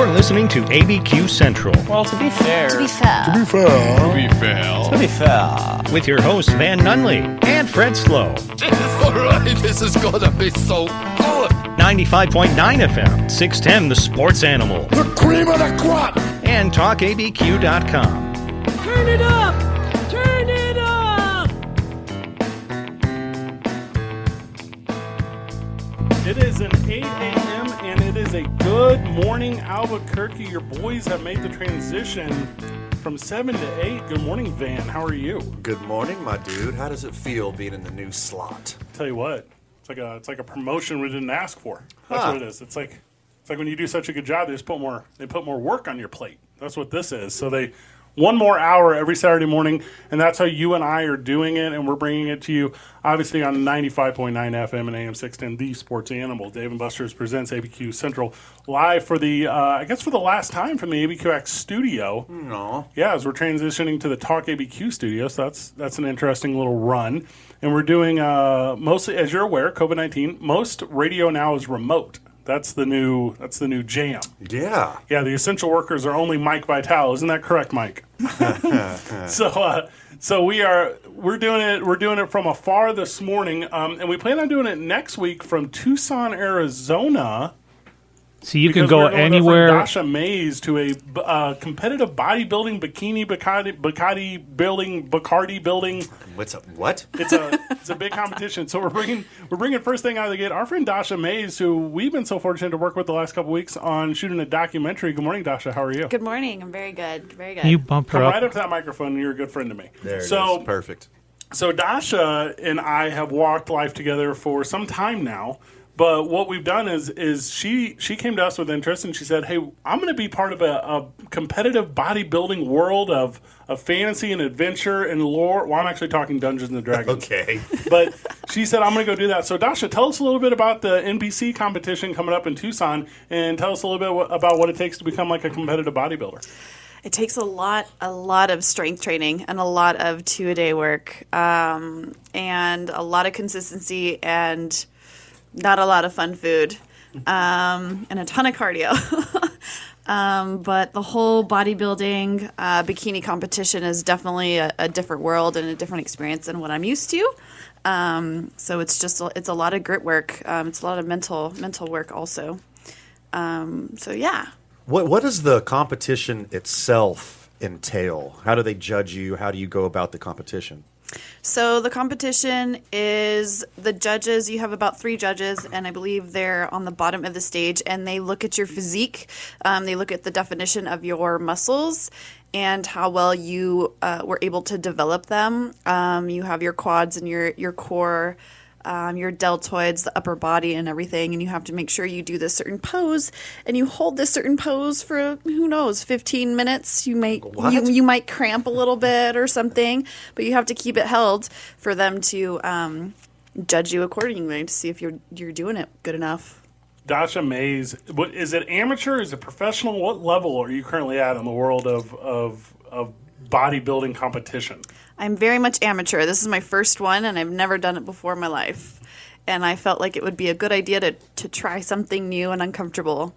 You're listening to ABQ Central Well, to be fair, To be fair. To be fair. To be fair. to be fair, with your hosts Van Nunley and Fred Slow. Alright, this is gonna be so good. 95.9 FM, 610 The Sports Animal, The cream of the crop. and TalkABQ.com. morning, Albuquerque. Your boys have made the transition from 7 to 8. Good morning, Van. How are you? Good morning, my dude. How does it feel being in the new slot? Tell you what, it's like a it's like a promotion we didn't ask for. That's Huh. what it is. It's like it's like when you do such a good job, they just put more they put more work on your plate. That's what this is. So they one more hour every Saturday morning, and that's how you and I are doing it, and we're bringing it to you, obviously on 95.9 FM and AM 610, The Sports Animal. Dave and Buster's presents ABQ Central live for the, uh, I guess for the last time from the ABQX studio. No. Yeah, as we're transitioning to the Talk ABQ studio, so that's that's an interesting little run. And we're doing uh, mostly, as you're aware, COVID nineteen. Most radio now is remote. That's the new. That's the new jam. Yeah. Yeah, the essential workers are only Mike Vital. Isn't that correct, Mike? so, uh, so we are we're doing it. We're doing it from afar this morning, um, and we plan on doing it next week from Tucson, Arizona. So you can go going there from anywhere. Dasha Mays to a uh, competitive bodybuilding bikini Bacardi, Bacardi building Bacardi building. What's up? What? It's a it's a big competition. So we're bringing we're bringing first thing out of the gate. Our friend Dasha Mays, who we've been so fortunate to work with the last couple weeks on shooting a documentary. Good morning, Dasha. How are you? Good morning. I'm very good. Very good. You bump her Come up? right up to that microphone. and You're a good friend to me. There it is. so Perfect. so Dasha and I have walked life together for some time now. But what we've done is is she she came to us with interest and she said, "Hey, I'm going to be part of a, a competitive bodybuilding world of of fantasy and adventure and lore." Well, I'm actually talking Dungeons and Dragons. Okay. But she said, "I'm going to go do that." So Dasha, tell us a little bit about the NPC competition coming up in Tucson, and tell us a little bit about what it takes to become like a competitive bodybuilder. it takes a lot, a lot of strength training and a lot of two a day work, um, and a lot of consistency and not a lot of fun food, um, and a ton of cardio. um, but the whole bodybuilding uh, bikini competition is definitely a, a different world and a different experience than what I'm used to. Um, so it's just a, it's a lot of grit work. Um, it's a lot of mental mental work also. Um, so yeah. What What does the competition itself entail? How do they judge you? How do you go about the competition? So the competition is the judges. You have about three judges, and I believe they're on the bottom of the stage, and they look at your physique. Um, they look at the definition of your muscles and how well you uh, were able to develop them. Um, you have your quads and your your core. Um, your deltoids, the upper body, and everything, and you have to make sure you do this certain pose, and you hold this certain pose for who knows, fifteen minutes. You might you, you might cramp a little bit or something, but you have to keep it held for them to um, judge you accordingly to see if you're you're doing it good enough. Dasha Mays, what, is it amateur? Is it professional? What level are you currently at in the world of of, of bodybuilding competition? I'm very much amateur. This is my first one, and I've never done it before in my life. And I felt like it would be a good idea to, to try something new and uncomfortable.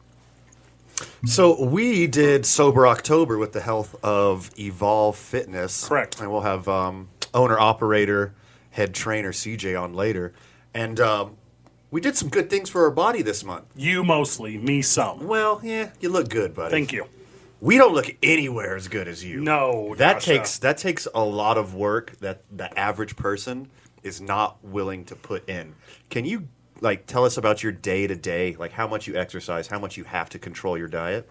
So we did sober October with the health of Evolve Fitness. Correct. And we'll have um, owner operator head trainer CJ on later, and um, we did some good things for our body this month. You mostly, me some. Well, yeah, you look good, buddy. Thank you. We don't look anywhere as good as you. No, that Dasha. takes that takes a lot of work that the average person is not willing to put in. Can you like tell us about your day to day, like how much you exercise, how much you have to control your diet?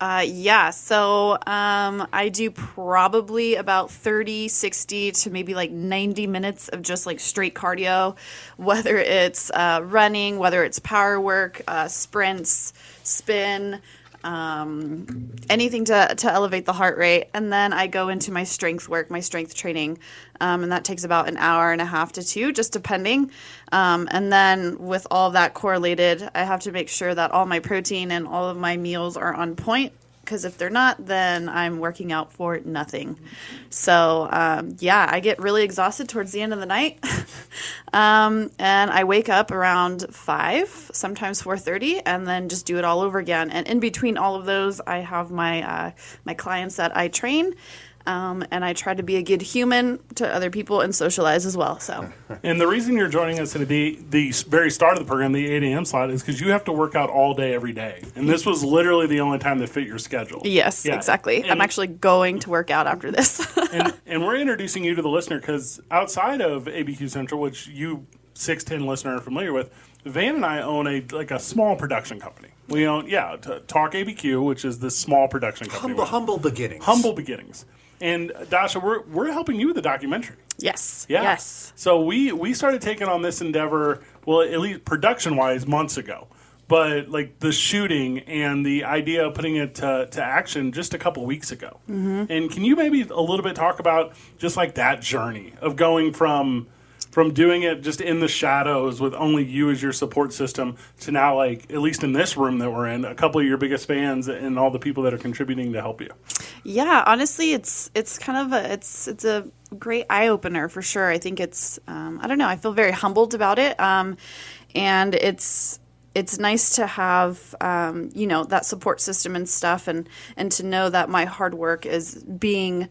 Uh, yeah, so um, I do probably about 30, 60 to maybe like 90 minutes of just like straight cardio, whether it's uh, running, whether it's power work, uh, sprints, spin, um, anything to, to elevate the heart rate. And then I go into my strength work, my strength training. Um, and that takes about an hour and a half to two, just depending. Um, and then with all that correlated, I have to make sure that all my protein and all of my meals are on point because if they're not, then I'm working out for nothing. So um, yeah, I get really exhausted towards the end of the night, um, and I wake up around five, sometimes four thirty, and then just do it all over again. And in between all of those, I have my uh, my clients that I train. Um, and I try to be a good human to other people and socialize as well. So, And the reason you're joining us at the the very start of the program, the 8 a.m. slot, is because you have to work out all day every day, and this was literally the only time that fit your schedule. yes, Yeah. exactly. I'm actually going to work out after this. and, and we're introducing you to the listener because outside of ABQ Central, which you 610 listener are familiar with, Van and I own a like a small production company. We own yeah, Talk ABQ, which is this small production company. Humble, humble beginnings. Humble beginnings. And Dasha, we're we're helping you with the documentary. yes. Yeah. Yes. So we we started taking on this endeavor, well, at least production wise, months ago. But like the shooting and the idea of putting it to, to action just a couple weeks ago. Mm-hmm. And can you maybe a little bit talk about just like that journey of going from from doing it just in the shadows with only you as your support system to now like at least in this room that we're in, a couple of your biggest fans and all the people that are contributing to help you. Yeah, honestly, it's it's kind of a it's it's a great eye opener for sure. I think it's um, I don't know. I feel very humbled about it, um, and it's it's nice to have um, you know that support system and stuff, and and to know that my hard work is being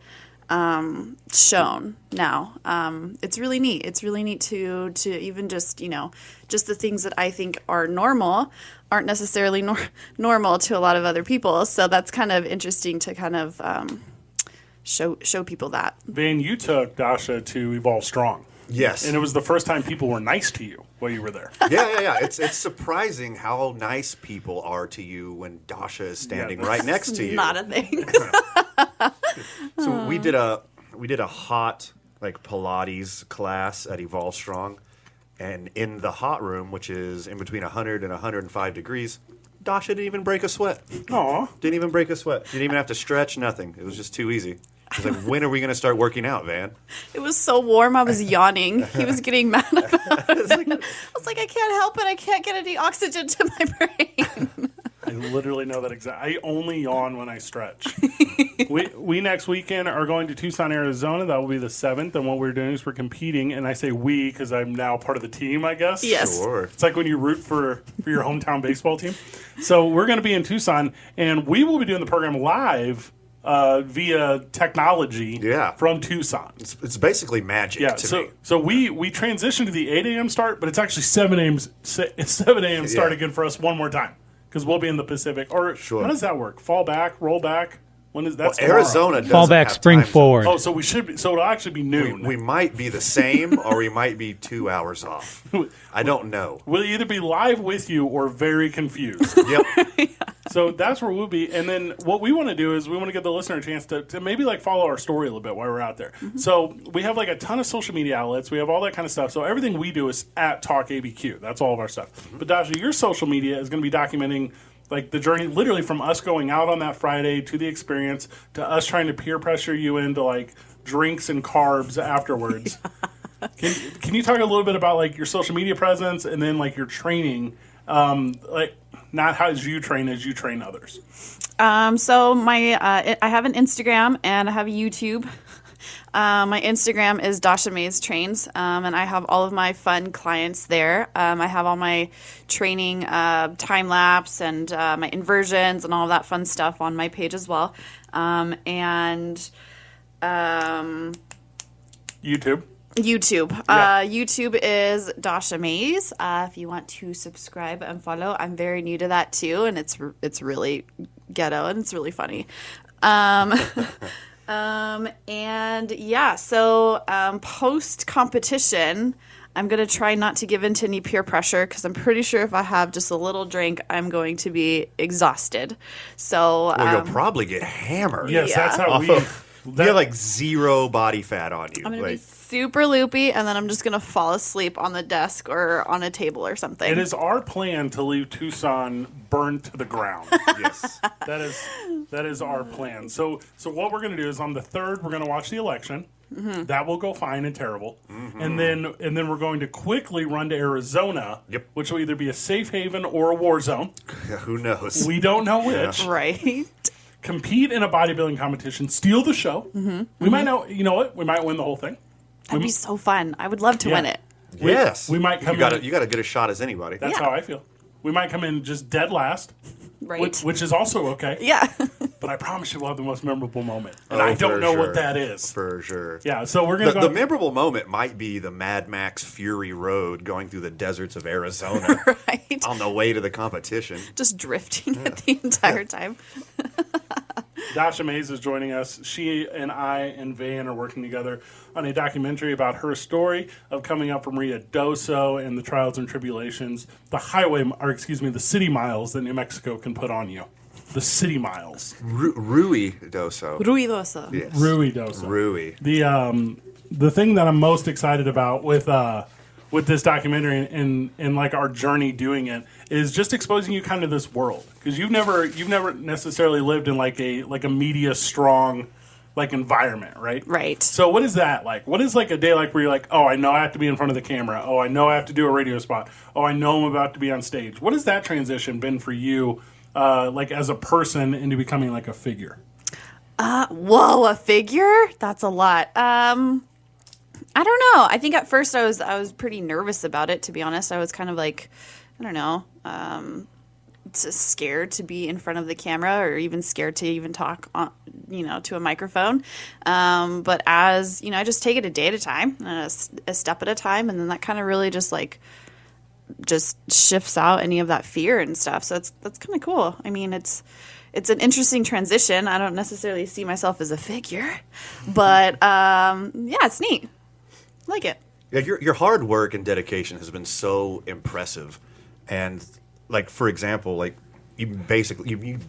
um, shown now. Um, it's really neat. It's really neat to to even just you know just the things that I think are normal aren't necessarily nor- normal to a lot of other people. So that's kind of interesting to kind of um, show show people that. Van, you took Dasha to Evolve Strong. Yes. And it was the first time people were nice to you while you were there. yeah, yeah, yeah. It's it's surprising how nice people are to you when Dasha is standing Yeah. right next to you. Not a thing. So we did a we did a hot like Pilates class at Evolve Strong, and in the hot room, which is in between 100 and 105 degrees, Dasha didn't even break a sweat. Aw. Didn't even break a sweat. Didn't even have to stretch. Nothing. It was just too easy. I was like, when are we going to start working out, Van? it was so warm. I was yawning. He was getting mad about it. I was like, I can't help it. I can't get any oxygen to my brain. I literally know that exact. I only yawn when I stretch. we we next weekend are going to Tucson, Arizona. That will be the seventh. And what we're doing is we're competing. And I say we because I'm now part of the team. I guess. Yes. sure. It's like when you root for for your hometown baseball team. So we're going to be in Tucson, and we will be doing the program live uh, via technology. Yeah. From Tucson. It's, it's basically magic Yeah, to so me. so we we transitioned to the eight a.m. start, but it's actually seven a.m. seven a.m. start Yeah. again for us one more time because we'll be in the Pacific. Or Sure. how does that work? Fall back, roll back. When is that? tomorrow. Arizona doesn't Fall back, have spring time zone. forward. Oh, so we should be. So it'll actually be We, noon. we might be the same, or we might be two hours off. I don't know. we'll either be live with you or very confused. Yep. so that's where we'll be. And then what we want to do is we want to give the listener a chance to, to maybe like follow our story a little bit while we're out there. Mm-hmm. So we have like a ton of social media outlets. We have all that kind of stuff. So everything we do is at Talk ABQ. That's all of our stuff. Mm-hmm. But Dasha, your social media is going to be documenting like the journey literally from us going out on that Friday to the experience to us trying to peer pressure you into like drinks and carbs afterwards. Can, can you talk a little bit about like your social media presence and then like your training, um, like not how as you train as you train others? Um, so my uh, I have an Instagram and I have a YouTube. Uh, my Instagram is Dasha Mays Trains, um, and I have all of my fun clients there. Um, I have all my training uh, time lapse and uh, my inversions and all of that fun stuff on my page as well. Um, and um, YouTube. YouTube. Yeah. Uh, YouTube is Dasha Mays. Uh, if you want to subscribe and follow, I'm very new to that too, and it's it's really ghetto and it's really funny. Um, um, and yeah, so um, post competition, I'm gonna try not to give into any peer pressure because I'm pretty sure if I have just a little drink, I'm going to be exhausted. So Well, um, you'll probably get hammered. Yes, Yeah. that's how Off we. of- that- you have like zero body fat on you. I'm gonna be Like, super loopy, and then I'm just gonna fall asleep on the desk or on a table or something. it is our plan to leave Tucson burned to the ground. yes. that is that is our plan. So so what we're going to do is on the third we're going to watch the election. Mm-hmm. That will go fine and terrible, and then and then we're going to quickly run to Arizona, Yep. which will either be a safe haven or a war zone. Who knows? We don't know which. right. compete in a bodybuilding competition, steal the show. Mm-hmm. We might know. You know what? We might win the whole thing. That'd be so fun. I would love to Yeah. win it. yes, we might come You got in- you got as good a shot as anybody. That's Yeah. how I feel. We might come in just dead last, Right. which, which is also okay. yeah. But I promise you, we'll have the most memorable moment, and Oh, I don't for know sure. what that is. for sure. Yeah, so we're gonna The, go. the memorable moment might be the Mad Max Fury Road going through the deserts of Arizona right. on the way to the competition. Just drifting it the entire time. Dasha Mays is joining us. She and I and Van are working together on a documentary about her story of coming up from Rio Doso and the trials and tribulations, the highway, or excuse me, the city miles that New Mexico can put on you. The city miles. Ru- Rui Doso. Ruidoso. Yes. Rui Doso. Rui. the um the thing that I'm most excited about with uh with this documentary and and like our journey doing it is just exposing you kind of this world. Because you've never you've never necessarily lived in like a like a media strong like environment right? Right. so what is that like? What is like a day like where you're like oh i know i have to be in front of the camera. Oh i know i have to do a radio spot. Oh i know i'm about to be on stage. What has that transition been for you uh like as a person into becoming like a figure? Uh, Whoa, a figure? That's a lot. Um I don't know. I think at first I was I was pretty nervous about it to be honest. I was kind of like I don't know, um just scared to be in front of the camera or even scared to even talk on you know to a microphone um, but as you know i just take it a day at a time a, a step at a time and then that kind of really just like just shifts out any of that fear and stuff. So that's that's kind of cool. I mean, it's it's an interesting transition. I don't necessarily see myself as a figure, but um, yeah, it's neat. Like it. Yeah, your your hard work and dedication has been so impressive, and like for example, like you basically you, you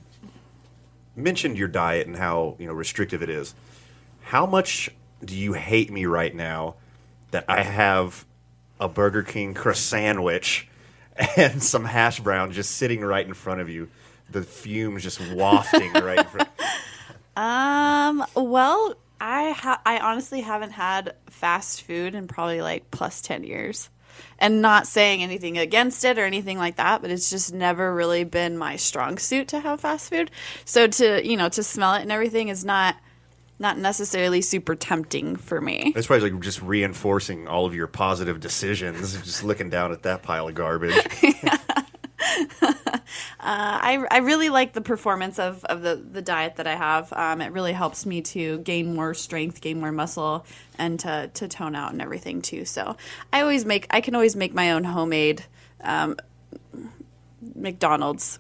mentioned your diet and how you know restrictive it is. How much do you hate me right now that I have a Burger King Croissan'wich and some hash brown just sitting right in front of you, the fumes just wafting right in front. Um, well, I ha- I honestly haven't had fast food in probably like plus 10 years. And not saying anything against it or anything like that, but it's just never really been my strong suit to have fast food. So to, you know, to smell it and everything is not not necessarily super tempting for me. It's probably like just reinforcing all of your positive decisions, just looking down at that pile of garbage. I, I really like the performance of, of the, the diet that I have. Um, it really helps me to gain more strength, gain more muscle, and to, to tone out and everything too. So I always make I can always make my own homemade um, McDonald's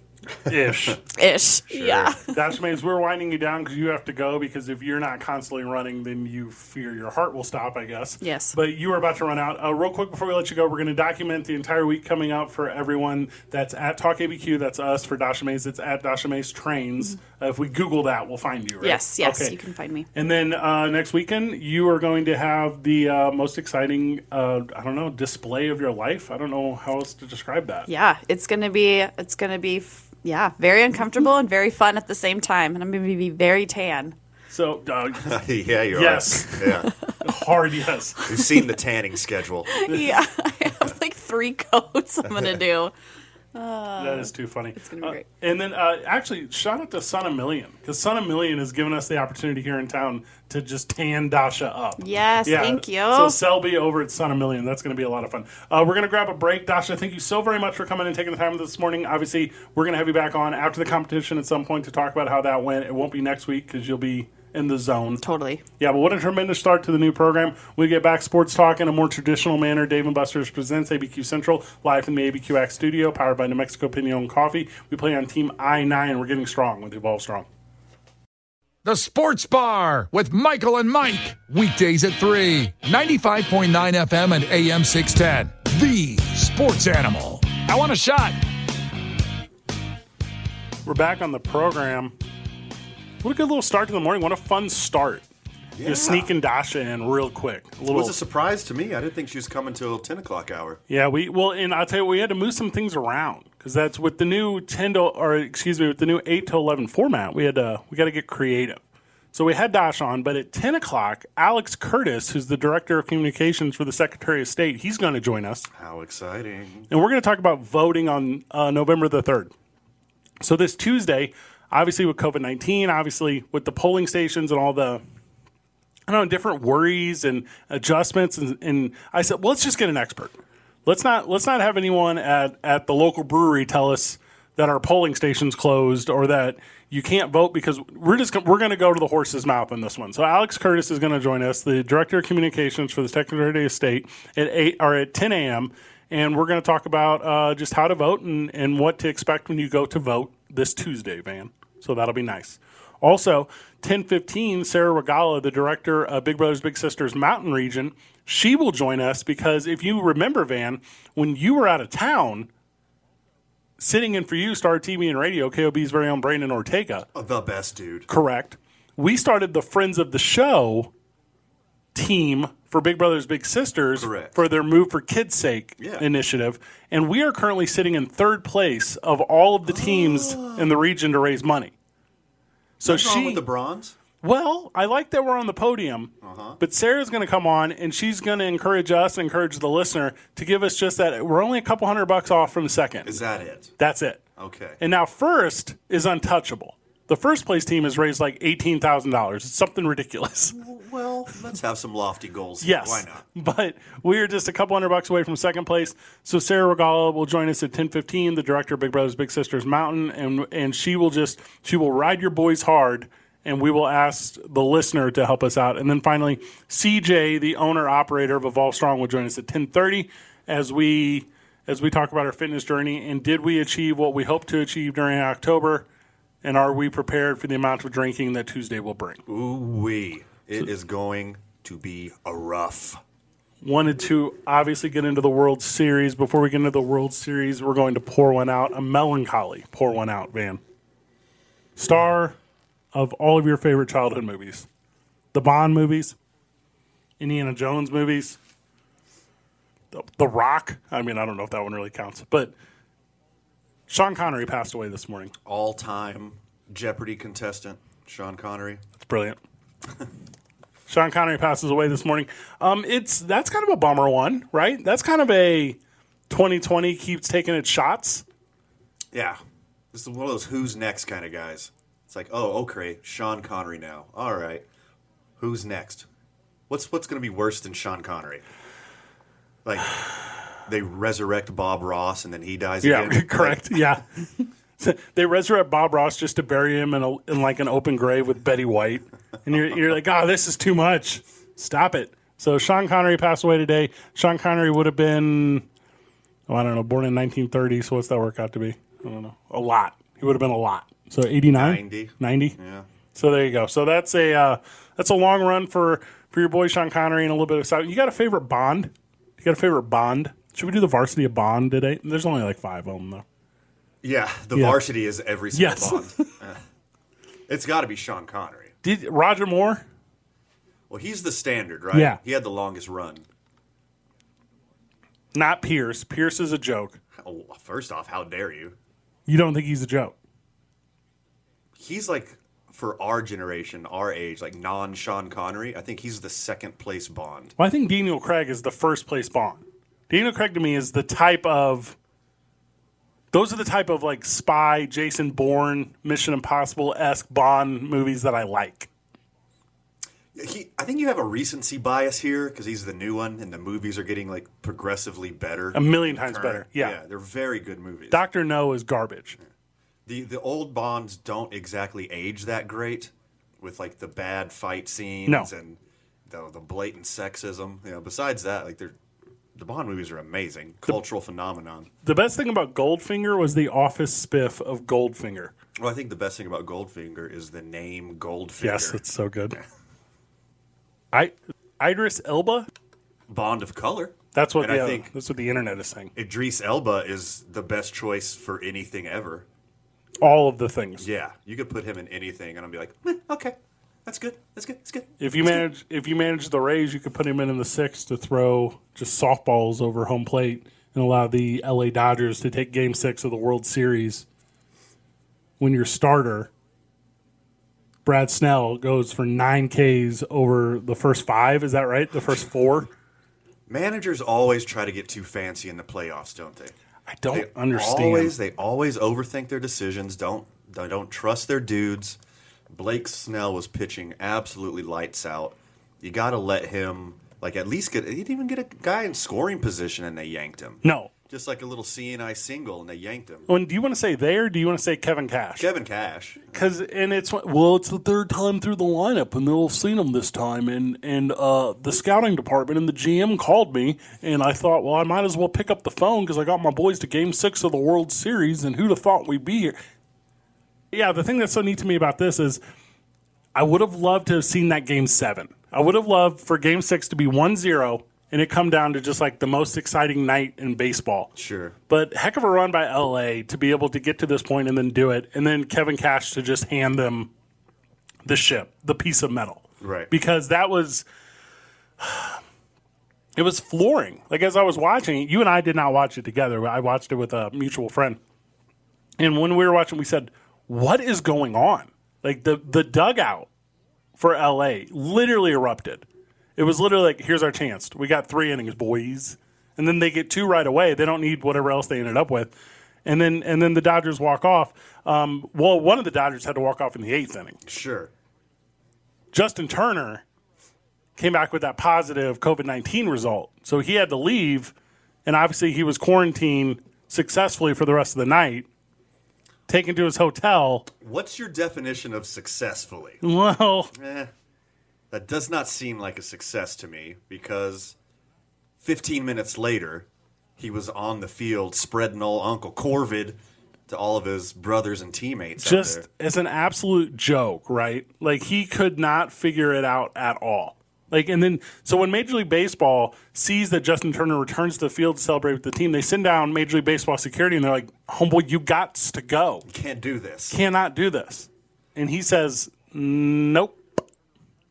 ish ish. Yeah. Dash Mays, we're winding you down because you have to go because if you're not constantly running, then you fear your heart will stop, I guess. Yes. But you are about to run out. Uh, real quick before we let you go, we're going to document the entire week coming up for everyone that's at Talk ABQ. That's us for Dasha Mays. It's at Dasha Mays Trains. Uh, if we Google that, we'll find you, right? Yes, yes, Okay. you can find me. And then uh, next weekend, you are going to have the uh, most exciting, uh, I don't know, display of your life. I don't know how else to describe that. Yeah, it's gonna be it's gonna be f- yeah very uncomfortable and very fun at the same time, and I'm gonna be very tan. So, uh, yeah, you Yes. are. Yeah. hard yes. We've seen the tanning schedule. yeah, I have like three coats I'm gonna do. That is too funny. It's gonna be great. and then, uh, actually, shout out to Son of Million because Son of Million has given us the opportunity here in town to just tan Dasha up. Yes, thank you. So Selby over at Son of Million, that's going to be a lot of fun. Uh, we're going to grab a break. Dasha, thank you so very much for coming and taking the time this morning. Obviously, we're going to have you back on after the competition at some point to talk about how that went. It won't be next week because you'll be in the zone. Totally. Yeah, but what a tremendous start to the new program. We get back sports talk in a more traditional manner. Dave and Buster's presents ABQ Central live from the ABQX studio, powered by New Mexico Piñon Coffee. We play on Team I 9. We're getting strong with Evolve Strong. The Sports Bar with Michael and Mike. Weekdays at 3. 95.9 FM and AM 610. The Sports Animal. I want a shot. We're back on the program. What a good little start to the morning. What a fun start. Just sneaking Dasha in real quick. A It was a surprise to me. I didn't think she was coming till 10 o'clock hour. yeah, we well, and I'll tell you, we had to move some things around because that's with the new ten to, or excuse me, with the new eight to eleven format. We had to, we got to get creative. So we had Dash on, but at ten o'clock, Alex Curtas, who's the director of communications for the Secretary of State, he's going to join us. How exciting. and we're going to talk about voting on uh, November the 3rd. So this Tuesday, obviously with COVID nineteen, obviously with the polling stations and all the I don't know different worries and adjustments, and, and I said, well, let's just get an expert. Let's not let's not have anyone at at the local brewery tell us that our polling station's closed or that you can't vote because we're just we're going to go to the horse's mouth in this one. So Alex Curtas is going to join us, the director of communications for the Secretary of State, at eight or at 10 a.m. And we're going to talk about uh, just how to vote and, and what to expect when you go to vote this Tuesday, Van. So that'll be nice. Also, 1015, Sarah Regala, the director of Big Brothers Big Sisters Mountain Region, she will join us because if you remember, Van, when you were out of town, sitting in for you, Star TV and Radio, KOB's very own Brandon Ortega, oh, The best dude. correct. We started the Friends of the Show team for Big Brothers Big Sisters Correct. for their Move for Kids' Sake Yeah. initiative. And we are currently sitting in third place of all of the teams in the region to raise money. So What's she with the bronze? well, I like that we're on the podium, Uh-huh. but Sarah's going to come on and she's going to encourage us, encourage the listener to give us just that. We're only a couple hundred bucks off from second. Is that it? That's it. Okay. And now first is untouchable. The first place team has raised like eighteen thousand dollars. It's something ridiculous. well, let's have some lofty goals. Yes. Why not? But we are just a couple hundred bucks away from second place. So Sarah Regala will join us at ten fifteen, the director of Big Brothers Big Sisters Mountain, and and she will just she will ride your boys hard and we will ask the listener to help us out. And then finally, CJ, the owner operator of Evolve Strong, will join us at ten thirty as we as we talk about our fitness journey and did we achieve what we hoped to achieve during October? And are we prepared for the amount of drinking that Tuesday will bring? Ooh wee. It is going to be a rough. wanted to obviously get into the World Series. Before we get into the World Series, we're going to pour one out. A melancholy pour one out, Van. Star of all of your favorite childhood movies the Bond movies, Indiana Jones movies, The, the Rock. I mean, I don't know if that one really counts, but Sean Connery passed away this morning. All time Jeopardy contestant, Sean Connery. That's brilliant. Sean Connery passes away this morning. Um, it's that's kind of a bummer one, right? That's kind of a 2020 keeps taking its shots. Yeah. This is one of those who's next kind of guys. It's like, oh, okay, Sean Connery now. All right. Who's next? What's what's going to be worse than Sean Connery? Like they resurrect Bob Ross and then he dies Yeah, again. correct. yeah. they resurrect Bob Ross just to bury him in, a, in like an open grave with Betty White, and you're you're like, oh, this is too much. Stop it. So Sean Connery passed away today. Sean Connery would have been, oh, I don't know, born in 1930. So what's that work out to be? I don't know. A lot. He would have been a lot. So 89, 90. 90. Yeah. So there you go. So that's a uh, that's a long run for for your boy Sean Connery and a little bit of South. You got a favorite Bond? You got a favorite Bond? Should we do the Varsity of Bond today? There's only like five of them though. Yeah, the Yeah. varsity is every single Yes. Bond. It's got to be Sean Connery. Did Roger Moore? Well, he's the standard, right? Yeah. He had the longest run. Not Pierce. Pierce is a joke. Oh, first off, how dare you? You don't think he's a joke? He's like for our generation, our age, like non Sean Connery. I think he's the second place Bond. Well, I think Daniel Craig is the first place Bond. Daniel Craig to me is the type of. Those are the type of like spy, Jason Bourne, Mission Impossible esque Bond movies that I like. He, I think you have a recency bias here because he's the new one, and the movies are getting like progressively better. A million times Current. better. Yeah. they're very good movies. Doctor No is garbage. the the old Bonds don't exactly age that great, with like the bad fight scenes No. and the the blatant sexism. You know, besides that, like they're the Bond movies are amazing, cultural phenomenon. The best thing about Goldfinger was the office spiff of Goldfinger. Well, I think the best thing about Goldfinger is the name Goldfinger. Yes, it's so good. I Idris Elba. Bond of color. That's what And the I think that's what the internet is saying. Idris Elba is the best choice for anything ever. All of the things. Yeah, you could put him in anything, and I'd be like, "Eh, okay, that's good, that's good, that's good. If you manage if you manage the Rays, you could put him in in the sixth to throw just softballs over home plate and allow the LA Dodgers to take Game Six of the World Series. When your starter, Brad Snell, goes for nine Ks over the first five, is that right? The first four. Managers always try to get too fancy in the playoffs, don't they? I don't They understand. Always, they always overthink their decisions. Don't They don't trust their dudes. Blake Snell was pitching absolutely lights out. You got to let him, like, at least get. He didn't even get a guy in scoring position, and they yanked him. No. Just like a little seeing-eye single, and they yanked him. When do you want to say they or do you want to say Kevin Cash? Kevin Cash. Because and it's well, it's the third time through the lineup, and they'll have seen him this time. And and uh, the scouting department and the GM called me, and I thought, well, I might as well pick up the phone because I got my boys to Game Six of the World Series, and who'd have thought we'd be here? Yeah, the thing that's so neat to me about this is, I would have loved to have seen that Game Seven. I would have loved for Game Six to be 1-0 and it come down to just like the most exciting night in baseball. Sure. But heck of a run by LA to be able to get to this point and then do it, and then Kevin Cash to just hand them the ship, the piece of metal. Right. Because that was it was flooring. Like as I was watching it, you and I did not watch it together. I watched it with a mutual friend. And when we were watching, we said, What is going on? Like the the dugout for LA literally erupted. It was literally like, here's our chance. We got three innings, boys. And then they get two right away. They don't need whatever else they ended up with. And then and then the Dodgers walk off. Um, well, one of the Dodgers had to walk off in the eighth inning. Sure. Justin Turner came back with that positive COVID 19 result. So he had to leave. And obviously, he was quarantined successfully for the rest of the night, taken to his hotel. What's your definition of successfully? Well, Eh, that does not seem like a success to me because 15 minutes later, he was on the field spreading old Uncle Corvid to all of his brothers and teammates. out just as an absolute joke, right? Like he could not figure it out at all. Like and then so when Major League Baseball sees that Justin Turner returns to the field to celebrate with the team, they send down Major League Baseball security and they're like, "Homeboy, you got to go. can't do this. Cannot do this." And he says, "Nope."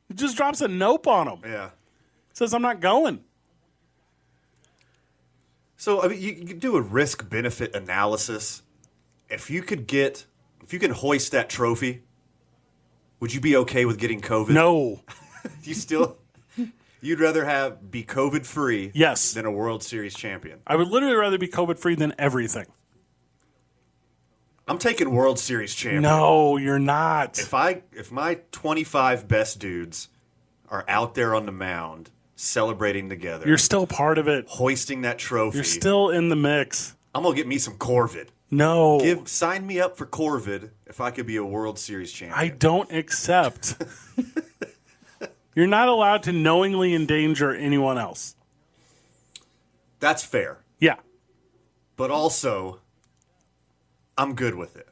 He just drops a nope on him. Yeah. Says, "I'm not going." So I mean, you, you could do a risk benefit analysis. If you could get, if you can hoist that trophy, would you be okay with getting COVID? No. You still, you'd rather have be COVID free, Yes. than a World Series champion. I would literally rather be COVID free than everything. I'm taking World Series champion. No, you're not. If I if my 25 best dudes are out there on the mound celebrating together, You're still part of it. hoisting that trophy, You're still in the mix. I'm gonna get me some Corvid. No. Give sign me up for Corvid if I could be a World Series champion. I don't accept. You're not allowed to knowingly endanger anyone else. That's fair, Yeah. but also I'm good with it.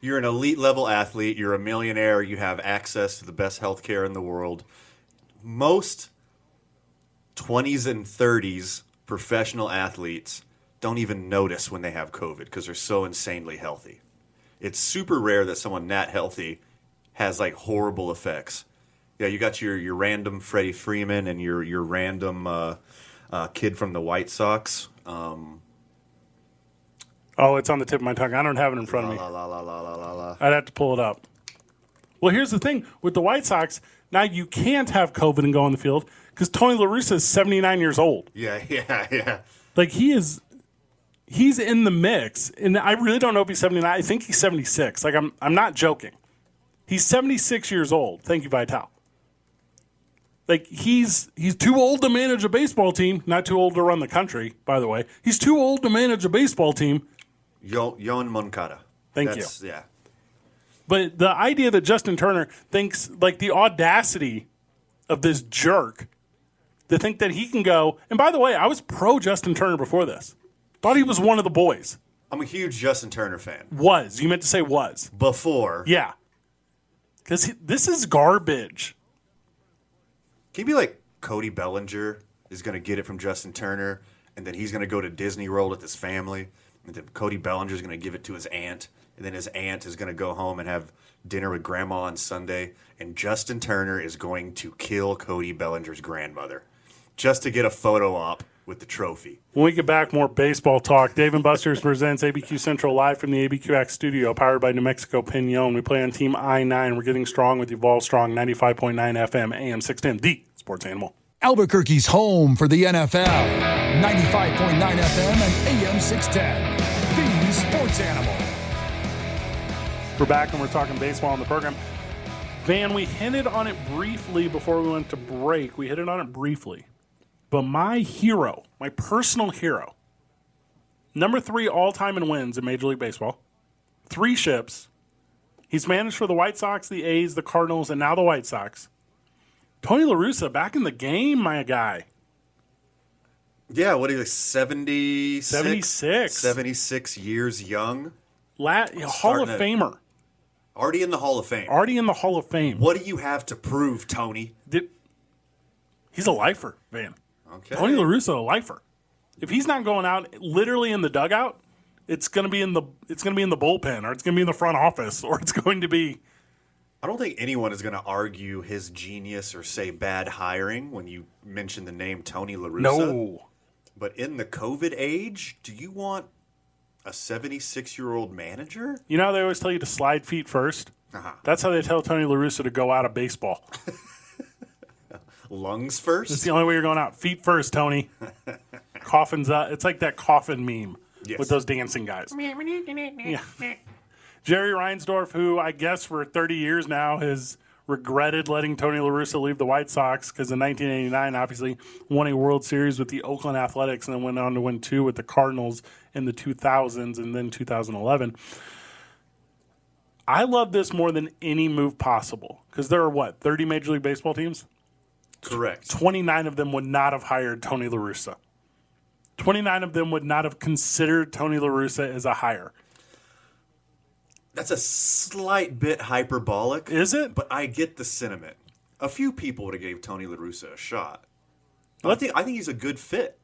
You're an elite level athlete. You're a millionaire. You have access to the best healthcare in the world. Most 20s and 30s professional athletes don't even notice when they have COVID because they're so insanely healthy. It's super rare that someone that healthy has like horrible effects. Yeah, you got your, your random Freddie Freeman and your your random uh, uh, kid from the White Sox. Um, Oh, it's on the tip of my tongue. I don't have it in front of me. la la la la la. I'd have to pull it up. Well, here's the thing with the White Sox. Now you can't have COVID and go on the field because Tony La Russa is 79 years old. Yeah, yeah, yeah. Like he is, he's in the mix, and I really don't know if he's 79. I think he's 76. Like I'm, I'm not joking. He's 76 years old. Thank you, Vital. Like he's he's too old to manage a baseball team. Not too old to run the country, by the way. He's too old to manage a baseball team. Yo, Yon Moncada. Thank That's, Yeah. But the idea that Justin Turner thinks, like the audacity of this jerk to think that he can go. And by the way, I was pro Justin Turner before this. Thought he was one of the boys. I'm a huge Justin Turner fan. Was. You meant to say was. Before, Yeah. Because this is garbage. Can you be like Cody Bellinger is going to get it from Justin Turner, and then he's going to go to Disney World with his family, and then Cody Bellinger is going to give it to his aunt, and then his aunt is going to go home and have dinner with grandma on Sunday, and Justin Turner is going to kill Cody Bellinger's grandmother just to get a photo op with the trophy. When we get back, more baseball talk. Dave and Buster's presents ABQ Central live from the ABQX studio, powered by New Mexico Pinon. We play on Team I 9. We're getting strong with Evolve Strong 95.9 FM, AM 610, the sports animal. Albuquerque's home for the NFL. 95.9 FM and AM 610. The Sports Animal. We're back and we're talking baseball on the program. Van, we hinted on it briefly before we went to break. We hit it on it briefly. But my hero, my personal hero, number three all time in wins in Major League Baseball, three ships. He's managed for the White Sox, the A's, the Cardinals, and now the White Sox. Tony La Russa back in the game, my guy. Yeah, what is it, 76? 76. 76 years young. La- Hall of Famer. Already in the Hall of Fame. Already in the Hall of Fame. What do you have to prove, Tony? Did, he's a lifer, man. Okay. Tony La Russa, a lifer. If he's not going out literally in the dugout, it's gonna be in the it's gonna be in the bullpen, or it's gonna be in the front office, or it's going to be I don't think anyone is going to argue his genius or say bad hiring when you mention the name Tony LaRussa. No. But in the COVID age, do you want a 76 year old manager? You know how they always tell you to slide feet 1st Uh-huh. That's how they tell Tony LaRussa to go out of baseball. Lungs first? It's first? the only way you're going out. Feet first, Tony. Coffins up. It's like that coffin meme Yes. with those dancing guys. Yeah. Jerry Reinsdorf, who I guess for 30 years now has regretted letting Tony La Russa leave the White Sox because in 1989, obviously, won a World Series with the Oakland Athletics and then went on to win two with the Cardinals in the 2000s and then 2011. I love this more than any move possible because there are what, 30 Major League Baseball teams? Correct. 29 of them would not have hired Tony La Russa. 29 of them would not have considered Tony La Russa as a hire. That's a slight bit hyperbolic. Is it? But I get the sentiment. A few people would have gave Tony La Russa a shot. I think I think he's a good fit.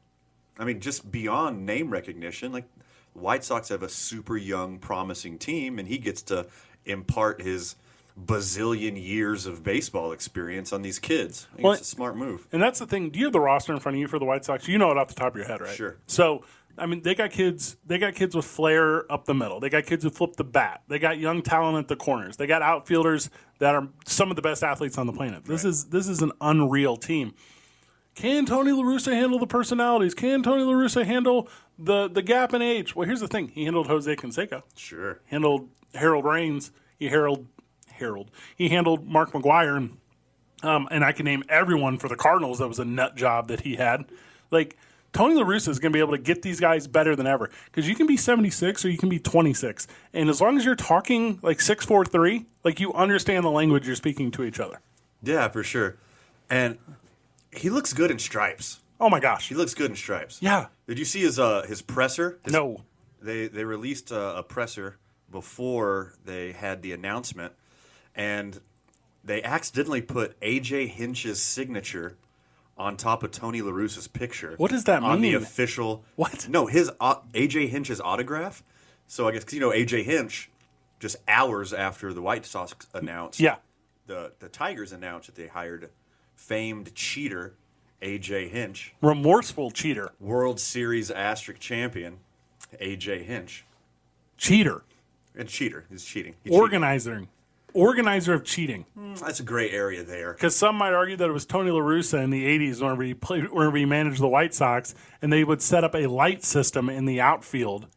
I mean, just beyond name recognition, like White Sox have a super young, promising team, and he gets to impart his bazillion years of baseball experience on these kids. I think Well, it's a smart move. And that's the thing. Do you have the roster in front of you for the White Sox? You know it off the top of your head, right? Sure. So, I mean, they got kids. They got kids with flair up the middle. They got kids who flip the bat. They got young talent at the corners. They got outfielders that are some of the best athletes on the planet. This is this is an unreal team. Can Tony La Russa handle the personalities? Can Tony La Russa handle the the gap in age? Well, here's the thing. He handled Jose Canseco. Sure. Handled Harold Raines. He Harold Harold. He handled Mark McGwire and um, and I can name everyone for the Cardinals that was a nut job that he had. Like Tony La Russa is going to be able to get these guys better than ever because you can be 76 or you can be 26, and as long as you're talking like six four three, like you understand the language you're speaking to each other. Yeah, for sure. And he looks good in stripes. Oh my gosh, He looks good in stripes. yeah, Did you see his uh his presser? His- no, They they released a, a presser before they had the announcement, and they accidentally put AJ Hinch's signature on top of Tony La Russa's picture. What does that mean? on the official? What? No, his uh, au- AJ Hinch's autograph. So I guess because you know AJ Hinch, just hours after the White Sox announced, yeah, the the Tigers announced that they hired famed cheater AJ Hinch, remorseful cheater, World Series asterisk champion AJ Hinch. cheater, And cheater. He's cheating. He cheated. organizer, organizer of cheating. Hmm, that's a gray area there. Because some might argue that it was Tony La Russa in the '80s whenever he played, whenever he managed the White Sox, and they would set up a light system in the outfield,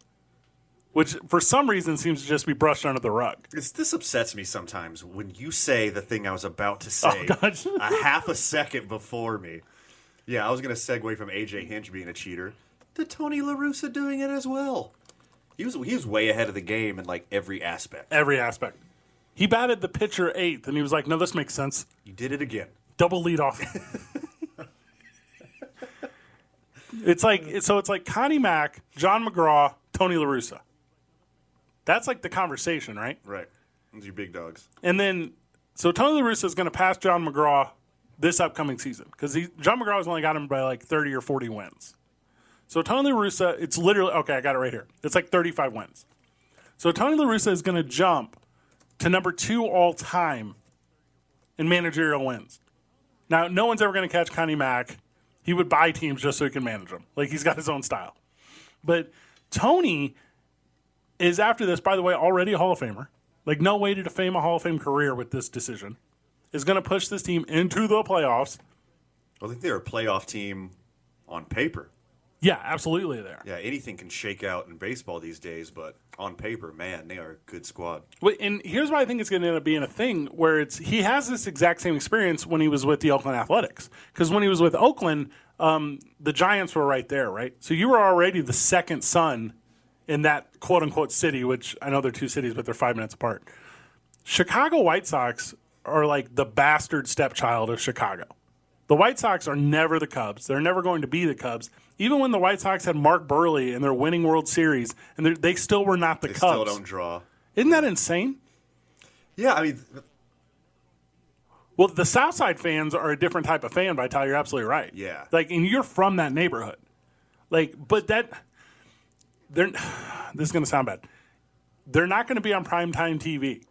which for some reason seems to just be brushed under the rug. It's, this upsets me sometimes when you say the thing I was about to oh, say Oh, gosh. a half a second before me. Yeah, I was going to segue from AJ Hinch being a cheater to Tony La Russa doing it as well. He was he was way ahead of the game in like every aspect. Every aspect. He batted the pitcher eighth, and he was like, "No, this makes sense. He did it again. Double lead off." it's like so. It's like Connie Mack, John McGraw, Tony La Russa. That's like the conversation, right? Right. Those are your big dogs. And then, so Tony La Russa is going to pass John McGraw this upcoming season because John McGraw's only got him by like 30 or 40 wins. So Tony La Russa, it's literally, okay, I got it right here. It's like 35 wins. So Tony La Russa is going to jump to number two all time in managerial wins. Now, no one's ever going to catch Connie Mack. He would buy teams just so he can manage them. Like, he's got his own style. But Tony is, after this, by the way, already a Hall of Famer. Like, no way to defame a Hall of Fame career with this decision. Is going to push this team into the playoffs. I think they're a playoff team on paper. Yeah, absolutely. There. Yeah, anything can shake out in baseball these days, but on paper, man, they are a good squad. Well, And here's why I think it's going to end up being a thing where it's he has this exact same experience when he was with the Oakland Athletics because when he was with Oakland, um, the Giants were right there, right? So you were already the second son in that quote unquote city, which I know they're two cities, but they're five minutes apart. Chicago White Sox are like the bastard stepchild of Chicago. The White Sox are never the Cubs. They're never going to be the Cubs. Even when the White Sox had Mark Buehrle and they're winning World Series, and they're- still were not the They Cubs. still don't draw. Isn't that insane? Yeah, I mean, Well, the Southside fans are a different type of fan, Vital. You're absolutely right. Yeah. Like, and you're from that neighborhood. Like, but that, they're, this is going to sound bad. They're not going to be on primetime TV.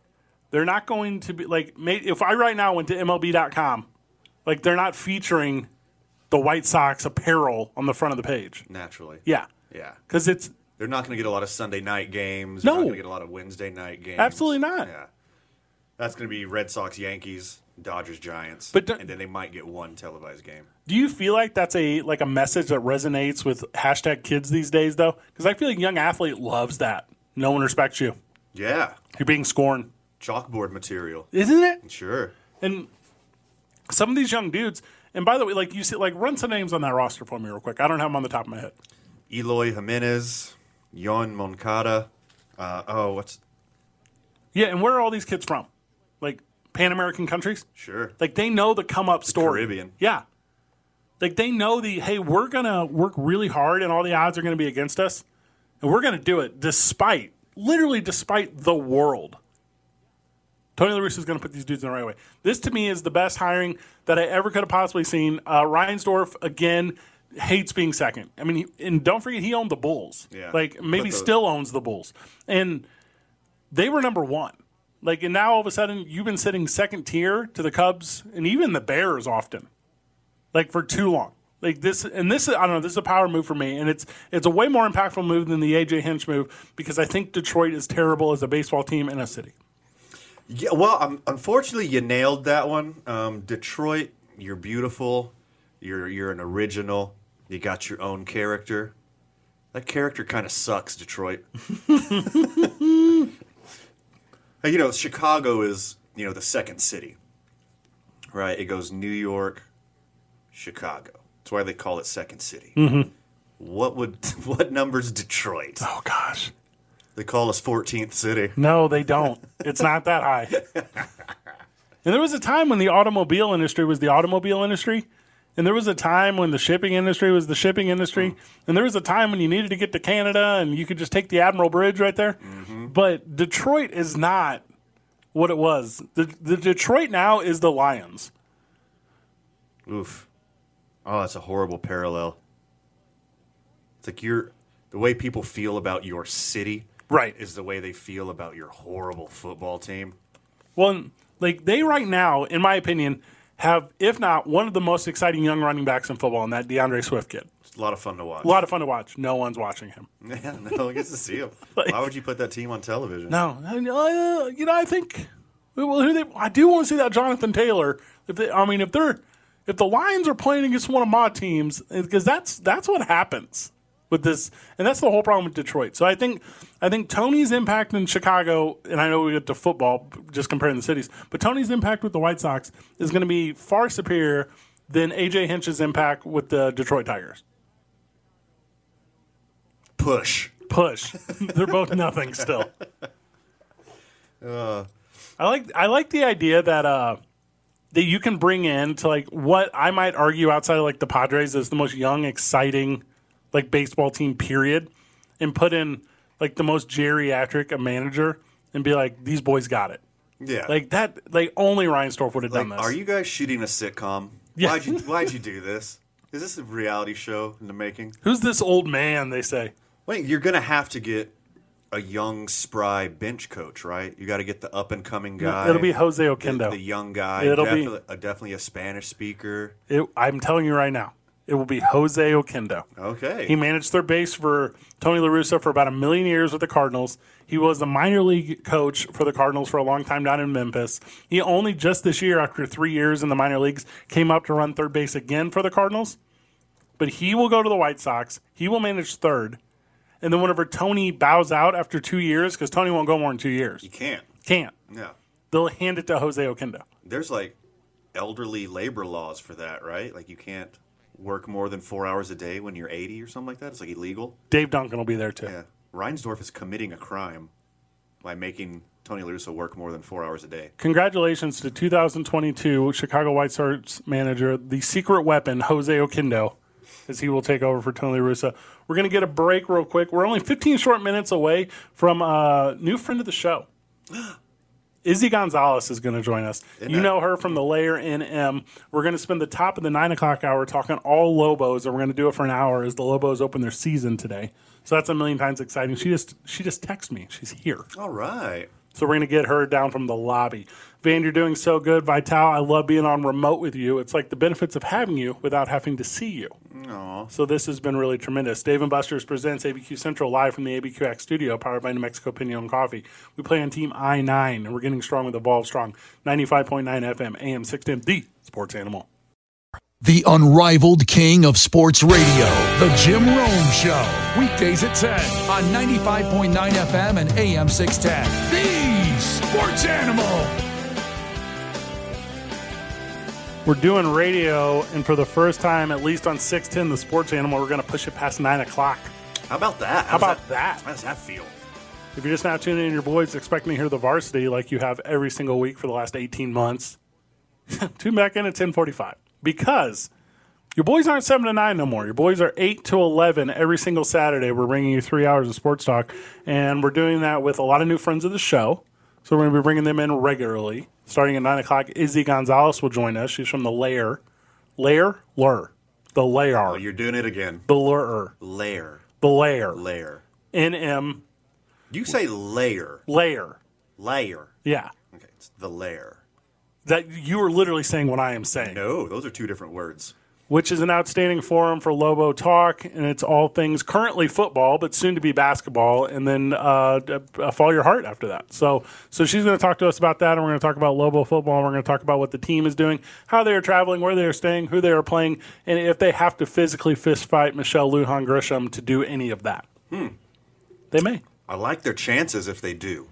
They're not going to be, like, if I right now went to MLB.com, like, they're not featuring the White Sox apparel on the front of the page. naturally. Yeah. Yeah. Because it's, They're not going to get a lot of Sunday night games. No. They're not going to get a lot of Wednesday night games. Absolutely not. Yeah. That's going to be Red Sox, Yankees, Dodgers, Giants. But don't- and then they might get one televised game. Do you feel like that's a like a message that resonates with hashtag kids these days though? Because I feel like young athlete loves that. No one respects you. Yeah. You're being scorned, Chalkboard material. isn't it? Sure. And some of these young dudes. And by the way, like you see, like run some names on that roster for me real quick. I don't have them on the top of my head. Eloy Jimenez, Yoan Moncada. Uh, oh, what's. Yeah, and where are all these kids from? Like Pan American countries? Sure. Like they know the come up story. Caribbean. Yeah. Like they know the hey, we're gonna work really hard and all the odds are gonna be against us. And we're gonna do it despite literally despite the world. Tony La Russa is going to put these dudes in the right way. This to me is the best hiring that I ever could have possibly seen. Uh, Reinsdorf again hates being second. I mean, he, and don't forget he owned the Bulls. Yeah. like maybe still owns the Bulls, and they were number one. Like, and now all of a sudden you've been sitting second tier to the Cubs and even the Bears often, like for too long. Like this, and this is I don't know. This is a power move for me, and it's it's a way more impactful move than the AJ Hinch move because I think Detroit is terrible as a baseball team in a city. Yeah, well, um, unfortunately, you nailed that one. Um, Detroit, you're beautiful. You're you're an original. You got your own character. That character kind of sucks, Detroit. You know, Chicago is you know the second city, right? It goes New York, Chicago. That's why they call it Second City. Mm-hmm. What would what number's Detroit? Oh gosh. They call us 14th city. No, they don't. It's not that high. And there was a time when the automobile industry was the automobile industry. And there was a time when the shipping industry was the shipping industry. Mm-hmm. And there was a time when you needed to get to Canada and you could just take the Admiral Bridge right there. Mm-hmm. But Detroit is not what it was. The, the Detroit now is the Lions. Oof. Oh, that's a horrible parallel. It's like you're the way people feel about your city Right. is the way they feel about your horrible football team. Well, like they right now, in my opinion, have, if not, one of the most exciting young running backs in football, and that D'Andre Swift kid. It's a lot of fun to watch. A lot of fun to watch. No one's watching him. Yeah, no one gets to see him. Like- Why would you put that team on television? No, uh, you know, I think. Well, who they, I do want to see that Jonathan Taylor. If they, I mean, if they're if the Lions are playing against one of my teams, because that's that's what happens with this, and that's the whole problem with Detroit. So I think I think Tony's impact in Chicago, and I know we get to football, just comparing the cities, but Tony's impact with the White Sox is going to be far superior than AJ Hinch's impact with the Detroit Tigers. Push. push. They're both nothing still. I like I like the idea that uh that you can bring in to like what I might argue outside of like the Padres is the most young, exciting like baseball team period, and put in like the most geriatric a manager and be like these boys got it. Yeah. Like that like only Reinsdorf would have Like, done this. are you guys shooting a sitcom? Yeah. Why'd you Why'd you do this? Is this a reality show in the making? Who's this old man, they say. Wait, you're gonna have to get a young, spry bench coach, right? You got to get the up and coming guy. It'll be Jose the, Oquendo. the young guy. It'll be- definitely, uh, definitely a Spanish speaker. It, I'm telling you right now. It will be Jose Oquendo. Okay. He managed third base for Tony La Russa for about a million years with the Cardinals. He was the minor league coach for the Cardinals for a long time down in Memphis. He only just this year, after three years in the minor leagues, came up to run third base again for the Cardinals. but he will go to the White Sox. He will manage third. And then whenever Tony bows out after two years, because Tony won't go more than two years, You can't. can't. Yeah. They'll hand it to Jose Oquendo. There's like elderly labor laws for that, right? Like you can't work more than four hours a day when you're 80 or something like that. It's like illegal. Dave Duncan will be there too. Yeah. Reinsdorf is committing a crime by making Tony La Russa work more than four hours a day. Congratulations to 2022 Chicago White Sox manager, the secret weapon, Jose Oquendo, as he will take over for Tony La Russa. We're going to get a break real quick. We're only 15 short minutes away from a new friend of the show. Izzy Gonzalez is going to join us. you know her from the Layer NM. We're going to spend the top of the nine o'clock hour talking all Lobos, and we're going to do it for an hour as the Lobos open their season today. So that's a million times exciting. She just she just texted me. She's here. All right. So we're going to get her down from the lobby. Van, you're doing so good. Vital, I love being on remote with you. It's like the benefits of having you without having to see you. Aww. So this has been really tremendous. Dave and Buster's presents ABQ Central live from the ABQX studio, powered by New Mexico Piñon Coffee. We play on Team I-9, and we're getting strong with Evolve Strong. 95.9 FM, AM 610, the sports animal. The unrivaled king of sports radio, The Jim Rome Show. Weekdays at 10 on 95.9 FM and AM 610. The Sports Animal. We're doing radio, and for the first time, at least on 610, the sports animal, we're going to push it past 9 o'clock. How about that? How does about that? How does that feel? If you're just now tuning in, your boys expecting to hear the varsity like you have every single week for the last 18 months. Tune back in at 1045 because your boys aren't 7 to 9 no more. Your boys are 8 to 11 every single Saturday. We're bringing you three hours of sports talk, and we're doing that with a lot of new friends of the show. So we're going to be bringing them in regularly. Starting at 9 o'clock, Izzy Gonzalez will join us. She's from the Lair. Lair? Lure. The Lair. Oh, you're doing it again. the Lure. Layer. The Lair. Layer. NM. You say layer. Lair. Layer. Yeah. Okay, it's the layer. That you are literally saying what I am saying. No, those are two different words. Which is an outstanding forum for Lobo Talk, and it's all things currently football, but soon to be basketball, and then uh, uh, follow your heart after that. So, so she's going to talk to us about that, and we're going to talk about Lobo football, and we're going to talk about what the team is doing, how they are traveling, where they are staying, who they are playing, and if they have to physically fist fight Michelle Lujan Grisham to do any of that. Hmm. They may. I like their chances if they do.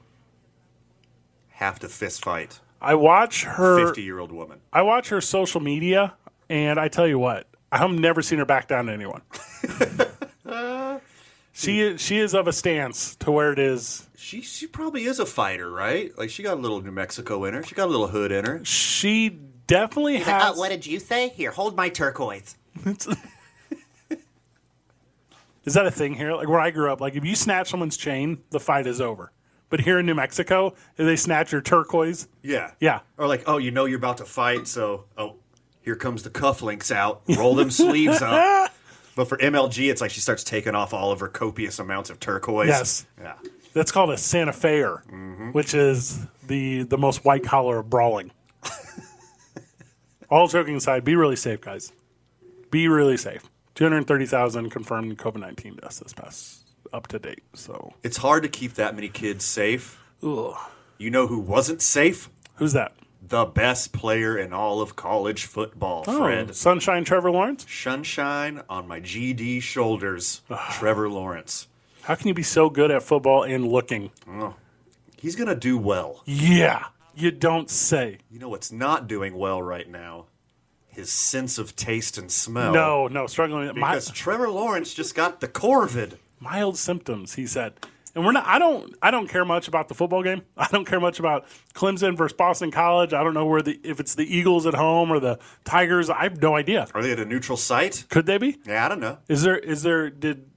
Have to fist fight I watch her. fifty year old woman. I watch her social media, and I tell you what, I've never seen her back down to anyone. she is, she is of a stance to where it is. She she probably is a fighter, right? Like she got a little New Mexico in her. She got a little hood in her. She definitely has. Uh, what did you say? Here, hold my turquoise. is that a thing here? Like where I grew up, like if you snatch someone's chain, the fight is over. But here in New Mexico, they snatch your turquoise, Yeah. Yeah. Or like, oh, you know you're about to fight, so oh, here comes the cufflinks out. Roll them sleeves up. But for MLG, it's like she starts taking off all of her copious amounts of turquoise. Yes. Yeah. that's called a Santa Fe, mm-hmm. which is the the most white collar of brawling. All joking aside, be really safe, guys. Be really safe. Two hundred thirty thousand confirmed COVID nineteen deaths this past up to date. So, It's hard to keep that many kids safe. ugh. You know who wasn't safe? who's that? The best player in all of college football, oh, Fred. Oh, Sunshine Trevor Lawrence. Sunshine on my GD shoulders, Trevor Lawrence. How can you be so good at football and looking? Oh, He's going to do well. Yeah, you don't say. You know what's not doing well right now? His sense of taste and smell. No, no, struggling. Because Trevor Lawrence just got the Corvid. mild symptoms, he said. And we're not. I don't. I don't care much about the football game. I don't care much about Clemson versus Boston College. I don't know where the if it's the Eagles at home or the Tigers. I have no idea. Are they at a neutral site? Could they be? Yeah, I don't know. Is there? Is there? Did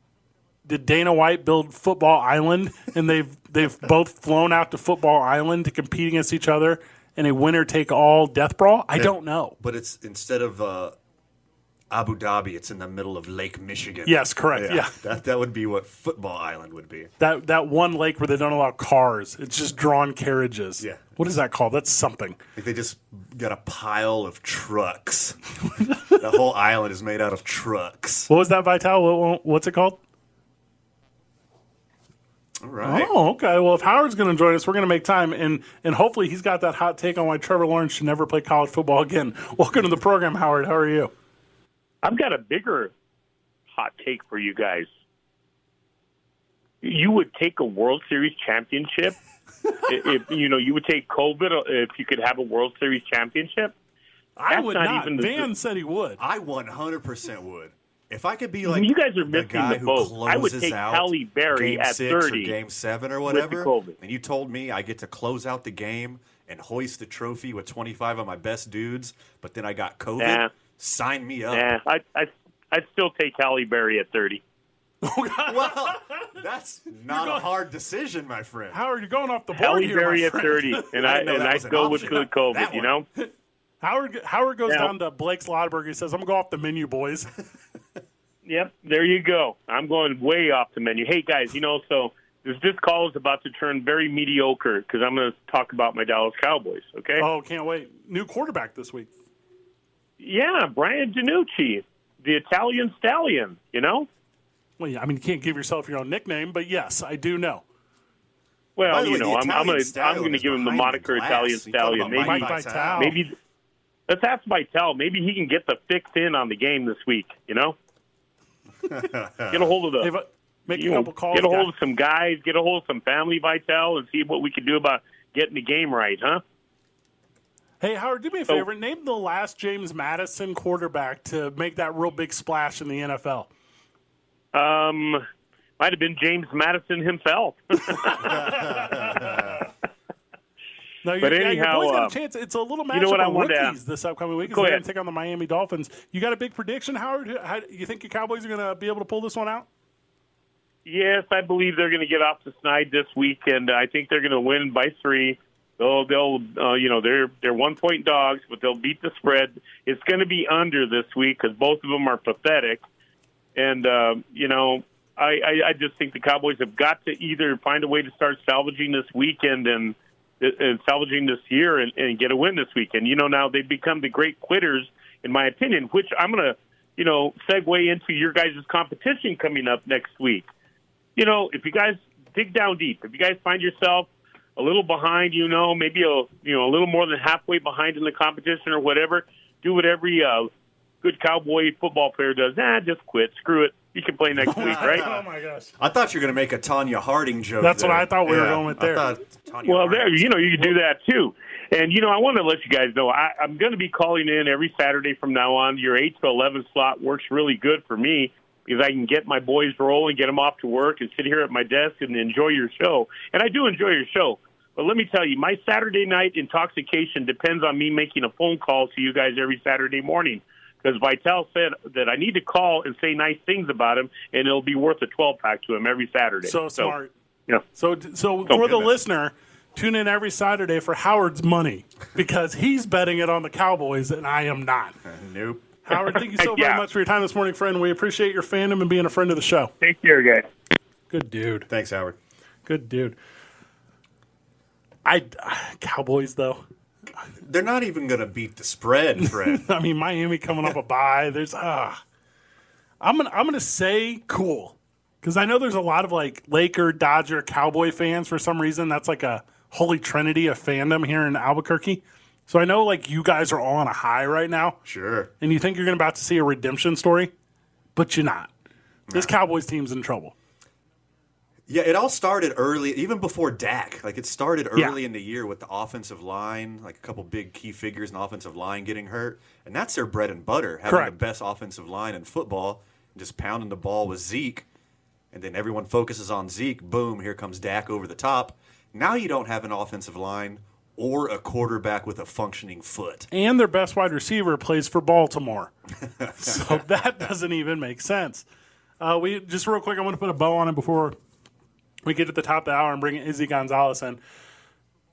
did Dana White build Football Island and they've they've both flown out to Football Island to compete against each other in a winner take all death brawl? I don't know. But it's instead of uh, Abu Dhabi, it's in the middle of Lake Michigan. Yes, correct. Yeah. That, that would be what Football Island would be. That that one lake where they don't allow cars. It's just drawn carriages. Yeah. What is that called? That's something. Like they just got a pile of trucks. the whole island is made out of trucks. What was that, Vital? What, what's it called? All right. Oh, okay. Well, if Howard's going to join us, we're going to make time, and and hopefully he's got that hot take on why Trevor Lawrence should never play college football again. Welcome to the program, Howard. How are you? I've got a bigger hot take for you guys. You would take a World Series championship if you know you would take COVID if you could have a World Series championship. I would not not. even the- Van said he would. I 100% would. If I could be like you guys are the missing guy the who boat. I would take out Halle Berry at six 30 or game seven or whatever, and you told me I get to close out the game and hoist the trophy with 25 of my best dudes, but then I got COVID, Nah. Sign me up. Yeah, I I I'd still take Halle Berry at thirty. Oh, well, that's not a hard decision, my friend. Howard, you're going off the board Halle here, my Berry at thirty, and I I and I'd was go with option. good COVID. You know. Howard Howard goes Now- down to Blake Slotberg. He says, "I'm gonna go off the menu, boys." Yep, there you go. I'm going way off the menu. Hey guys, you know, so this this call is about to turn very mediocre because I'm going to talk about my Dallas Cowboys. Okay? oh, can't wait! New quarterback this week. Yeah, Brian DiNucci, the Italian stallion. You know. Well, yeah, I mean, you can't give yourself your own nickname, but yes, I do know. Well, you way, know, I'm, I'm going to I'm going to give him the moniker glass. Italian stallion. Maybe Mike Vital. Vitale. maybe let's ask Vital. Maybe he can get the fix in on the game this week. You know, get a hold of Hey, the but make you a know, couple calls. get a hold guy. of some guys, get a hold of some family Vital, and see what we can do about getting the game right, huh? Hey, Howard, do me a So- favor. Name the last James Madison quarterback to make that real big splash in the NFL. Um, might have been James Madison himself. No, But anyhow, your boys got uh, a chance. It's a little matchup you know what I of to rookies this upcoming week. Go ahead. going to take on the Miami Dolphins. You got a big prediction, Howard? How, you think your Cowboys are going to be able to pull this one out? yes, I believe they're going to get off the snide this week, and I think they're going to win by three. They'll, they'll, uh, you know, they're they're one point dogs, but they'll beat the spread. It's going to be under this week because both of them are pathetic, and uh, you know, I, I I just think the Cowboys have got to either find a way to start salvaging this weekend and and salvaging this year and, and get a win this weekend. You know, now they've become the great quitters, in my opinion, which I'm going to, you know, segue into your guys' competition coming up next week. You know, if you guys dig down deep, if you guys find yourself a little behind, you know, maybe a you know a little more than halfway behind in the competition or whatever, do what every uh, good cowboy football player does. Ah, just quit. Screw it. You can play next week, right? Oh my gosh! I thought you were going to make a Tonya Harding joke. That's what. I thought we were going with I there. thought Tonya Well, Harding. there, you know, you can do that too. And you know, I want to let you guys know I, I'm going to be calling in every Saturday from now on. Your eight to eleven slot works really good for me because I can get my boys rolling, get them off to work, and sit here at my desk and enjoy your show. And I do enjoy your show. But let me tell you, my Saturday night intoxication depends on me making a phone call to you guys every Saturday morning. Because Vital said that I need to call and say nice things about him, and it'll be worth a 12 pack to him every Saturday. So smart. Yeah. So, so for the goodness. listener, tune in every Saturday for Howard's money because he's betting it on the Cowboys and I am not. Nope. Howard, thank you so very much for your time this morning, friend. We appreciate your fandom and being a friend of the show. Take care, guys. Good dude. Thanks, Howard. Good dude. I Cowboys though. They're not even going to beat the spread, Fred. I mean, Miami coming up a bye. There's ah, I'm gonna I'm gonna say cool because I know there's a lot of like Laker, Dodger, Cowboy fans for some reason. That's like a holy trinity of fandom here in Albuquerque. So I know like you guys are all on a high right now, sure. and you think you're gonna about to see a redemption story, but you're not. This Cowboys team's in trouble. Yeah, it all started early, even before Dak. Like it started Yeah. early in the year with the offensive line, like a couple big key figures in the offensive line getting hurt, and that's their bread and butter, having Correct. the best offensive line in football, just pounding the ball with Zeke, and then everyone focuses on Zeke. Boom, here comes Dak over the top. Now you don't have an offensive line or a quarterback with a functioning foot. and their best wide receiver plays for Baltimore. so that doesn't even make sense. Uh, we just real quick. I want to put a bow on it before we get to the top of the hour and bring Izzy Gonzalez in.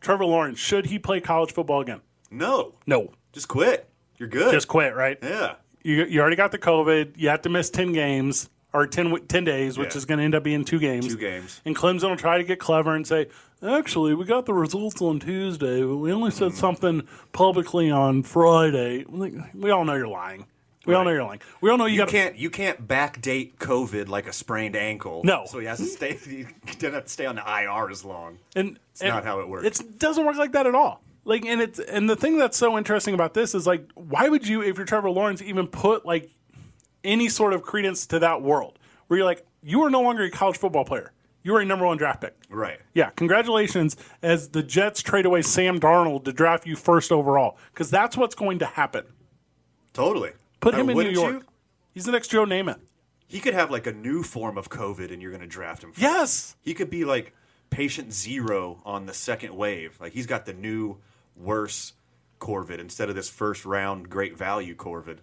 Trevor Lawrence should he play college football again? No, No, just quit. You're good. just quit. Right? Yeah. You you already got the COVID. You have to miss ten games or 10, 10 days, which Yeah. is going to end up being two games. Two games. And Clemson will try to get clever and say, actually, we got the results on Tuesday, but we only said something publicly on Friday. We all know you're lying. We all know you're lying. We all know you, You got can't you can't backdate COVID like a sprained ankle. No. so he has to stay. He doesn't have to stay on the IR as long. And it's not how it works. It doesn't work like that at all. Like, and it's and the thing that's so interesting about this is like, why would you, if you're Trevor Lawrence, even put like any sort of credence to that world where you're like, you are no longer a college football player. You are a number one draft pick. Right. Yeah, congratulations as the Jets trade away Sam Darnold to draft you first overall because that's what's going to happen. Totally. Put Uh, him in New York. you? He's the next Joe Namath. He could have like a new form of COVID, and you're going to draft him. First. Yes. He could be like patient zero on the second wave. Like he's got the new, worse Corvid instead of this first round great value Corvid.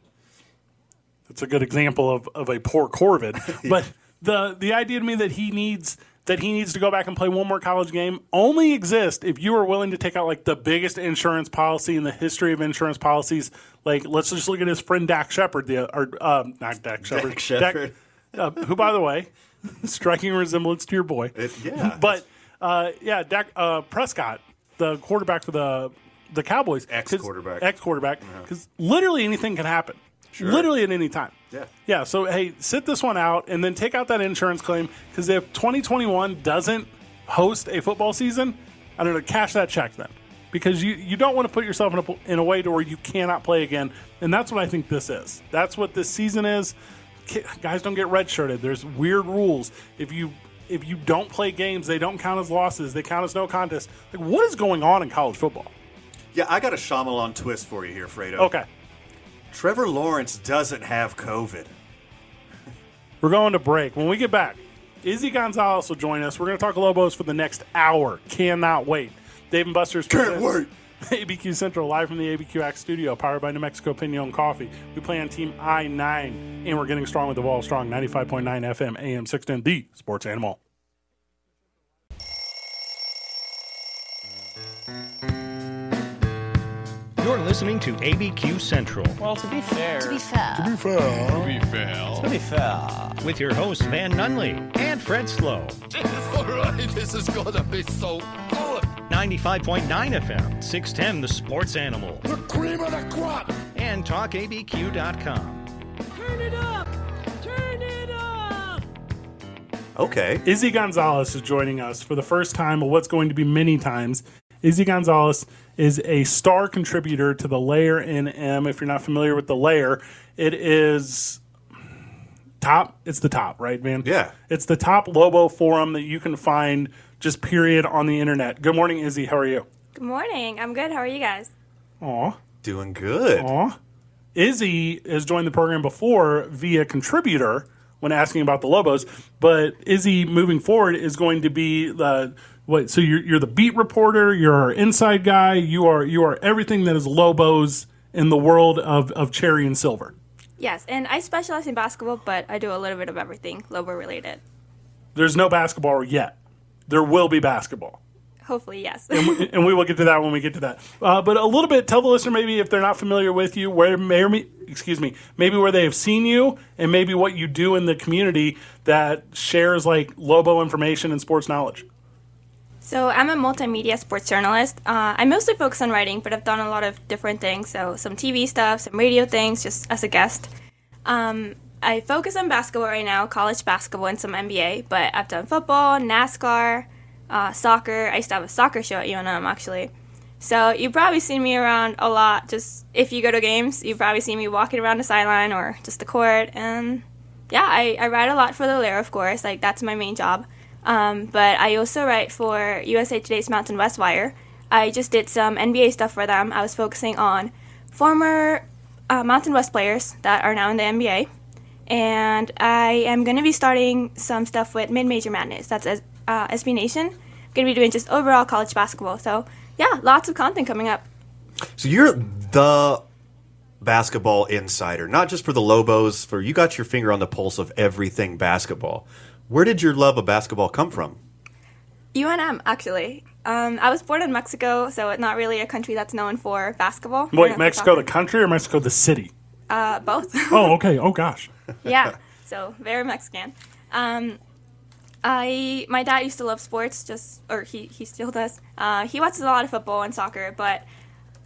That's a good example of, of a poor Corvid. but the the idea to me that he needs that he needs to go back and play one more college game only exists if you are willing to take out like the biggest insurance policy in the history of insurance policies. Like let's just look at his friend Dak Shepard, the or um, not Dak Shepard, Dak Shepard. uh, who by the way, striking resemblance to your boy. It- yeah. but uh, yeah, Dak uh, Prescott, the quarterback for the the Cowboys, Ex-quarterback. ex quarterback, because literally anything can happen. Literally at any time. Yeah. Yeah. So hey, sit this one out and then take out that insurance claim because if 2021 doesn't host a football season, I don't know, cash that check then because you you don't want to put yourself in a in a way to where you cannot play again, and that's what I think this is. That's what this season is. Guys don't get redshirted. There's weird rules. If you if you don't play games, they don't count as losses. They count as no contest. Like what is going on in college football? Yeah, I got a Shyamalan twist for you here, Fredo. Okay. Trevor Lawrence doesn't have COVID. We're going to break. When we get back, Izzy Gonzalez will join us. We're going to talk Lobos for the next hour. Cannot wait. Dave and Buster's Can't wait. ABQ Central live from the ABQX studio, powered by New Mexico Piñon Coffee. We play on Team I 9, and we're getting strong with the ball strong 95.9 FM, AM 610, the sports animal. You're listening to ABQ Central Well, to be fair, To be fair. to be fair, to be fair, with your hosts Van Nunley and Fred Slow. Alright, this is gonna be so good. 95.9 FM, 610 The Sports Animal, The cream of the crop. and TalkABQ.com. Turn it up! Turn it up! Okay. Izzy Gonzalez is joining us for the first time, or what's going to be many times. Izzy Gonzalez is a star contributor to the Layer NM. If you're not familiar with the Layer, it is top. It's the top, right, man? Yeah. It's the top Lobo forum that you can find, just period, on the internet. Good morning, Izzy. How are you? Good morning. I'm good. How are you guys? Aw. Doing good. Aw. Izzy has joined the program before via contributor when asking about the Lobos, but Izzy moving forward is going to be the what? So you're you're the beat reporter, you're our inside guy, you are you are everything that is Lobos in the world of of cherry and silver. Yes, and I specialize in basketball, but I do a little bit of everything Lobo related. There's no basketball yet. There will be basketball. Hopefully, yes. and we will get to that when we get to that. Uh, but a little bit, tell the listener maybe if they're not familiar with you, where may or may, excuse me, maybe where they have seen you, and maybe what you do in the community that shares like Lobo information and sports knowledge. So I'm a multimedia sports journalist. Uh, I mostly focus on writing, but I've done a lot of different things. So some TV stuff, some radio things, just as a guest. Um, I focus on basketball right now, college basketball and some NBA, but I've done football, NASCAR, uh, soccer. I used to have a soccer show at UNM actually. So you've probably seen me around a lot. Just if you go to games, you've probably seen me walking around the sideline or just the court. And yeah, I, I write a lot for the Lair, of course. Like that's my main job. Um, but I also write for USA Today's Mountain West Wire. I just did some NBA stuff for them. I was focusing on former uh, Mountain West players that are now in the NBA. And I am going to be starting some stuff with Mid Major Madness. That's uh, SB Nation. I'm going to be doing just overall college basketball. So, yeah, lots of content coming up. So you're the basketball insider, not just for the Lobos, for you got your finger on the pulse of everything basketball. Where did your love of basketball come from? UNM, actually. Um, I was born in Mexico, so it's not really a country that's known for basketball. Wait, Mexico the country or Mexico the city? Uh, both. Oh, okay. Oh gosh. yeah, so very Mexican. Um, I my dad used to love sports, just or he he still does. Uh, he watches a lot of football and soccer, but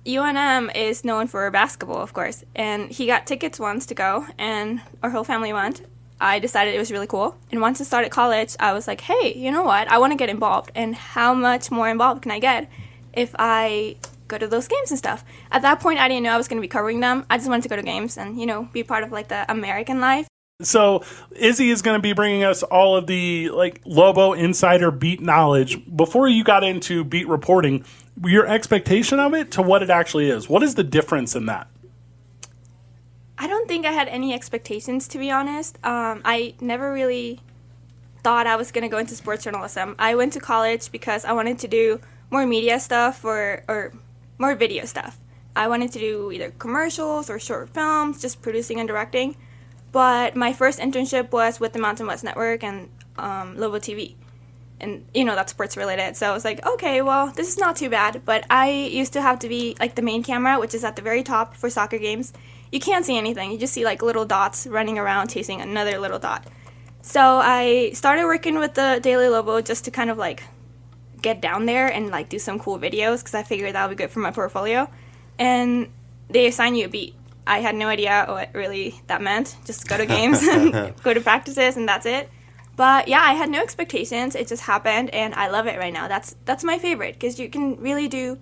UNM is known for basketball, of course. And he got tickets once to go, and our whole family went. I decided it was really cool. And once I started college, I was like, hey, you know what? I want to get involved. And how much more involved can I get if I go to those games and stuff. At that point, I didn't know I was going to be covering them. I just wanted to go to games and you know be part of like the American life. So Izzy is going to be bringing us all of the like Lobo insider beat knowledge. Before you got into beat reporting, your expectation of it to what it actually is. What is the difference in that? I don't think I had any expectations to be honest. Um, I never really thought I was going to go into sports journalism. I went to college because I wanted to do more media stuff or or more video stuff. I wanted to do either commercials or short films, just producing and directing. But my first internship was with the Mountain West Network and um, Lobo TV. And, you know, that's sports related. So I was like, okay, well, this is not too bad. But I used to have to be like the main camera, which is at the very top for soccer games. You can't see anything. You just see like little dots running around chasing another little dot. So I started working with the Daily Lobo just to kind of like get down there and like do some cool videos because I figured that would be good for my portfolio. And they assign you a beat. I had no idea what really that meant. Just go to games and go to practices, and that's it. But yeah, I had no expectations. It just happened, and I love it right now. That's that's my favorite because you can really do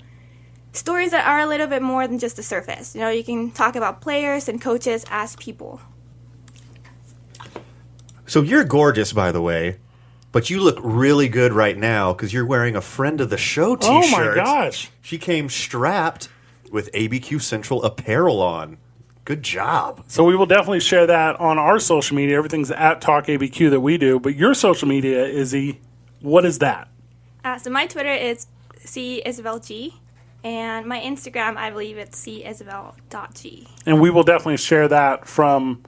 stories that are a little bit more than just the surface. You know, you can talk about players and coaches as people. So you're gorgeous, by the way, but you look really good right now because you're wearing a friend of the show Oh T-shirt. Oh my gosh. She came strapped with ABQ Central apparel on. Good job. So we will definitely share that on our social media. Everything's at Talk ABQ that we do, but your social media, Izzy, what is that? Uh, so my Twitter is c isabel g, and my Instagram I believe it's c isabel.g. and we will definitely share that from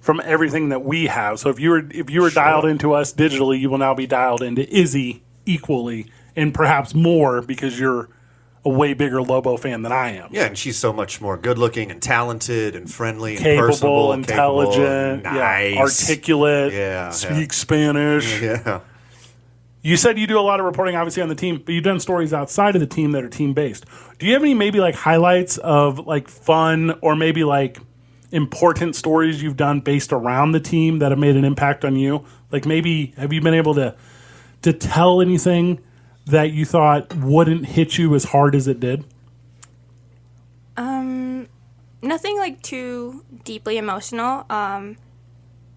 from everything that we have. So if you were if you were dialed into us digitally, you will now be dialed into Izzy equally and perhaps more because you're a way bigger Lobo fan than I am. Yeah, and she's so much more good-looking and talented and friendly and Capable, personable, intelligent, capable, yeah, nice, articulate, Yeah, speak Spanish. Yeah. You said you do a lot of reporting, obviously, on the team, but you've done stories outside of the team that are team based. Do you have any maybe like highlights of like fun or maybe like important stories you've done based around the team that have made an impact on you? Like maybe have you been able to to tell anything that you thought wouldn't hit you as hard as it did? Um, nothing like too deeply emotional. Um,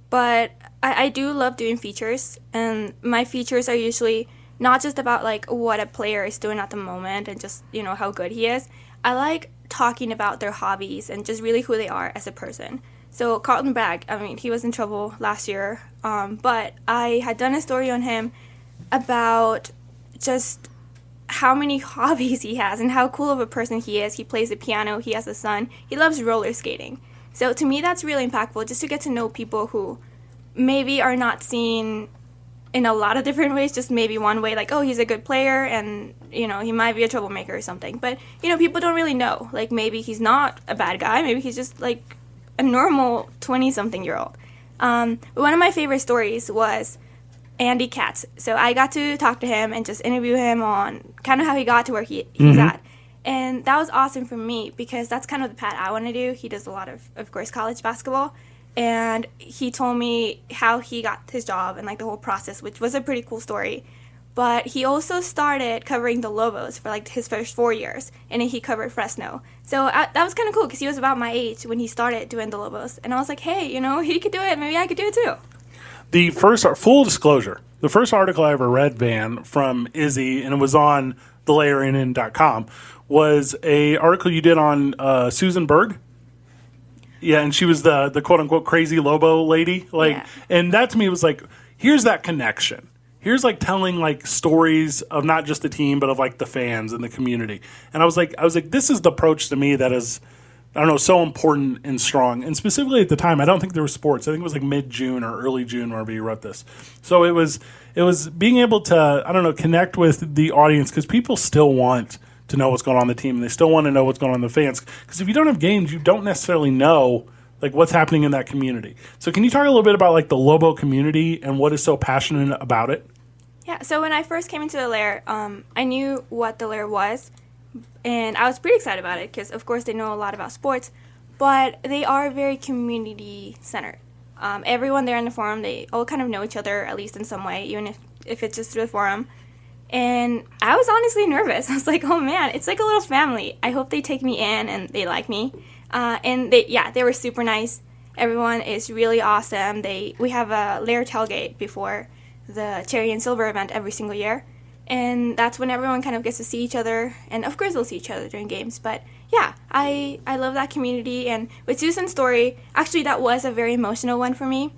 but I, I do love doing features, and my features are usually not just about like what a player is doing at the moment and just you know how good he is. I like talking about their hobbies and just really who they are as a person. So Carlton Bragg, I mean, he was in trouble last year, um, but I had done a story on him about just how many hobbies he has and how cool of a person he is. He plays the piano, he has a son, he loves roller skating. So to me, that's really impactful just to get to know people who maybe are not seen in a lot of different ways, just maybe one way, like, oh, he's a good player and, you know, he might be a troublemaker or something. But, you know, people don't really know. Like, maybe he's not a bad guy, maybe he's just like a normal 20 something year old. Um, but one of my favorite stories was Andy Katz. So I got to talk to him and just interview him on kind of how he got to where he, he's Mhm. at. And that was awesome for me because that's kind of the path I want to do. He does a lot of, of course, college basketball. And he told me how he got his job and like the whole process, which was a pretty cool story. But he also started covering the Lobos for like his first four years, and then he covered Fresno. So I, that was kind of cool because he was about my age when he started doing the Lobos, and I was like, hey, you know, he could do it. Maybe I could do it too. The first full disclosure, the first article I ever read, Van, from Izzy, and it was on thelayerinn.com, was a article you did on uh, Susan Berg. Yeah, and she was the the quote unquote crazy Lobo lady. Like, and that to me was like, here's that connection. Here's like telling like stories of not just the team, but of like the fans and the community. And I was like, I was like, this is the approach to me that is, I don't know, so important and strong. And specifically at the time, I don't think there was sports. I think it was like mid June or early June whenever you wrote this. So it was it was being able to I don't know connect with the audience because people still want to know what's going on in the team and they still want to know what's going on in the fans because if you don't have games, you don't necessarily know like what's happening in that community. So can you talk a little bit about like the Lobo community and what is so passionate about it? Yeah, so when I first came into the lair, um, I knew what the lair was, and I was pretty excited about it because, of course, they know a lot about sports, but they are very community centered. Um, everyone there in the forum, they all kind of know each other, at least in some way, even if, if it's just through the forum. And I was honestly nervous. I was like, oh man, it's like a little family. I hope they take me in and they like me. Uh, and they, yeah, they were super nice. Everyone is really awesome. They we have a layer tailgate before the cherry and silver event every single year, and that's when everyone kind of gets to see each other. And of course, they'll see each other during games. But yeah, I I love that community. And with Susan's story, actually, that was a very emotional one for me.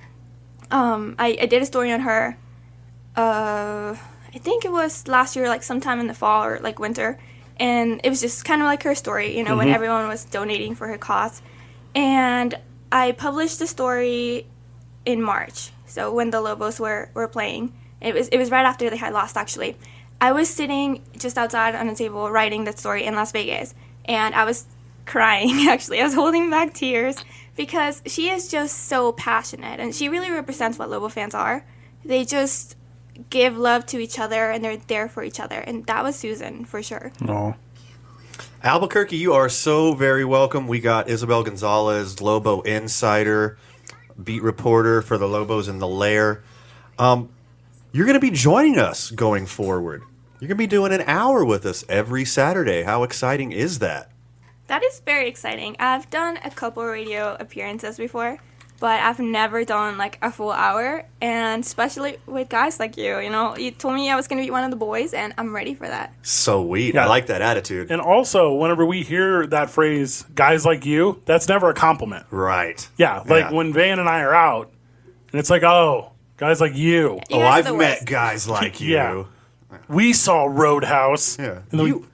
Um, I, I did a story on her. Uh, I think it was last year, like sometime in the fall or like winter, and it was just kind of like her story, you know, when Mhm. everyone was donating for her cause. And I published the story in March, so when the Lobos were, were playing. It was it was right after they had lost actually. I was sitting just outside on a table writing that story in Las Vegas, and I was crying actually. I was holding back tears because she is just so passionate and she really represents what Lobo fans are. They just give love to each other and they're there for each other, and that was Susan for sure. No. Albuquerque, you are so very welcome. We got Isabel Gonzalez, Lobo insider, beat reporter for the Lobos in the Lair. Um, you're going to be joining us going forward. You're going to be doing an hour with us every Saturday. How exciting is that? That is very exciting. I've done a couple radio appearances before, but I've never done like a full hour, and especially with guys like you. You know, you told me I was going to be one of the boys, and I'm ready for that. So sweet. I like that attitude. And also, whenever we hear that phrase, guys like you, that's never a compliment. Right. Yeah. Like Yeah. when Van and I are out, and it's like, oh, guys like you. Oh, I've met guys like you. Yeah. We saw Roadhouse. Yeah. And then we- you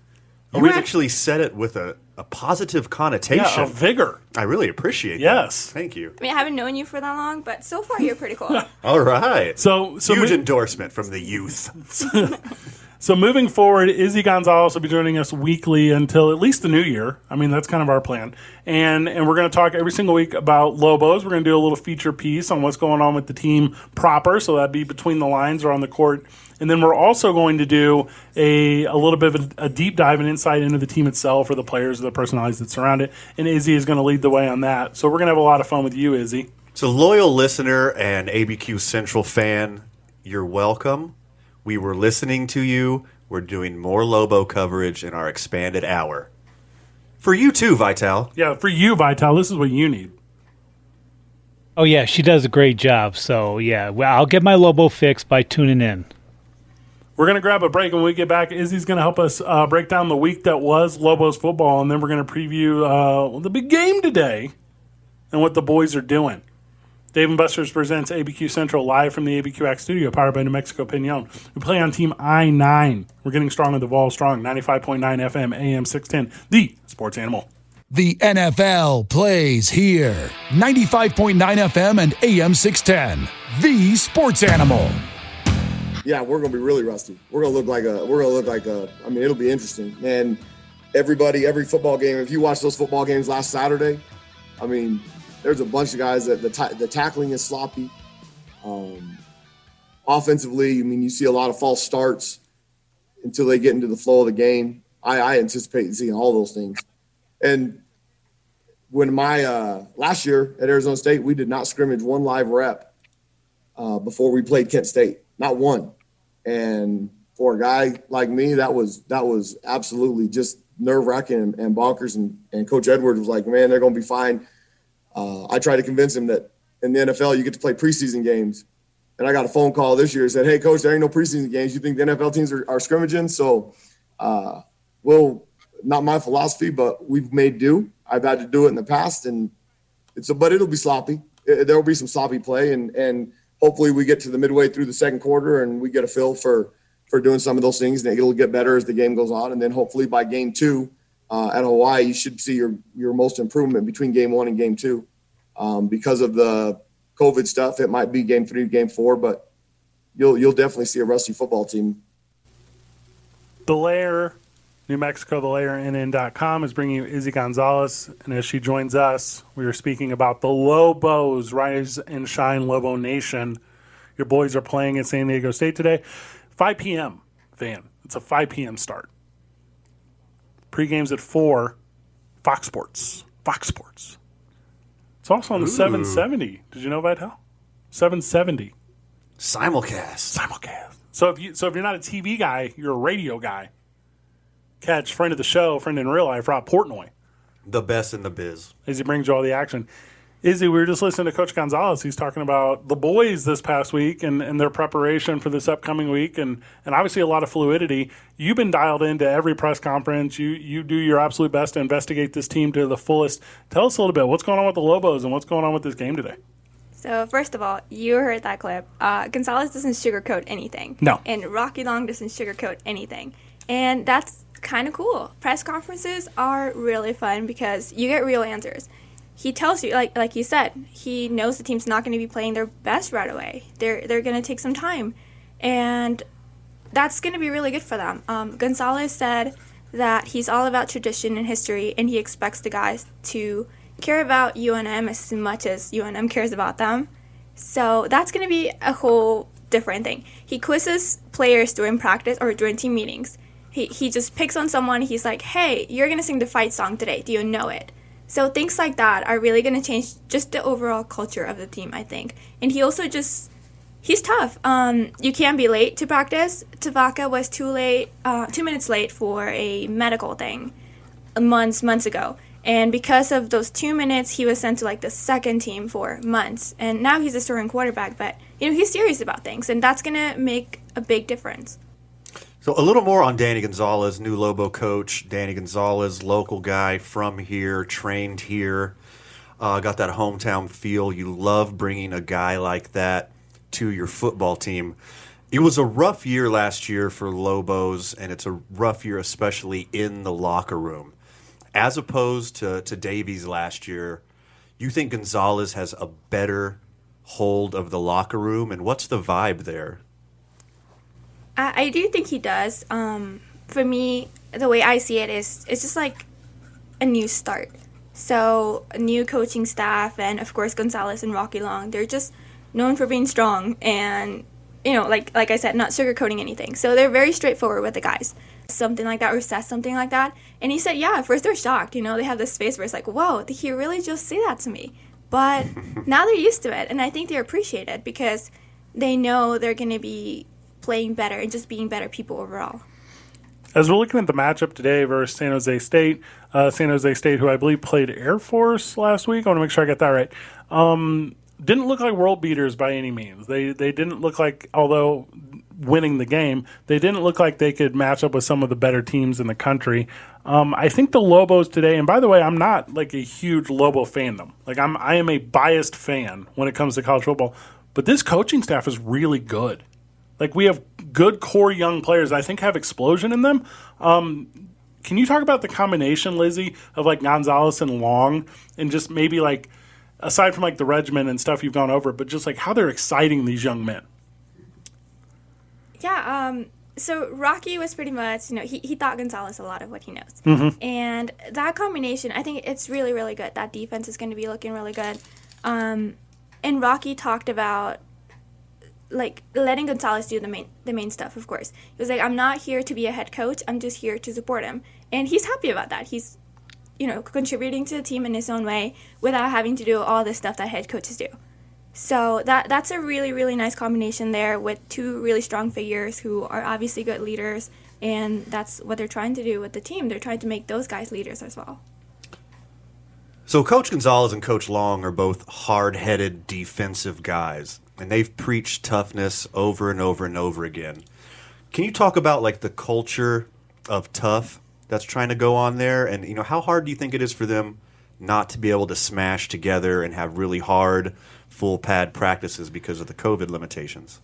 we- actually said it with a, a positive connotation. Yeah, a vigor. I really appreciate Yes. that. Thank you. I mean, I haven't known you for that long, but so far you're pretty cool. All right. So, so Huge mo- endorsement from the youth. So moving forward, Izzy Gonzalez will be joining us weekly until at least the new year. I mean, that's kind of our plan. And and we're going to talk every single week about Lobos. We're going to do a little feature piece on what's going on with the team proper. So that'd be between the lines or on the court. And then we're also going to do a, a little bit of a, a deep dive and insight into the team itself or the players or the personalities that surround it. And Izzy is going to lead the way on that. So we're going to have a lot of fun with you, Izzy. So, loyal listener and ABQ Central fan, you're welcome. We were listening to you. We're doing more Lobo coverage in our expanded hour. For you too, Vital. Yeah, for you, Vital, this is what you need. Oh yeah, she does a great job. So yeah, well, I'll get my Lobo fix by tuning in. We're going to grab a break. and When we get back, Izzy's going to help us uh, break down the week that was Lobos football, and then we're going to preview uh, the big game today and what the boys are doing. Dave and Buster's presents ABQ Central live from the ABQX studio, powered by New Mexico Piñon. We play on Team I 9. We're getting strong with the Vol Strong, 95.9 FM, AM 610, the sports animal. The NFL plays here. 95.9 FM and AM 610. The Sports Animal. Yeah, we're gonna be really rusty. We're gonna look like a. We're gonna look like a. I mean, it'll be interesting. And everybody, every football game. If you watch those football games last Saturday, I mean, there's a bunch of guys that the ta- the tackling is sloppy. Um, offensively, I mean, you see a lot of false starts until they get into the flow of the game. I, I anticipate seeing all those things. And when my uh, last year at Arizona State, we did not scrimmage one live rep uh, before we played Kent State, not one. And for a guy like me, that was that was absolutely just nerve wracking and, and bonkers. And, and Coach Edwards was like, "Man, they're going to be fine." Uh, I tried to convince him that in the NFL you get to play preseason games, and I got a phone call this year said, "Hey, coach, there ain't no preseason games. You think the NFL teams are, are scrimmaging?" So, uh, well, not my philosophy, but we've made do. I've had to do it in the past, and it's a, but it'll be sloppy. There will be some sloppy play, and and hopefully we get to the midway through the second quarter and we get a feel for for doing some of those things, and it'll get better as the game goes on, and then hopefully by game two uh, at Hawaii, you should see your your most improvement between game one and game two. Um, because of the COVID stuff, it might be game three, game four, but you'll you'll definitely see a rusty football team. The Lair, New Mexico, the LairNM.com is bringing you Izzy Gonzalez. And as she joins us, we are speaking about the Lobos, Rise and Shine Lobo Nation. Your boys are playing at San Diego State today. 5 p.m. fan. It's a 5 p.m. start. Pre-game's at 4. Fox Sports. Fox Sports. It's also on the Ooh. 770. Did you know, Vital? 770. Simulcast. Simulcast. So if you so if you're not a TV guy, you're a radio guy. Catch friend of the show, friend in real life, Rob Portnoy, The best in the biz. as he brings you all the action. Izzy, we were just listening to Coach Gonzales. He's talking about the boys this past week and, and their preparation for this upcoming week, and, and obviously a lot of fluidity. You've been dialed into every press conference. You you do your absolute best to investigate this team to the fullest. Tell us a little bit what's going on with the Lobos and what's going on with this game today. So first of all, you heard that clip. Uh, Gonzales doesn't sugarcoat anything. No. And Rocky Long doesn't sugarcoat anything, and that's kind of cool. Press conferences are really fun because you get real answers. He tells you, like like you said, he knows the team's not going to be playing their best right away. They're they're going to take some time, and that's going to be really good for them. Um, Gonzales said that he's all about tradition and history, and he expects the guys to care about UNM as much as UNM cares about them. So that's going to be a whole different thing. He quizzes players during practice or during team meetings. He, he just picks on someone. He's like, hey, you're going to sing the fight song today. Do you know it? So things like that are really going to change just the overall culture of the team, I think. And he also just he's tough. Um, you can't be late to practice. Tevaka was too late, uh, two minutes late for a medical thing, months months ago. And because of those two minutes, he was sent to like the second team for months. And now he's a starting quarterback, but you know he's serious about things, and that's gonna make a big difference. So a little more on Danny Gonzales, new Lobo coach. Danny Gonzales, local guy from here, trained here, uh, got that hometown feel. You love bringing a guy like that to your football team. It was a rough year last year for Lobos, and it's a rough year, especially in the locker room. As opposed to, to Davie's last year, you think Gonzales has a better hold of the locker room, and what's the vibe there? I, I do think he does. Um, for me, the way I see it is, it's just like a new start. So a new coaching staff, and of course Gonzales and Rocky Long, they're just known for being strong and you know, like like I said, not sugarcoating anything. So they're very straightforward with the guys. Something like that or says something like that. And he said, yeah, at first they're shocked. You know, they have this face where it's like, whoa, did he really just say that to me? But now they're used to it. And I think they appreciate it because they know they're going to be playing better and just being better people overall. As we're looking at the matchup today versus San Jose State, uh, San Jose State, who I believe played Air Force last week, I want to make sure I get that right. Um, didn't look like world beaters by any means. They they didn't look like, although winning the game, they didn't look like they could match up with some of the better teams in the country. Um, I think the Lobos today, and by the way, I'm not like a huge Lobo fandom. Like I'm, I am a biased fan when it comes to college football. But this coaching staff is really good. Like we have good core young players. I think have explosion in them. Um, can you talk about the combination, Izzy, of like Gonzales and Long, and just maybe like aside from like the regimen and stuff you've gone over, but just like how they're exciting these young men. Yeah, um, so Rocky was pretty much, you know, he, he taught Gonzales a lot of what he knows. Mhm. And that combination, I think it's really, really good. That defense is going to be looking really good. Um, and Rocky talked about like letting Gonzales do the main the main stuff, of course. He was like, I'm not here to be a head coach, I'm just here to support him. And he's happy about that. He's you know, contributing to the team in his own way without having to do all the stuff that head coaches do. So that that's a really really nice combination there with two really strong figures who are obviously good leaders and that's what they're trying to do with the team. They're trying to make those guys leaders as well. So Coach Gonzales and Coach Long are both hard-headed defensive guys, and they've preached toughness over and over and over again. Can you talk about like the culture of tough that's trying to go on there, and you know how hard do you think it is for them not to be able to smash together and have really hard full pad practices because of the COVID limitations?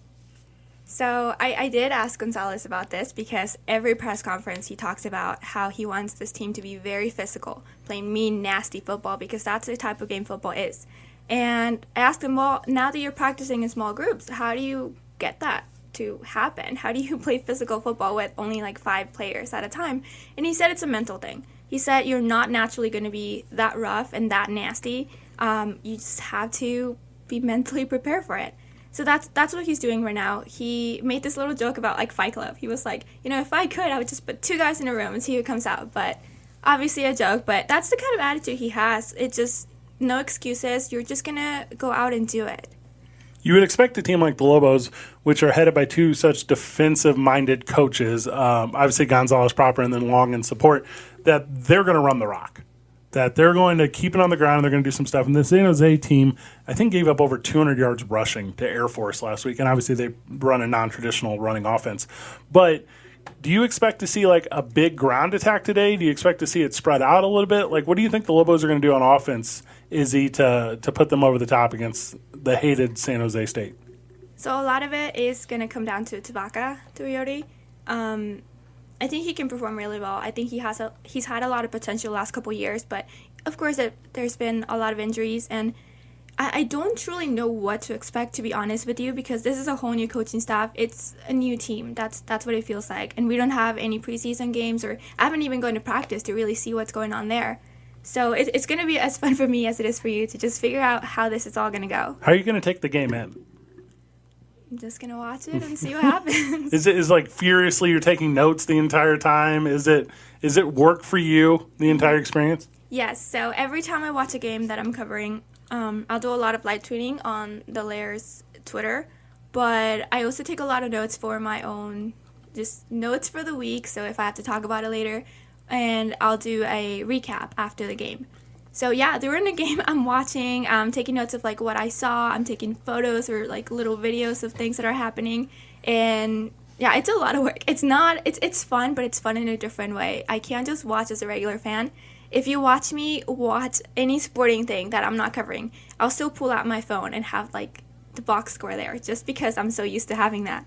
So I, I did ask Gonzales about this because every press conference he talks about how he wants this team to be very physical, playing mean, nasty football because that's the type of game football is. And I asked him, well, now that you're practicing in small groups, how do you get that to happen? How do you play physical football with only like five players at a time? And he said it's a mental thing. He said you're not naturally going to be that rough and that nasty. Um, you just have to be mentally prepared for it. So that's that's what he's doing right now. He made this little joke about like Fight Club. He was like, you know, if I could, I would just put two guys in a room and see who comes out. But obviously a joke. But that's the kind of attitude he has. It just no excuses. You're just gonna go out and do it. You would expect a team like the Lobos, which are headed by two such defensive-minded coaches, um, obviously Gonzales proper and then Long in support, that they're going to run the rock. That they're going to keep it on the ground and they're going to do some stuff. And the San Jose team, I think, gave up over 200 yards rushing to Air Force last week. And obviously, they run a non-traditional running offense. But do you expect to see like a big ground attack today? Do you expect to see it spread out a little bit? Like, what do you think the Lobos are going to do on offense, Izzy, to to put them over the top against the hated San Jose State? So a lot of it is going to come down to Tevaka Tuioti. Um, I think he can perform really well. I think he has a he's had a lot of potential last couple years, but of course it, there's been a lot of injuries and I, I don't truly know what to expect to be honest with you because this is a whole new coaching staff. It's a new team. That's that's what it feels like, and we don't have any preseason games or I haven't even gone to practice to really see what's going on there. So it, it's going to be as fun for me as it is for you to just figure out how this is all going to go. How are you going to take the game in? I'm just gonna watch it and see what happens. Is it is like furiously you're taking notes the entire time? Is it is it work for you the entire experience? Yes. So every time I watch a game that I'm covering, um, I'll do a lot of live tweeting on the Lair's Twitter, but I also take a lot of notes for my own just notes for the week. So if I have to talk about it later, and I'll do a recap after the game. So yeah, during the game, I'm watching, I'm taking notes of like what I saw. I'm taking photos or like little videos of things that are happening, and yeah, it's a lot of work. It's not, it's it's fun, but it's fun in a different way. I can't just watch as a regular fan. If you watch me watch any sporting thing that I'm not covering, I'll still pull out my phone and have like the box score there, just because I'm so used to having that.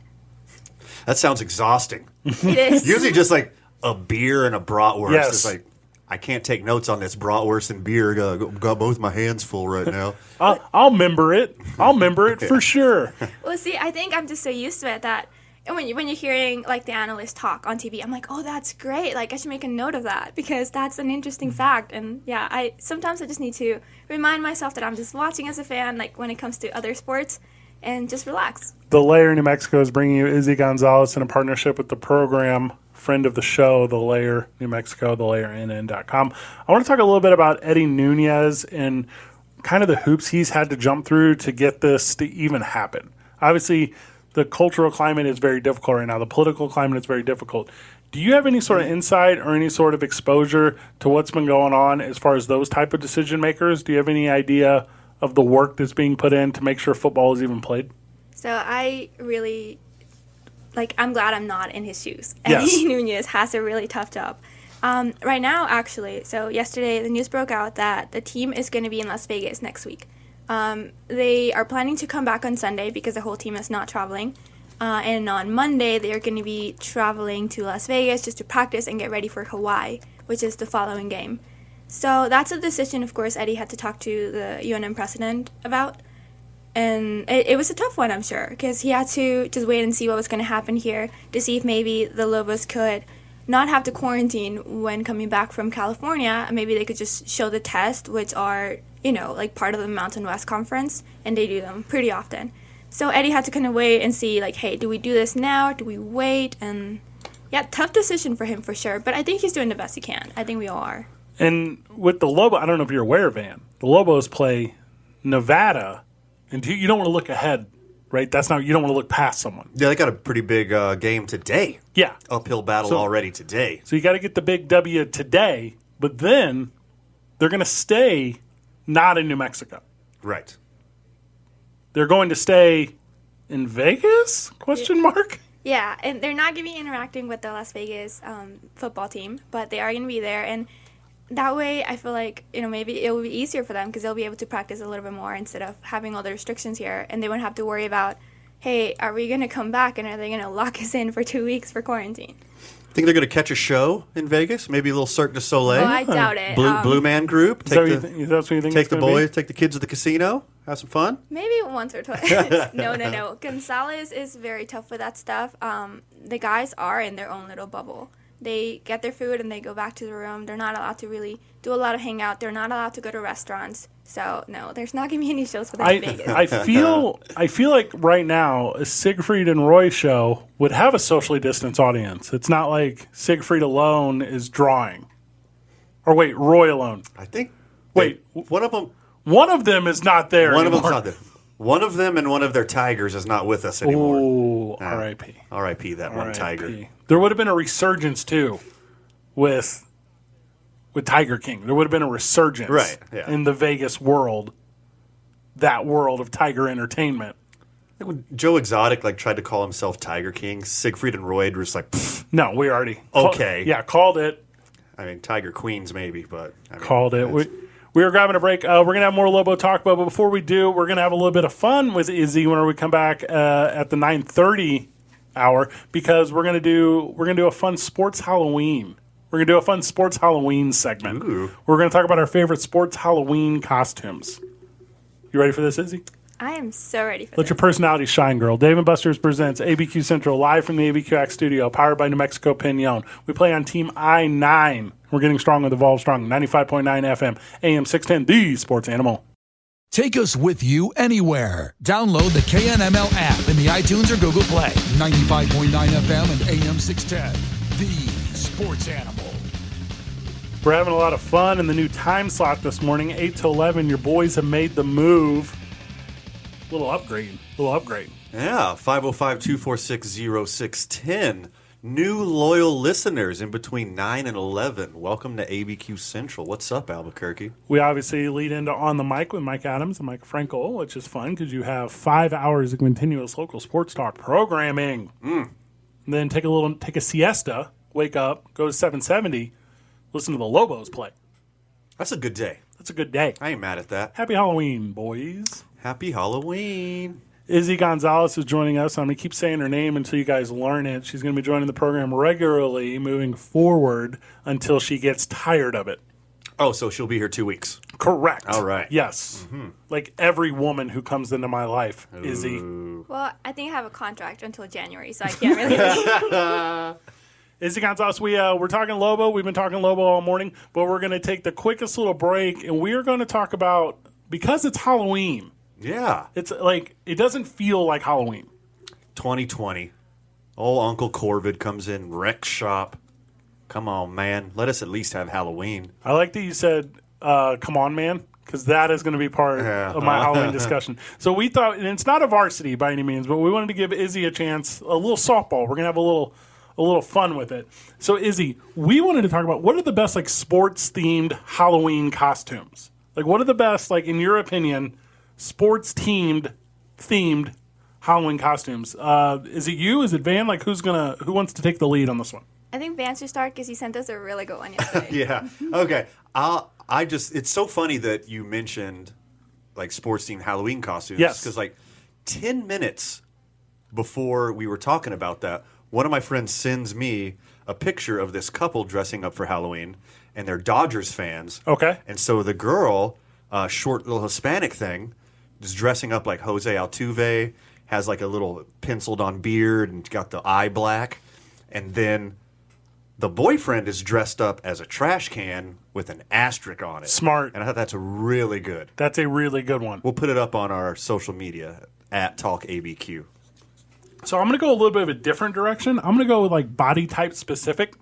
That sounds exhausting. It is. Usually just like a beer and a bratwurst. Yes. It's like I can't take notes on this bratwurst and beer. Got, got both my hands full right now. I'll, I'll member it. I'll remember it for sure. Well, see, I think I'm just so used to it that and when you when you're hearing like the analyst talk on TV, I'm like, oh, that's great. Like I should make a note of that because that's an interesting mm-hmm. fact. And yeah, I sometimes I just need to remind myself that I'm just watching as a fan, like when it comes to other sports, and just relax. The Lair New Mexico is bringing you Izzy Gonzalez in a partnership with the program friend of the show, The Lair New Mexico, thelairnm.com. I want to talk a little bit about Eddie Nunez and kind of the hoops he's had to jump through to get this to even happen. Obviously, the cultural climate is very difficult right now. The political climate is very difficult. Do you have any sort of insight or any sort of exposure to what's been going on as far as those type of decision makers? Do you have any idea of the work that's being put in to make sure football is even played? So I really like. I'm glad I'm not in his shoes. Yes. Eddie Nunez has a really tough job. Um, right now, actually, so yesterday the news broke out that the team is going to be in Las Vegas next week. Um, they are planning to come back on Sunday because the whole team is not traveling. Uh, and on Monday, they are going to be traveling to Las Vegas just to practice and get ready for Hawaii, which is the following game. So that's a decision, of course, Eddie had to talk to the UNM president about. And it, it was a tough one, I'm sure, because he had to just wait and see what was going to happen here to see if maybe the Lobos could not have to quarantine when coming back from California. Maybe they could just show the test, which are, you know, like part of the Mountain West Conference, and they do them pretty often. So Eddie had to kind of wait and see, like, hey, do we do this now? Do we wait? And yeah, tough decision for him for sure. But I think he's doing the best he can. I think we all are. And with the Lobo, I don't know if you're aware, Van. The Lobos play Nevada, and you don't want to look ahead, right? That's not you don't want to look past someone. Yeah, they got a pretty big uh, game today. Yeah, uphill battle So- already today. So you got to get the big W today, but then they're going to stay not in New Mexico. Right. They're going to stay in Vegas? Question mark. Yeah, and they're not going to be interacting with the Las Vegas um, football team, but they are going to be there. And that way, I feel like, you know, maybe it will be easier for them because they'll be able to practice a little bit more instead of having all the restrictions here. And they won't have to worry about, hey, are we going to come back and are they going to lock us in for two weeks for quarantine? I think they're going to catch a show in Vegas? Maybe a little Cirque du Soleil. Oh, I doubt it. Blue, Um, Blue Man Group. Is that what Take you the, think- that's what you think take the gonna be? boys, take the kids to the casino, have some fun. Maybe once or twice. no, no, no. Gonzales is very tough with that stuff. Um, the guys are in their own little bubble. They get their food and they go back to the room. They're not allowed to really do a lot of hangout. They're not allowed to go to restaurants. So no, there's not gonna be any shows for them in I, Vegas. I feel I feel like right now a Siegfried and Roy show would have a socially distanced audience. It's not like Siegfried alone is drawing, or wait, Roy alone. I think. Wait, one of them. One of them is not there. One of them's anymore. not there. One of them and one of their tigers is not with us anymore. Oh, Ah, R.I.P. R.I.P. That one tiger. There would have been a resurgence too, with with Tiger King. There would have been a resurgence, Right, yeah. in the Vegas world, that world of Tiger Entertainment. When Joe Exotic like tried to call himself Tiger King, Siegfried and Roy were just like, "Pfft." No, we already Okay. yeah, called it. I mean, Tiger Queens maybe, but I mean, called it. We, we are grabbing a break. Uh, we're gonna have more Lobo talk, but before we do, we're gonna have a little bit of fun with Izzy when we come back uh, at the nine thirty hour because we're gonna do we're gonna do a fun sports Halloween. We're gonna do a fun sports Halloween segment. We're gonna talk about our favorite sports Halloween costumes. You ready for this, Izzy? I am so ready for this. Let your personality shine, girl. Dave and Buster's presents ABQ Central live from the ABQX studio, powered by New Mexico Piñon. We play on Team I 9. We're getting strong with Evolve Strong, 95.9 FM, AM 610, the sports animal. Take us with you anywhere. Download the KNML app in the iTunes or Google Play. 95.9 FM and AM 610. The sports animal. We're having a lot of fun in the new time slot this morning, 8 to 11. Your boys have made the move. Little upgrade. Little upgrade. Yeah, 505 246 0610. New loyal listeners in between 9 and 11. Welcome to ABQ Central. What's up, Albuquerque? We obviously lead into On the Mic with Mike Adams and Mike Frankel, which is fun because you have five hours of continuous local sports talk programming. Mm. Then take a little, take a siesta, wake up, go to 770, listen to the Lobos play. That's a good day. That's a good day. I ain't mad at that. Happy Halloween, boys. Happy Halloween. Izzy Gonzalez is joining us. I'm going to keep saying her name until you guys learn it. She's going to be joining the program regularly moving forward until she gets tired of it. Oh, so she'll be here two weeks. Correct. All right. Yes. Like every woman who comes into my life, Izzy. Well, I think I have a contract until January, so I can't really. Izzy Gonzalez, we, uh, we're talking Lobo. We've been talking Lobo all morning, but we're going to take the quickest little break and we are going to talk about, because it's Halloween, Yeah. it's like, it doesn't feel like Halloween. 2020. Old Uncle Corvid comes in, wreck shop. Come on, man. Let us at least have Halloween. I like that you said, uh, "Come on, man," because that is going to be part Yeah. of my Halloween discussion. So we thought, and it's not a varsity by any means, but we wanted to give Izzy a chance, a little softball. We're going to have a little, a little fun with it. So Izzy, we wanted to talk about what are the best like sports themed Halloween costumes. Like, what are the best, like in your opinion, sports themed, themed Halloween costumes? Uh, is it you? Is it Van? Like, who's gonna, who wants to take the lead on this one? I think Van should start because he sent us a really good one yesterday. yeah. Okay. I'll, I just, it's so funny that you mentioned like sports themed Halloween costumes. Yes. Because like 10 minutes before we were talking about that, one of my friends sends me a picture of this couple dressing up for Halloween, and they're Dodgers fans. Okay. And so the girl, uh, short little Hispanic thing, is dressing up like Jose Altuve, has like a little penciled on beard and got the eye black. And then the boyfriend is dressed up as a trash can with an asterisk on it. Smart. And I thought that's a really good. That's a really good one. We'll put it up on our social media at Talk ABQ. So I'm going to go a little bit of a different direction. I'm going to go with like body type specific.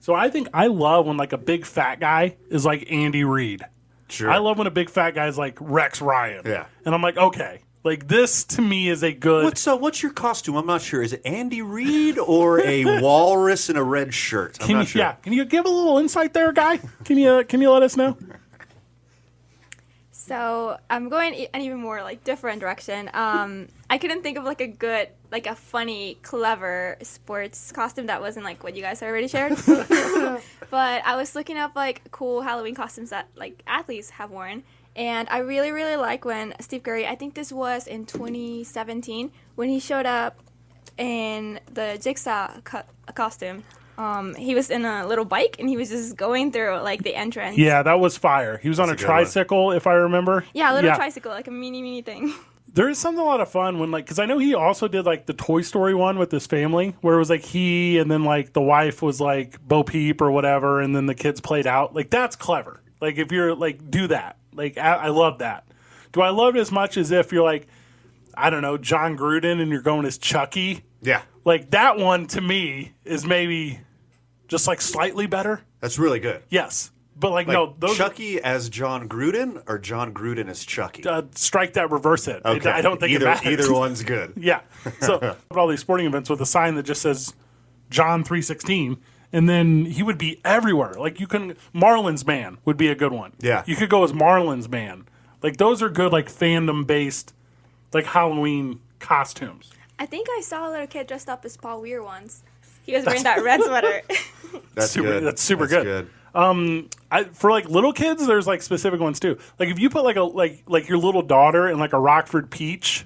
So I think I love when like a big fat guy is like Andy Reid. Sure. I love when a big fat guy is like Rex Ryan. Yeah. And I'm like, okay, like this to me is a good. What's uh, what's your costume? I'm not sure. Is it Andy Reid or a walrus in a red shirt? I'm can not you, sure. Yeah. Can you give a little insight there, guy? Can you can you let us know? So I'm going an even more like different direction. Um, I couldn't think of like a good, like a funny, clever sports costume that wasn't like what you guys already shared. but I was looking up like cool Halloween costumes that like athletes have worn, and I really really like when Steph Curry. I think this was in 2017 when he showed up in the Jigsaw co- costume. Um, he was in a little bike and he was just going through like the entrance. Yeah, that was fire. He was on a, a good one. tricycle, if I remember. Yeah, a little tricycle, like a mini mini thing. There is something a lot of fun when like because I know he also did like the Toy Story one with his family where it was like he and then like the wife was like Bo Peep or whatever and then the kids played out. Like that's clever. Like if you're like do that. Like I, I love that. Do I love it as much as if you're like I don't know Jon Gruden and you're going as Chucky? Yeah, like that one to me is maybe just like slightly better. That's really good. yes But like, Like no, those Chucky as Jon Gruden or Jon Gruden as Chucky. uh, strike that, reverse it. It- Okay. I don't think either it matters. either one's good. Yeah. So at all these sporting events with a sign that just says John three sixteen, and then he would be everywhere. Like you can Marlins man would be a good one. Yeah. You could go as Marlins man. Like those are good like fandom based like Halloween costumes. I think I saw a little kid dressed up as Paul Weir once. He was wearing that red sweater. That's super, good. That's super That's good. Um, I, for like little kids, there's like specific ones too. Like if you put like a like like your little daughter in like a Rockford Peach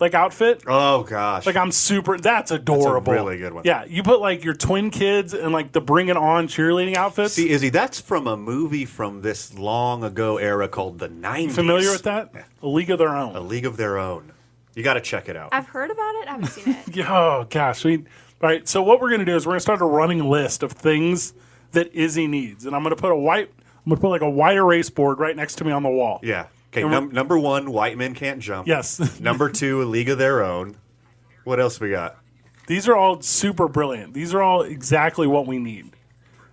like outfit, Oh gosh. like I'm super. That's adorable. really good one. Yeah, you put like your twin kids in like the Bring It On cheerleading outfits. See, Izzy, that's from a movie from this long ago era called the 90s. Familiar with that? A League of Their Own. A League of Their Own. You got to check it out. I've heard about it. I haven't seen it. Oh gosh, we. All right, so what we're gonna do is we're gonna start a running list of things that Izzy needs, and I'm gonna put a white. I'm gonna put like a white erase board right next to me on the wall. Yeah. Okay, And num- number one, white men can't jump. Yes. number two, a league of their own. What else we got? These are all super brilliant. These are all exactly what we need.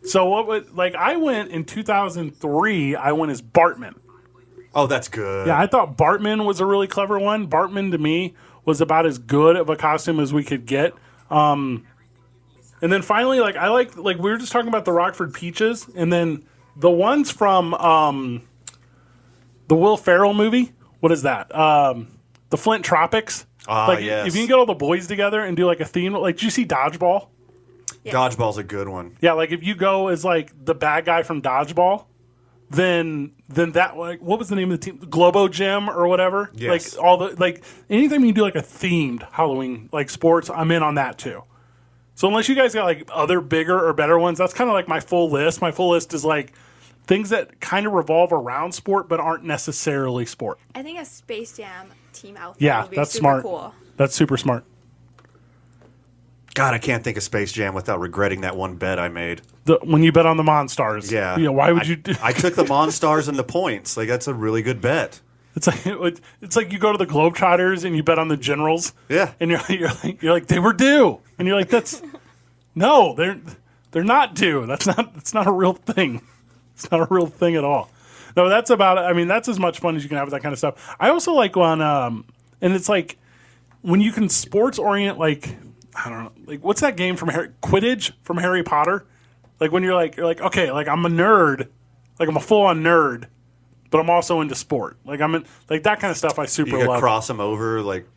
So what would like I went in 2003. I went as Bartman. Oh, that's good. Yeah, I thought Bartman was a really clever one. Bartman to me was about as good of a costume as we could get. Um, and then finally, like I like like we were just talking about the Rockford Peaches, and then the ones from um, the Will Ferrell movie. What is that? Um, the Flint Tropics. Ah, like yes. if you can get all the boys together and do like a theme, like do you see Dodgeball? Dodgeball's a good one. Yeah, like if you go as like the bad guy from Dodgeball, then then that like what was the name of the team? Globo Gym or whatever. Yes. Like all the like anything you do like a themed Halloween like sports, I'm in on that too. So unless you guys got like other bigger or better ones, that's kind of like my full list. My full list is like things that kind of revolve around sport but aren't necessarily sport. I think a Space Jam team outfit Yeah, would be that's super smart. cool. That's super smart. God, I can't think of Space Jam without regretting that one bet I made. The, when you bet on the Monstars, Yeah. yeah. Why would I- you? Do, I took the Monstars and the points. Like that's a really good bet. It's like it's like you go to the Globetrotters and you bet on the Generals. Yeah. and you're you're like, you're like they were due, and you're like that's no, they're they're not due. That's not that's not a real thing. It's not a real thing at all. No, that's about. I mean, that's as much fun as you can have with that kind of stuff. I also like when um, and it's like when you can sports orient like I don't know, like what's that game from Harry, Quidditch from Harry Potter? Like when you're like you're like okay, like I'm a nerd, like I'm a full on nerd, but I'm also into sport. Like I'm in like that kind of stuff. I super You could love. cross them over like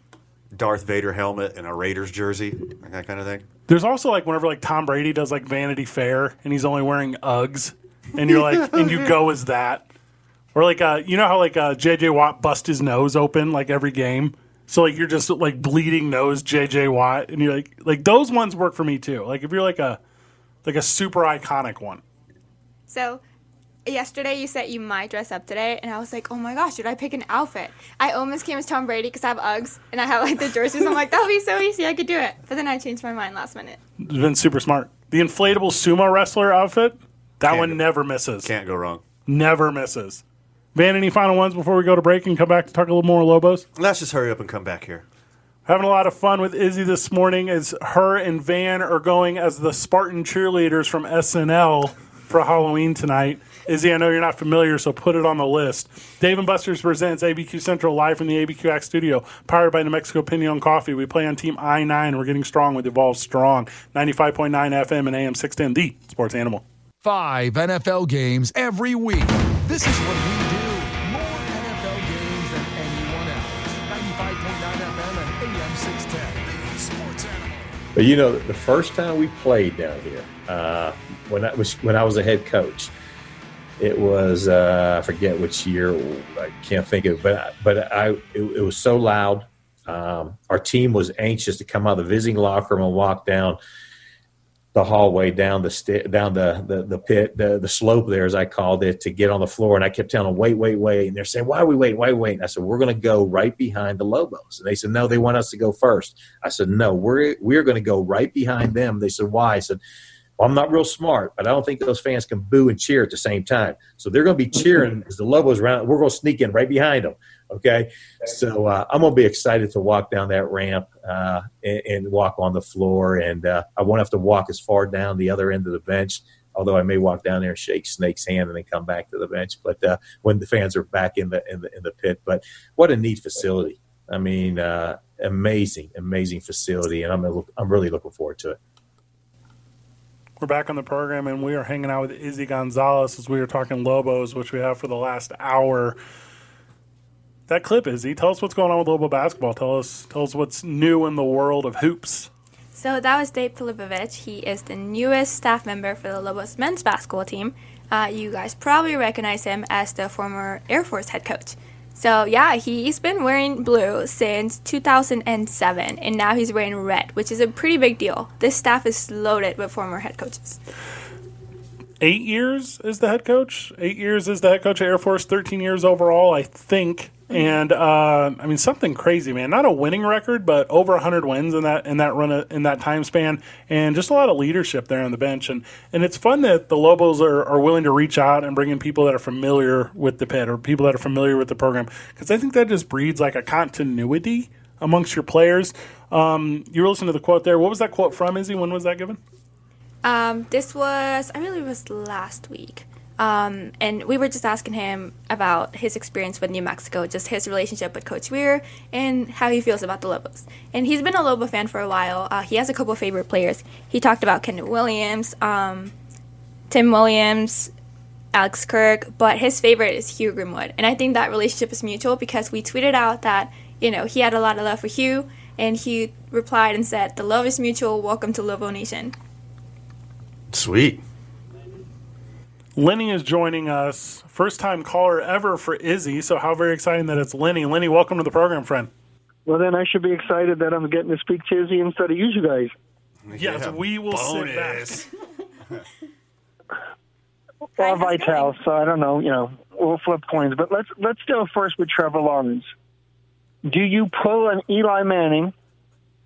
Darth Vader helmet and a Raiders jersey, like that kind of thing. There's also like whenever like Tom Brady does like Vanity Fair and he's only wearing Uggs, and you're like, and you go as that, or like uh, you know how like uh, J.J. Watt bust his nose open like every game, so like you're just like bleeding nose J.J. Watt, and you're like like those ones work for me too. Like if you're like a like a super iconic one. So yesterday you said you might dress up today, and I was like, oh my gosh, should I pick an outfit? I almost came as Tom Brady because I have Uggs and I have like the jerseys. I'm like, that'll be so easy, I could do it. But then I changed my mind last minute. It's been super smart. The inflatable sumo wrestler outfit, that Can't one go- never misses. Can't go wrong. Never misses. Van, any final ones before we go to break and come back to talk a little more Lobos? Let's just hurry up and come back here. Having a lot of fun with Izzy this morning as her and Van are going as the Spartan cheerleaders from SNL for Halloween tonight. Izzy, I know you're not familiar, so put it on the list. Dave and Buster's presents ABQ Central live from the ABQX Studio, powered by New Mexico Piñon Coffee. We play on Team I 9. We're getting strong with Evolve Strong. 95.9 FM and AM 610, the sports animal. Five NFL games every week. This is what we do. More NFL games than anyone else. 95.9 FM and AM 610. The Sports Animal. But you know, the first time we played down here, uh, when I was when I was a head coach, it was uh, I forget which year. I can't think of, but but I it, it was so loud. Um, our team was anxious to come out of the visiting locker room and walk down the hallway down the sta- down the, the the pit the the slope there as I called it to get on the floor. And I kept telling them wait wait wait. And they're saying why are we waiting? Why we waiting? I said we're going to go right behind the Lobos. And they said no they want us to go first. I said no we're we're going to go right behind them. They said why? I said well, I'm not real smart, but I don't think those fans can boo and cheer at the same time. So they're going to be cheering as the Lobos around. We're going to sneak in right behind them. Okay. So uh, I'm going to be excited to walk down that ramp uh, and, and walk on the floor. And uh, I won't have to walk as far down the other end of the bench although I may walk down there and shake Snake's hand and then come back to the bench. But uh, when the fans are back in the in the in the pit, but what a neat facility! I mean, uh, amazing, amazing facility, and I'm I'm really looking forward to it. We're back on the program, and we are hanging out with Izzy Gonzalez as we were talking Lobos, which we have for the last hour. That clip, Izzy, tell us what's going on with Lobo basketball. Tell us, tell us what's new in the world of hoops. So that was Dave Pilipovich. He is the newest staff member for the Lobos men's basketball team. Uh, you guys probably recognize him as the former Air Force head coach. So yeah, he's been wearing blue since 2007, and now he's wearing red, which is a pretty big deal. This staff is loaded with former head coaches. Eight years is the head coach. Eight years is the head coach of Air Force. Thirteen years overall, I think. And uh, I mean something crazy, man. Not a winning record, but over hundred wins in that in that run of, in that time span, and just a lot of leadership there on the bench. And and it's fun that the Lobos are, are willing to reach out and bring in people that are familiar with the pit or people that are familiar with the program because I think that just breeds like a continuity amongst your players. Um, you were listening to the quote there. What was that quote from, Izzy? When was that given? Um, this was I believe it was last week. Um, and we were just asking him about his experience with New Mexico, just his relationship with Coach Weir, and how he feels about the Lobos. And he's been a Lobo fan for a while. Uh, he has a couple favorite players. He talked about Kenny Williams, um, Tim Williams, Alex Kirk, but his favorite is Hugh Greenwood. And I think that relationship is mutual because we tweeted out that, you know, he had a lot of love for Hugh, and he replied and said, The love is mutual. Welcome to Lobo Nation. Sweet. Lenny is joining us. First time caller ever for Izzy. So, how very exciting that it's Lenny. Lenny, welcome to the program, friend. Well, then I should be excited that I'm getting to speak to Izzy instead of you guys. Yes, Yeah, we will bonus. sit back. Or Vital, so I don't know. You know, we'll flip coins. But let's let's go first with Trevor Lawrence. Do you pull an Eli Manning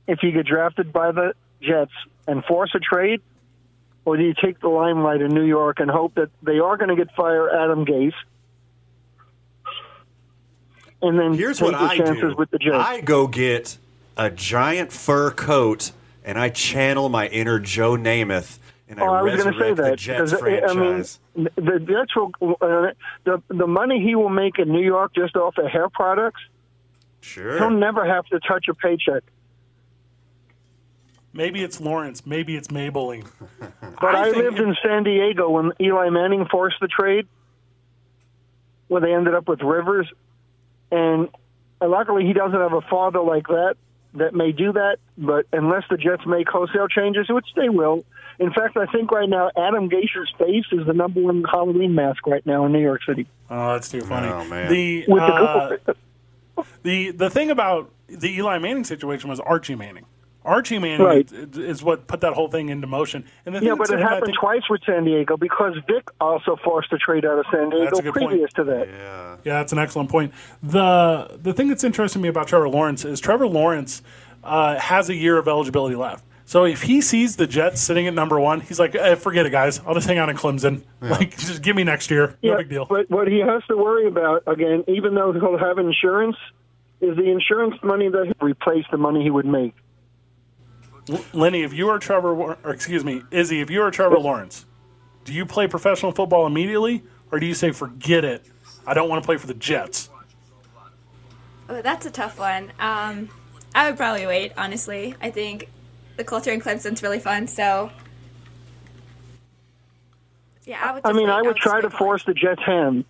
if you get drafted by the Jets and force a trade, or do you take the limelight in New York and hope that they are going to get fire Adam Gase? And then Here's what I do. with the Jets. I go get a giant fur coat and I channel my inner Joe Namath and I, Oh, I was going to say resurrect the that because I mean, the Jets will uh, the the money he will make in New York just off of hair products. Sure. He'll never have to touch a paycheck. Maybe it's Lawrence. Maybe it's Maybelline. But I, think lived in San Diego when Eli Manning forced the trade, where they ended up with Rivers, and luckily he doesn't have a father like that that may do that. But unless the Jets make wholesale changes, which they will. In fact, I think right now Adam Gase's face is the number one Halloween mask right now in New York City. Oh, that's too funny. Oh, man. The With the uh, the the thing about the Eli Manning situation was Archie Manning. Archie Manning Right. is, is what put that whole thing into motion. And the Yeah, but it happened think- twice with San Diego because Vic also forced a trade out of San Diego That's a good point. previous to that. Yeah. Yeah, that's an excellent point. The the thing that's interesting to me about Trevor Lawrence is Trevor Lawrence uh, has a year of eligibility left. So if he sees the Jets sitting at number one, he's like, eh, "Forget it, guys. I'll just hang out in Clemson. Like, just give me next year. No Yeah, big deal." But what he has to worry about, again, even though he'll have insurance, is the insurance money that he replace the money he would make. L- Lenny, if you are Trevor, or excuse me, Izzy, if you are Trevor Lawrence, do you play professional football immediately, or do you say, "Forget it, I don't want to play for the Jets"? Oh, that's a tough one. Um, I would probably wait, honestly. I think the culture in Clemson's really fun, so. Yeah, I would I mean, wait. I would just try to force the Jets' hand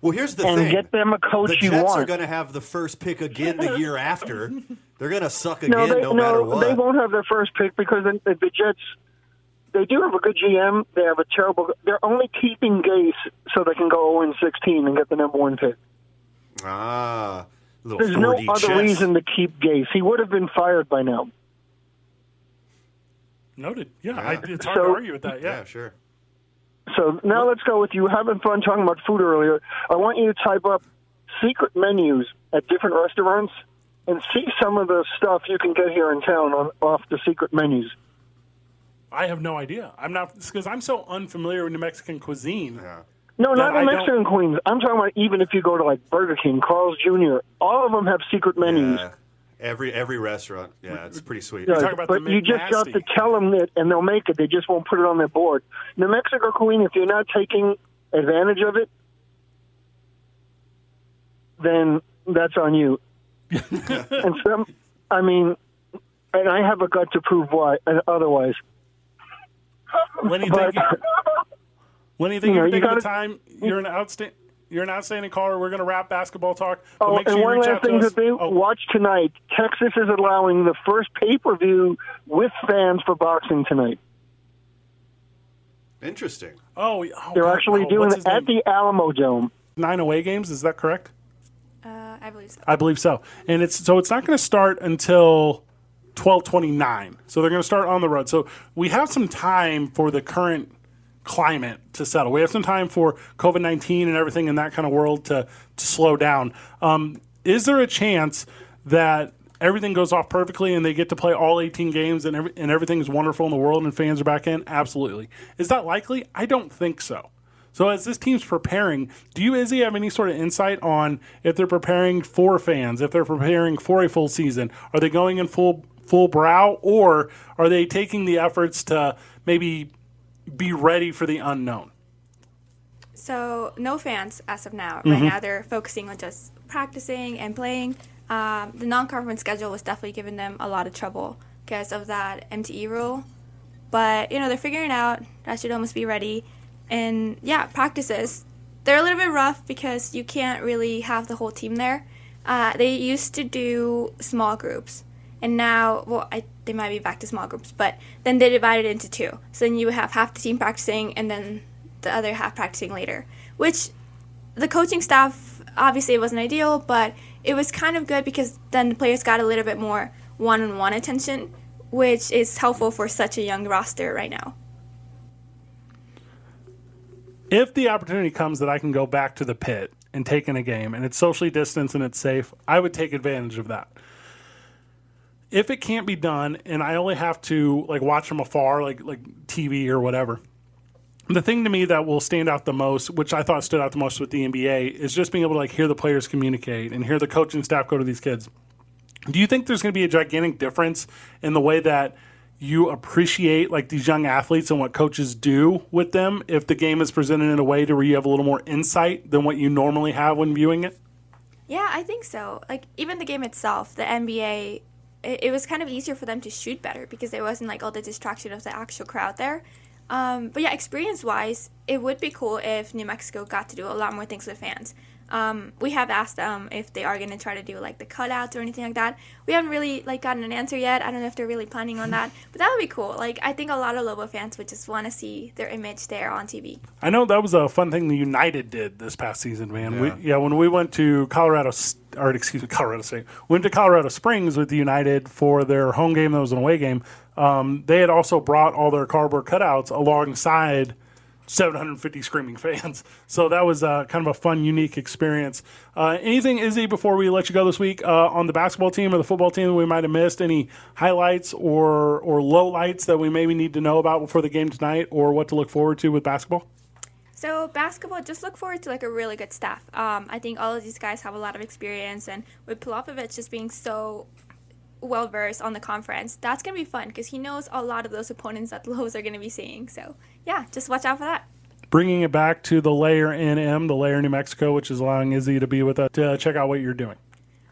Well, here's the and thing. get them a coach the you Jets are going to have the first pick again the year after. They're going to suck no, again they, no, matter what. they won't have their first pick because the, the Jets. They do have a good GM. They have a terrible. They're only keeping Gase so they can go 0 16 and get the number one pick. Ah, There's no 4D other chess. reason to keep Gase. He would have been fired by now. Noted. Yeah, I, it's hard So- to argue with that. Yeah, Yeah, sure. So now let's go with you having fun talking about food earlier. I want you to type up secret menus at different restaurants and see some of the stuff you can get here in town on off the secret menus. I have no idea. I'm not because I'm so unfamiliar with New Mexican cuisine. No, not I in don't- Mexican Queens. I'm talking about even if you go to like Burger King, Carl's Jr. All of them have secret menus. Yeah. Every every restaurant, yeah, it's pretty sweet. Yeah, but you just have to tell them it, and they'll make it. They just won't put it on their board. New Mexico Queen, if you're not taking advantage of it, then that's on you. and some, I mean, and I have a gut to prove why. uh, Otherwise, When do you But- think? You, when do you think You know, you're you taking the gotta- time? You're an outstanding. You're an outstanding caller. We're going to wrap basketball talk. But Oh, make sure and one last out to thing to us. do: watch tonight. Texas is allowing the first pay per view with fans for boxing tonight. Interesting. Oh, oh They're God, actually no. doing it at name? the Alamodome. nine away games. Is that correct? I believe so. I believe so. And it's so it's not going to start until twelve twenty nine. So they're going to start on the road. So we have some time for the current climate to settle. We have some time for COVID nineteen and everything in that kind of world to to slow down. Um, is there a chance that everything goes off perfectly and they get to play all 18 games and, every, and everything is wonderful in the world and fans are back in? Absolutely. Is that likely? I don't think so. So as this team's preparing, do you, Izzy, have any sort of insight on if they're preparing for fans, if they're preparing for a full season? Are they going in full full brow, or are they taking the efforts to maybe be ready for the unknown? So no fans as of now. Right Mhm. now they're focusing on just practicing and playing. Um, the non-conference schedule was definitely giving them a lot of trouble because of that MTE rule. But you know they're figuring it out. That should almost be ready. And yeah, practices. They're a little bit rough because you can't really have the whole team there. Uh, they used to do small groups, and now, well, I, they might be back to small groups, but then they divided into two. So then you would have half the team practicing, and then the other half practicing later. Which the coaching staff obviously it wasn't ideal, but it was kind of good because then the players got a little bit more one-on-one attention, which is helpful for such a young roster right now. If the opportunity comes that I can go back to the pit and take in a game and it's socially distanced and it's safe, I would take advantage of that. If it can't be done and I only have to like watch from afar, like like TV or whatever, the thing to me that will stand out the most, which I thought stood out the most with the NBA, is just being able to like hear the players communicate and hear the coaching staff go to these kids. Do you think there's going to be a gigantic difference in the way that you appreciate like these young athletes and what coaches do with them if the game is presented in a way to where you have a little more insight than what you normally have when viewing it? Yeah, I think so. Like even the game itself, the NBA, it, it was kind of easier for them to shoot better because there wasn't like all the distraction of the actual crowd there. Um, but yeah, experience wise, it would be cool if New Mexico got to do a lot more things with fans. Um, we have asked them if they are going to try to do like the cutouts or anything like that. We haven't really like gotten an answer yet. I don't know if they're really planning on that, but that would be cool. Like I think a lot of Lobo fans would just want to see their image there on TV. I know that was a fun thing the United did this past season, man. Yeah. We, yeah, when we went to Colorado, or excuse me, Colorado State, went to Colorado Springs with the United for their home game that was an away game. Um, they had also brought all their cardboard cutouts alongside 750 screaming fans. So that was uh, kind of a fun, unique experience. Uh, anything, Izzy, before we let you go this week uh, on the basketball team or the football team that we might have missed? Any highlights or or lowlights that we maybe need to know about before the game tonight, or what to look forward to with basketball? So basketball, just look forward to like a really good staff. Um, I think all of these guys have a lot of experience, and with Pilipovich just being so well versed on the conference, that's gonna be fun because he knows a lot of those opponents that the Lobos are gonna be seeing. So yeah, just watch out for that. bringing it back to the Lair NM, the Lair New Mexico, which is allowing Izzy to be with us to check out what you're doing.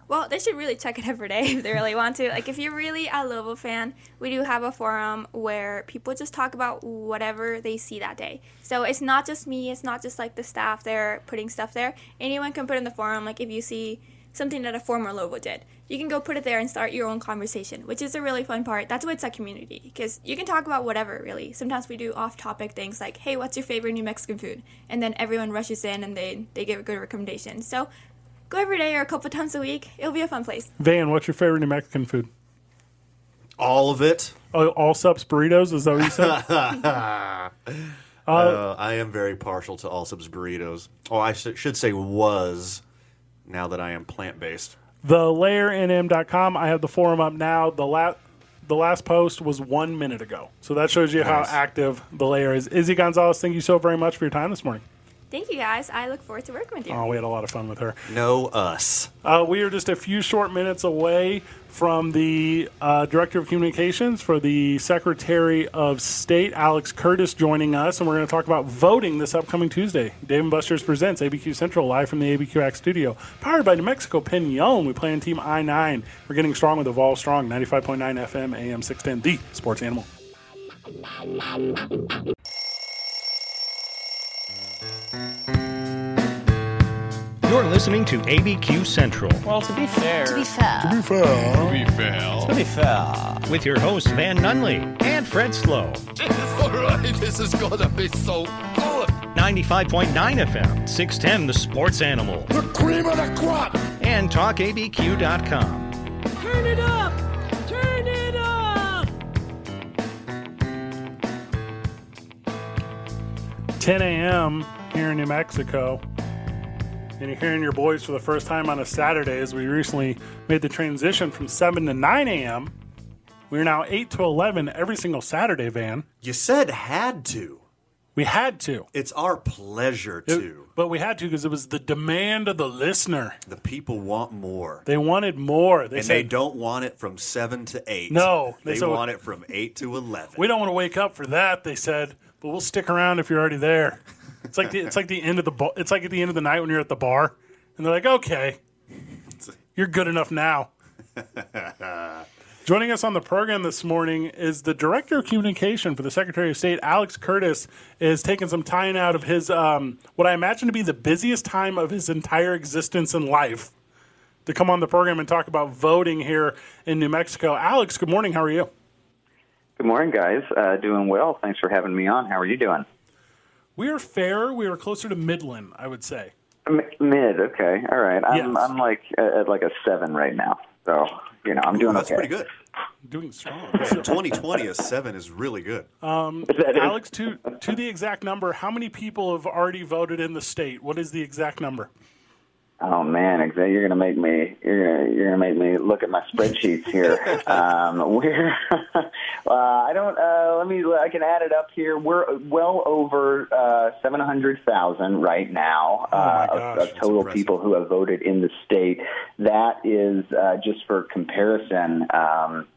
Well, they should really check it every day if they really want to. Like, if you're really a Lobo fan, we do have a forum where people just talk about whatever they see that day. So it's not just me, it's not just like the staff there putting stuff there. Anyone can put in the forum, like, if you see something that a former Lobo did, you can go put it there and start your own conversation, which is a really fun part. That's why it's a community, because you can talk about whatever, really. Sometimes we do off topic things like, hey, what's your favorite New Mexican food? And then everyone rushes in and they, they give a good recommendation. So go every day or a couple times a week. It'll be a fun place. Van, what's your favorite New Mexican food? All of it. Oh, all subs burritos? Is that what you said? Uh, I am very partial to all subs burritos. Oh, I sh- should say was. Now that I am plant based. TheLairNM.com. I have the forum up now. The last the last post was one minute ago, so that shows you how active the Lair is. Izzy Gonzalez, thank you so very much for your time this morning. Thank you guys. I look forward to working with you. Oh, we had a lot of fun with her. No us. Uh, we are just a few short minutes away from the uh, Director of Communications for the Secretary of State, Alex Curtas, joining us, and we're going to talk about voting this upcoming Tuesday. Dave and Buster's presents ABQ Central live from the ABQX studio, powered by New Mexico Piñon. We play in Team I 9. We're getting strong with Evolve Strong, 95.9 FM, AM 610, the sports animal. You're listening to ABQ Central. Well, to be fair. To be fair. To be fair. To be fair. To be fair. With your hosts, Van Nunley and Fred Slow. Alright, this is gonna be so good. 95.9 FM, 610 The Sports Animal. The cream of the crop. And TalkABQ.com. Turn it up! Turn it up! 10 a.m. here in New Mexico. And you're hearing your boys for the first time on a Saturday as we recently made the transition from 7 to 9 a.m. We're now 8 to 11 every single Saturday, Van. You said had to. We had to. It's our pleasure It- to. but we had to because it was the demand of the listener. The people want more. They wanted more. They and said, they don't want it from 7 to 8. No, they They, said- want it from 8 to 11. We don't want to wake up for that, they said, but we'll stick around if you're already there. It's like the, it's like the end of the bar. It's like at the end of the night when you're at the bar, and they're like, "Okay, you're good enough now." Joining us on the program this morning is the director of communication for the Secretary of State, Alex Curtas, is taking some time out of his um, what I imagine to be the busiest time of his entire existence in life to come on the program and talk about voting here in New Mexico. Alex, good morning. How are you? Good morning, guys. Uh, doing well. Thanks for having me on. How are you doing? We are fair. We are closer to Midland, I would say. M- mid. Okay. All right. I'm Yes. I'm like at, at like a seven right now. So you know I'm doing That's okay. pretty good. Doing strong. 2020 a 7 is really good. Um, That is- Alex, to to the exact number, how many people have already voted in the state? What is the exact number? Oh man, exa- you're gonna make me you're gonna, you're gonna make me look at my spreadsheets here. um, we're uh, I don't uh, let me I can add it up here. We're well over uh, seven hundred thousand right now uh, of, of total people who have voted in the state. That is uh, just for comparison. Um,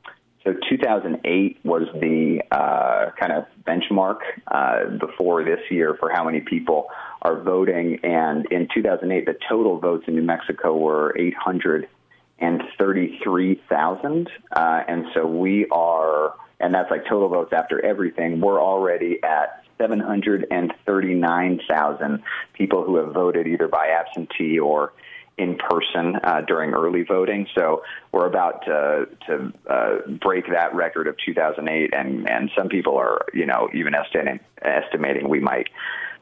so 2008 was the uh, kind of benchmark uh, before this year for how many people are voting. And in 2008, the total votes in New Mexico were 833,000. Uh, and so we are, and that's like total votes after everything, we're already at 739,000 people who have voted either by absentee or in person uh, during early voting. So we're about to, to uh, break that record of 2008, and, and some people are, you know, even estimating, estimating we might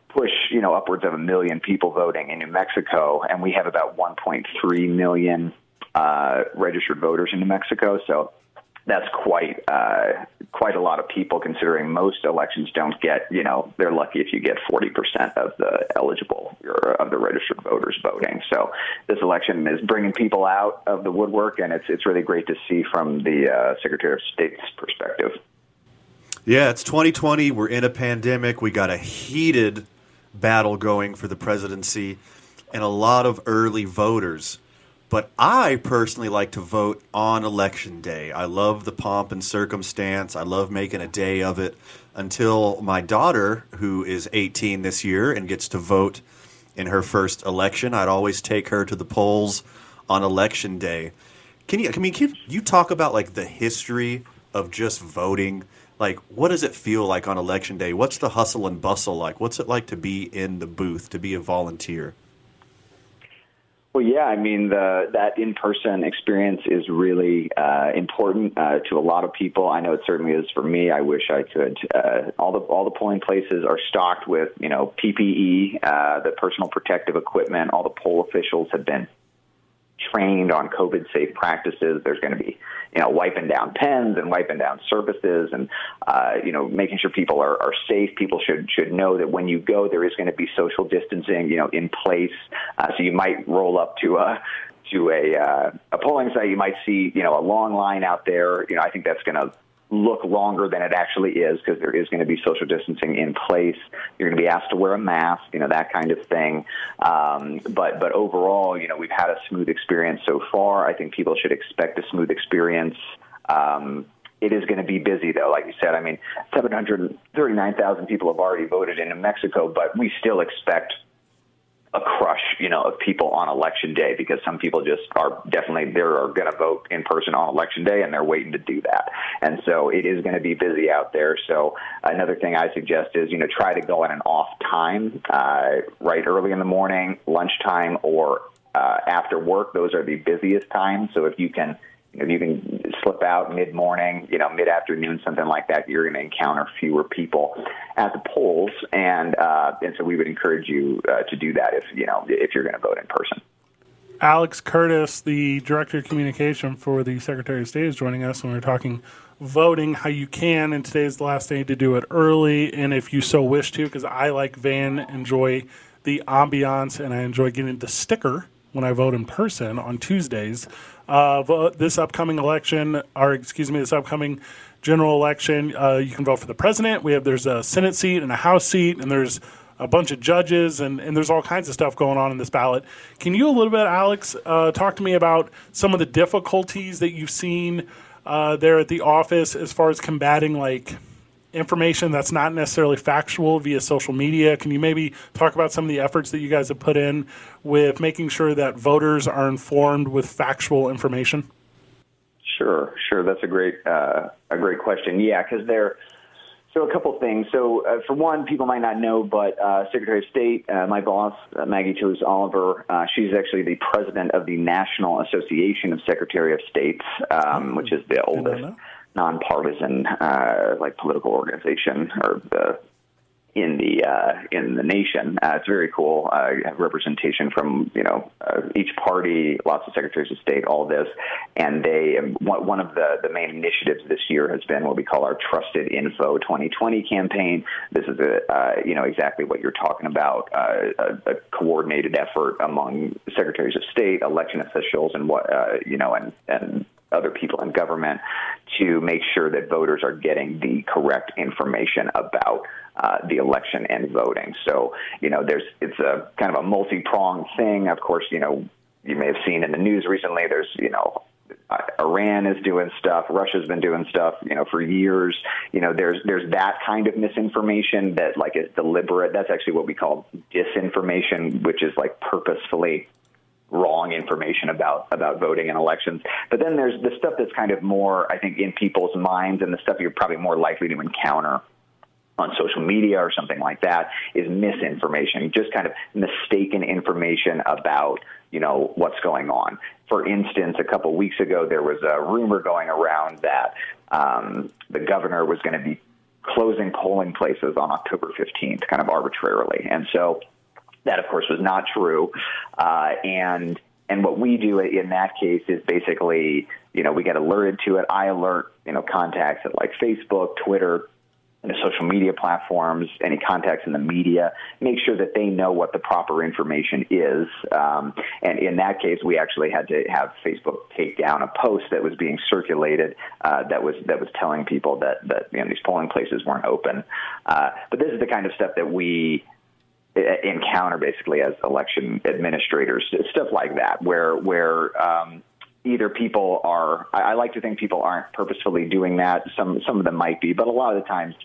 push, you know, upwards of a million people voting in New Mexico, and we have about 1.3 million uh, registered voters in New Mexico. So that's quite uh, quite a lot of people, considering most elections don't get. You know, they're lucky if you get forty percent of the eligible or of the registered voters voting. So this election is bringing people out of the woodwork, and it's it's really great to see from the uh, Secretary of State's perspective. Yeah, it's 2020. We're in a pandemic. We got a heated battle going for the presidency and a lot of early voters. But I personally like to vote on election day. I love the pomp and circumstance. I love making a day of it until my daughter, who is 18 this year and gets to vote in her first election, I'd always take her to the polls on election day. Can you, I mean, can you talk about like the history of just voting? Like, what does it feel like on election day? What's the hustle and bustle like? What's it like to be in the booth, to be a volunteer? Well, yeah, I mean the that in-person experience is really uh, important uh, to a lot of people. I know it certainly is for me. I wish I could. Uh, all the all the polling places are stocked with you know PPE, uh, the personal protective equipment. All the poll officials have been trained on COVID safe practices. There's going to be, you know, wiping down pens and wiping down surfaces and, uh, you know, making sure people are, are safe. People should, should know that when you go, there is going to be social distancing, you know, in place. Uh, so you might roll up to a, to a, uh, a polling site. You might see, you know, a long line out there. You know, I think that's going to look longer than it actually is because there is going to be social distancing in place. You're going to be asked to wear a mask, you know, that kind of thing. Um, but but overall, you know, we've had a smooth experience so far. I think people should expect a smooth experience. Um, it is going to be busy, though. Like you said, I mean, 739,000 people have already voted in New Mexico, but we still expect a crush, you know, of people on election day because some people just are definitely they are going to vote in person on election day and they're waiting to do that. And so it is going to be busy out there. So another thing I suggest is, you know, try to go at an off time, uh, right early in the morning, lunchtime, or uh, after work. Those are the busiest times. So if you can if you can slip out mid morning, you know, mid afternoon, something like that, you're going to encounter fewer people at the polls, and uh, and so we would encourage you uh, to do that if you know if you're going to vote in person. Alex Curtas, the director of communication for the Secretary of State, is joining us, and we're talking voting. How you can, and today's the last day to do it early, and if you so wish to, because I like Van, enjoy the ambiance, and I enjoy getting the sticker when I vote in person on Tuesdays uh, this upcoming election, or excuse me, this upcoming general election, uh, you can vote for the president. We have there's a Senate seat and a House seat, and there's a bunch of judges, and, and there's all kinds of stuff going on in this ballot. Can you a little bit, Alex, uh, talk to me about some of the difficulties that you've seen uh, there at the office as far as combating like information that's not necessarily factual via social media. Can you maybe talk about some of the efforts that you guys have put in with making sure that voters are informed with factual information? Sure, sure. That's a great uh, a great question. Yeah, because they're so a couple things. So uh, for one, people might not know, but uh, Secretary of State, uh, my boss, uh, Maggie Toulouse Oliver, uh, she's actually the president of the National Association of Secretary of States, um, which is the oldest nonpartisan uh, like political organization or the in the uh, in the nation. Uh, it's very cool. Uh, you have representation from you know uh, each party, lots of secretaries of state, all this, and they one of the the main initiatives this year has been what we call our Trusted Info 2020 campaign. This is a uh, you know exactly what you're talking about, uh, a, a coordinated effort among secretaries of state, election officials, and what uh, you know and and other people in government to make sure that voters are getting the correct information about uh, the election and voting. So, you know, there's it's a kind of a multi-pronged thing. Of course, you know, you may have seen in the news recently. There's, you know, Iran is doing stuff. Russia's been doing stuff, you know, for years. You know, there's there's that kind of misinformation that like is deliberate. That's actually what we call disinformation, which is like purposefully wrong information about about voting and elections. But then there's the stuff that's kind of more, I think, in people's minds, and the stuff you're probably more likely to encounter on social media or something like that is misinformation, just kind of mistaken information about you know what's going on. For instance, a couple weeks ago there was a rumor going around that um, the governor was going to be closing polling places on October 15th, kind of arbitrarily, and so that, of course, was not true. Uh, and and what we do in that case is basically, you know, we get alerted to it. I alert, you know, contacts at like Facebook, Twitter, and the social media platforms, any contacts in the media, make sure that they know what the proper information is. Um, and in that case, we actually had to have Facebook take down a post that was being circulated uh, that was that was telling people that that you know these polling places weren't open. Uh, but this is the kind of stuff that we encounter basically as election administrators, stuff like that, where where um, either people are. I, like to think people aren't purposefully doing that. Some some of them might be, but a lot of the times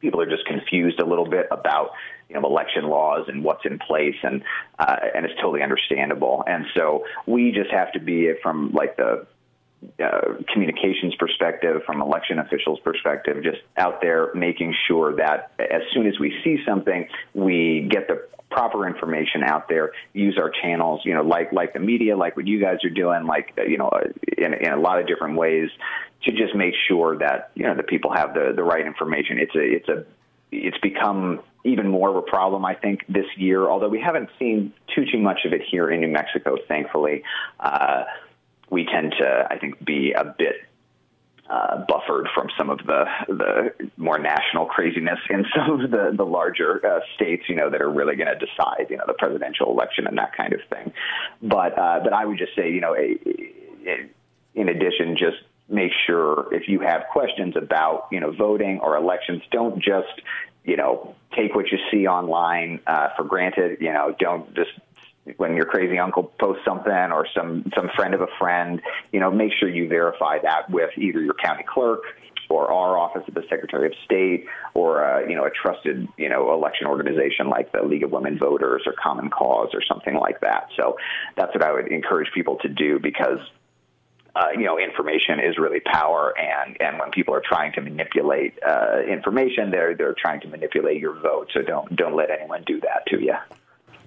people are just confused a little bit about you know election laws and what's in place and uh, and it's totally understandable and so we just have to be from like the uh, communications perspective, from election officials' perspective, just out there making sure that as soon as we see something, we get the proper information out there. Use our channels, you know, like like the media, like what you guys are doing, like uh, you know, uh, in, in a lot of different ways, to just make sure that you know the people have the the right information. It's a it's a it's become even more of a problem, I think, this year. Although we haven't seen too too much of it here in New Mexico, thankfully. Uh, we tend to, I think, be a bit uh, buffered from some of the the more national craziness in some of the the larger uh, states, you know, that are really going to decide, you know, the presidential election and that kind of thing. But uh, but I would just say, you know, a, a, in addition, just make sure if you have questions about you know voting or elections, don't just you know take what you see online uh, for granted. You know, don't just when your crazy uncle posts something or some some friend of a friend, you know, make sure you verify that with either your county clerk or our office of the Secretary of State or uh, you know a trusted you know election organization like the League of Women Voters or Common Cause or something like that. So that's what I would encourage people to do because. Uh, you know, information is really power, and, and when people are trying to manipulate uh, information, they're they're trying to manipulate your vote. So don't don't let anyone do that to you.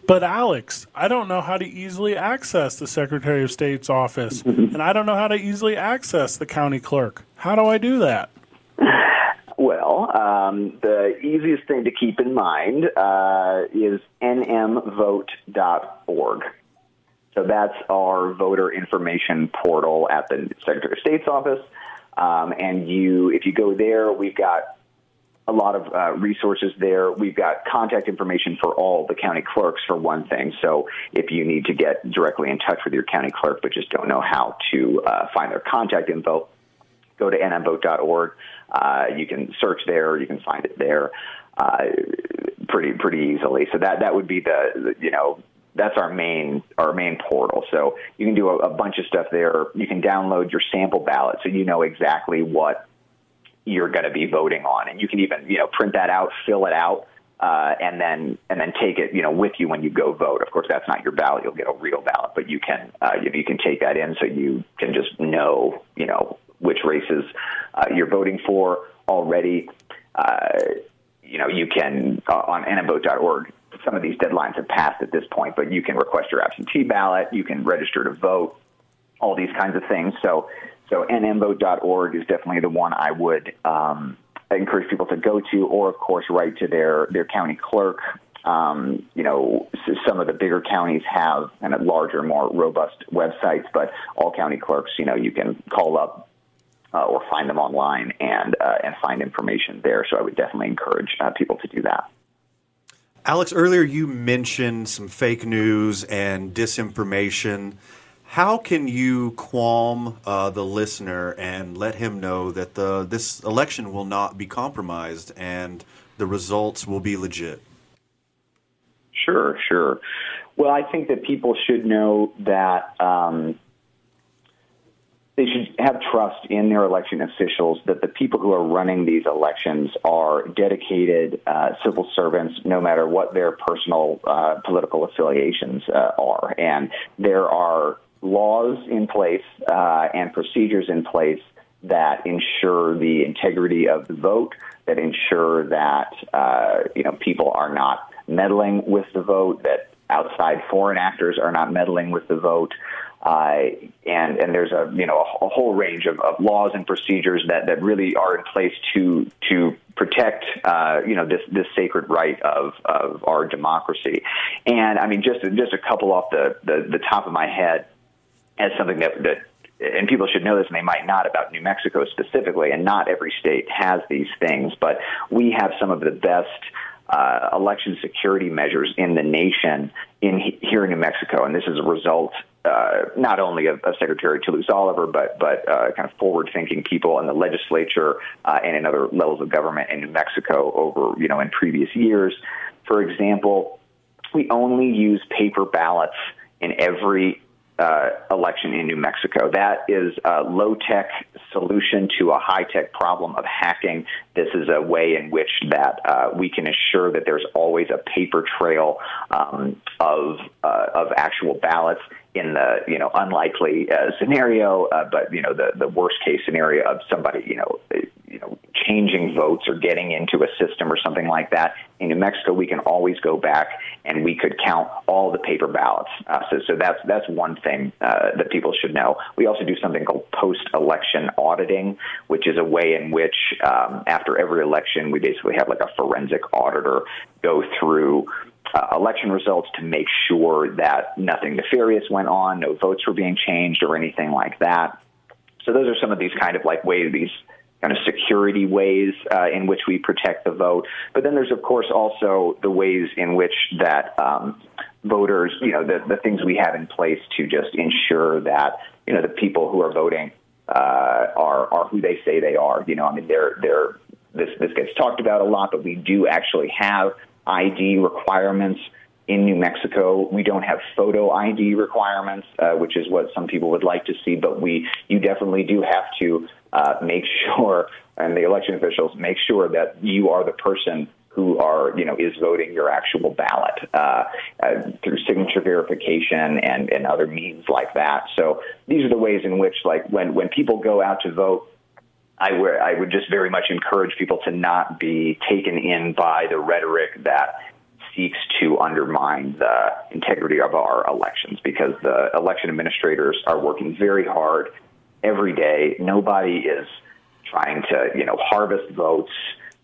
But Alex, I don't know how to easily access the Secretary of State's office, and I don't know how to easily access the county clerk. How do I do that? Well, um, the easiest thing to keep in mind uh, is nmvote.org. So that's our voter information portal at the Secretary of State's office. Um, and you, if you go there, we've got a lot of uh, resources there. We've got contact information for all the county clerks, for one thing. So if you need to get directly in touch with your county clerk but just don't know how to uh, find their contact info, go to nmvote.org. Uh, you can search there. You can find it there uh, pretty pretty easily. So that that would be the, the you know that's our main our main portal. So you can do a, a bunch of stuff there. You can download your sample ballot so you know exactly what you're going to be voting on, and you can even you know print that out, fill it out, uh, and then and then take it you know with you when you go vote. Of course, that's not your ballot; you'll get a real ballot, but you can uh, you, you can take that in so you can just know you know which races uh, you're voting for already. Uh, you know, you can uh, on nmvote.org. Some of these deadlines have passed at this point, but you can request your absentee ballot. You can register to vote. All these kinds of things. So, so nmvote.org is definitely the one I would um, encourage people to go to, or of course, write to their their county clerk. Um, you know, some of the bigger counties have kind of larger, more robust websites, but all county clerks, you know, you can call up uh, or find them online and uh, and find information there. So I would definitely encourage uh, people to do that. Alex, earlier you mentioned some fake news and disinformation. How can you qualm uh, the listener and let him know that the this election will not be compromised and the results will be legit? Sure, sure. Well, I think that people should know that um, they should have trust in their election officials that the people who are running these elections are dedicated uh, civil servants, no matter what their personal uh, political affiliations uh, are. And there are laws in place uh, and procedures in place that ensure the integrity of the vote, that ensure that uh, you know people are not meddling with the vote, that outside foreign actors are not meddling with the vote. Uh, and and there's a you know a, a whole range of, of laws and procedures that, that really are in place to to protect uh, you know this this sacred right of of our democracy. And I mean just just a couple off the the, the top of my head as something that that and people should know this, and they might not about New Mexico specifically, and not every state has these things, but we have some of the best uh, election security measures in the nation in here in New Mexico, and this is a result uh, not only of, of Secretary Toulouse Oliver, but but uh, kind of forward-thinking people in the legislature uh, and in other levels of government in New Mexico over you know in previous years. For example, we only use paper ballots in every uh, election in New Mexico. That is a low tech solution to a high tech problem of hacking. This is a way in which that uh, we can assure that there's always a paper trail um, of uh, of actual ballots in the you know unlikely uh, scenario, uh, but you know the the worst case scenario of somebody you know you know changing votes or getting into a system or something like that. In New Mexico, we can always go back and we could count all the paper ballots. Uh, so so that's that's one thing uh, that people should know. We also do something called post-election auditing, which is a way in which um, after every election we basically have like a forensic auditor go through uh, election results to make sure that nothing nefarious went on, no votes were being changed or anything like that. So those are some of these kind of like ways, these kind of security ways uh, in which we protect the vote. But then there's of course also the ways in which that um, voters, you know, the, the things we have in place to just ensure that you know the people who are voting uh, are are who they say they are. You know, I mean, they're they're this this gets talked about a lot, but we do actually have ID requirements in New Mexico. We don't have photo ID requirements, uh, which is what some people would like to see, but we you definitely do have to uh, make sure, and the election officials make sure that you are the person who are you know is voting your actual ballot uh, uh, through signature verification and and other means like that. So these are the ways in which like when when people go out to vote. I would, would just very much encourage people to not be taken in by the rhetoric that seeks to undermine the integrity of our elections because the election administrators are working very hard every day. Nobody is trying to, you know, harvest votes.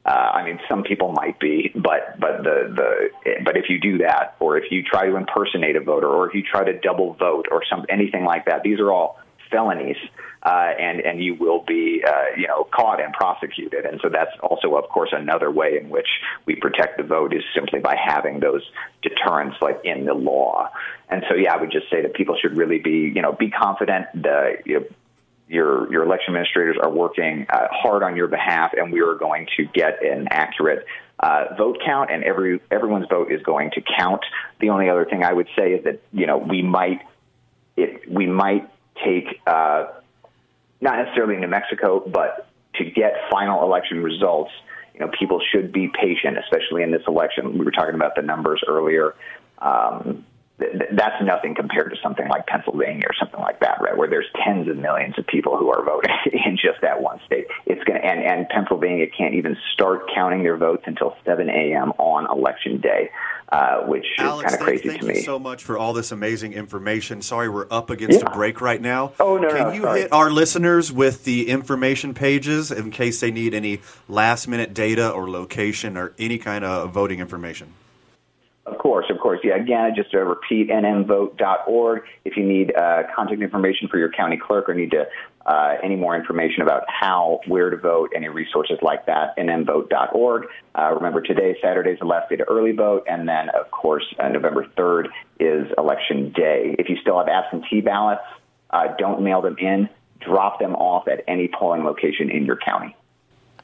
Uh, I mean, some people might be, but but the the but if you do that, or if you try to impersonate a voter, or if you try to double vote, or some anything like that, these are all felonies, uh, and and you will be uh, you know caught and prosecuted. And so that's also, of course, another way in which we protect the vote is simply by having those deterrents like in the law. And so, yeah, I would just say that people should really be you know be confident. The you know, your your election administrators are working uh, hard on your behalf, and we are going to get an accurate uh, vote count, and every everyone's vote is going to count. The only other thing I would say is that you know we might it we might take uh, not necessarily New Mexico, but to get final election results. You know, people should be patient, especially in this election. We were talking about the numbers earlier. Um, that's nothing compared to something like Pennsylvania or something like that, right? Where there's tens of millions of people who are voting in just that one state. It's going to, and, and Pennsylvania can't even start counting their votes until 7 a.m. on election day, uh, which Alex, is kind of crazy thank to you me. so much for all this amazing information. Sorry, we're up against Yeah. a break right now. Oh, no, Can no, you sorry. hit our listeners with the information pages in case they need any last minute data or location or any kind of voting information? Of course, of course. Yeah, again, just to repeat, nmvote.org. If you need uh, contact information for your county clerk or need to uh, any more information about how, where to vote, any resources like that, nmvote.org. Uh, remember, today, Saturday, is the last day to early vote, and then, of course, uh, November 3rd is election day. If you still have absentee ballots, uh, don't mail them in. Drop them off at any polling location in your county.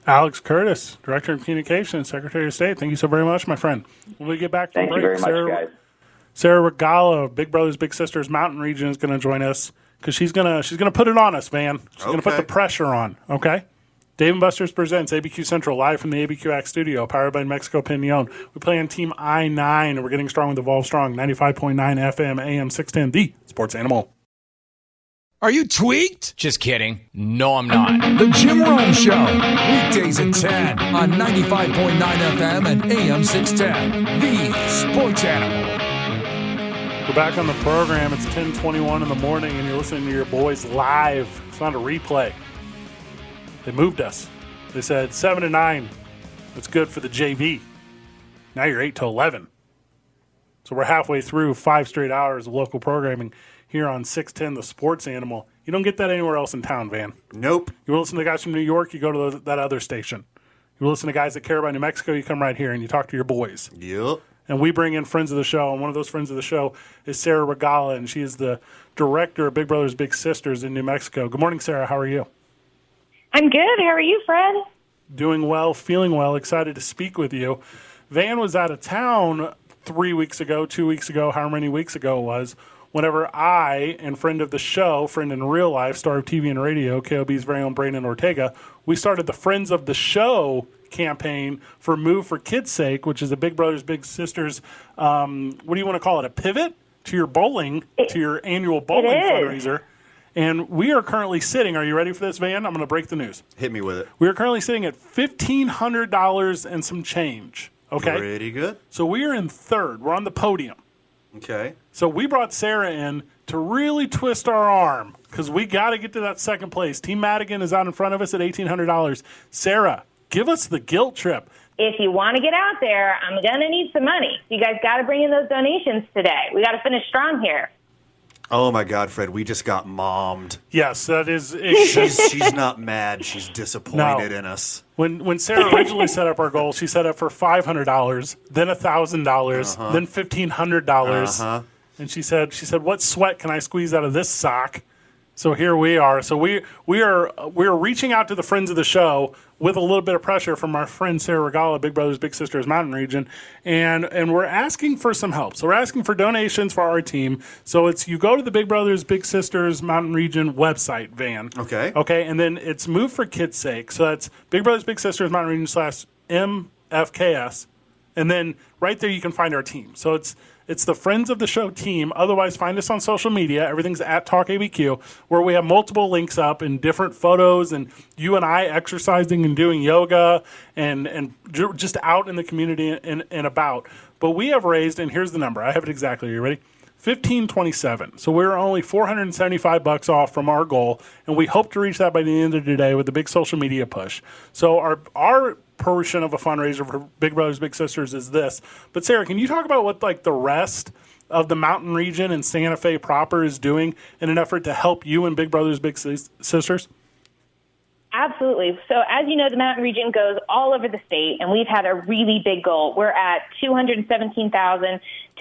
Alex Curtas, Director of Communications, Secretary of State. Thank you so very much, my friend. When we get back from Thank you break, very much, Sarah, guys. Sarah Regala of Big Brothers Big Sisters Mountain Region is going to join us because she's gonna she's gonna put it on us, man. She's gonna put the pressure on. Okay. Dave and Buster's presents ABQ Central live from the ABQX Studio, powered by Mexico Piñon. We play on Team I nine, and we're getting strong with Evolve Strong, ninety five point nine FM, AM six ten, the Sports Animal. Are you tweaked? Just kidding. No, I'm not. The Jim Rome Show. Weekdays at 10 on 95.9 FM and AM 610. The Sports Animal. We're back on the program. It's 1021 in the morning, and you're listening to your boys live. It's not a replay. They moved us. They said 7 to 9. That's good for the JV. Now you're 8 to 11. So we're halfway through five straight hours of local programming here on 610 The Sports Animal. You don't get that anywhere else in town, Van. Nope. You want to listen to guys from New York, you go to the, that other station. You listen to guys that care about New Mexico, you come right here and you talk to your boys. Yep. And we bring in friends of the show, and one of those friends of the show is Sarah Regala, and she is the director of Big Brothers Big Sisters in New Mexico. Good morning, Sarah. How are you? I'm good. How are you, Fred? Doing well, feeling well, excited to speak with you. Van was out of town three weeks ago, two weeks ago, however many weeks ago it was, whenever I and friend of the show, friend in real life, star of TV and radio, KOB's very own Brandon Ortega, we started the Friends of the Show campaign for Move for Kids' Sake, which is a Big Brothers Big Sisters, um, what do you want to call it, a pivot to your bowling, to your annual bowling is. fundraiser. And we are currently sitting, are you ready for this, Van? I'm going to break the news. Hit me with it. We are currently sitting at $1,500 and some change. Okay. Pretty good. So we are in third. We're on the podium. Okay. So we brought Sarah in to really twist our arm because we got to get to that second place. Team Madigan is out in front of us at $1,800. Sarah, give us the guilt trip. If you want to get out there, I'm going to need some money. You guys got to bring in those donations today. We got to finish strong here. Oh my God, Fred, we just got mommed. Yes, that is. she's, she's not mad. She's disappointed No. in us. When when Sarah originally set up our goal, she set up for five hundred dollars, then thousand dollars, Uh-huh. then fifteen hundred dollars, Uh-huh. And she said she said, "What sweat can I squeeze out of this sock?" So here we are. So we we are we are reaching out to the friends of the show with a little bit of pressure from our friend Sarah Regala, Big Brothers Big Sisters Mountain Region, and and we're asking for some help. So we're asking for donations for our team. So it's you go to the Big Brothers Big Sisters Mountain Region website, Van. Okay. Okay, and then it's Move for Kids' Sake. So that's Big Brothers Big Sisters Mountain Region slash MFKS, and then right there you can find our team. So it's it's the Friends of the Show team. Otherwise, find us on social media. Everything's at Talk ABQ, where we have multiple links up and different photos, and you and I exercising and doing yoga, and and just out in the community and, and about. But we have raised, and here's the number. I have it exactly. Are you ready? Fifteen twenty-seven. So we're only four hundred and seventy-five bucks off from our goal, and we hope to reach that by the end of today with the big social media push. So our our portion of a fundraiser for Big Brothers Big Sisters is this. But Sarah, can you talk about what like the rest of the mountain region and Santa Fe proper is doing in an effort to help you and Big Brothers Big Sisters? Absolutely. So, as you know, the mountain region goes all over the state, and we've had a really big goal. We're at two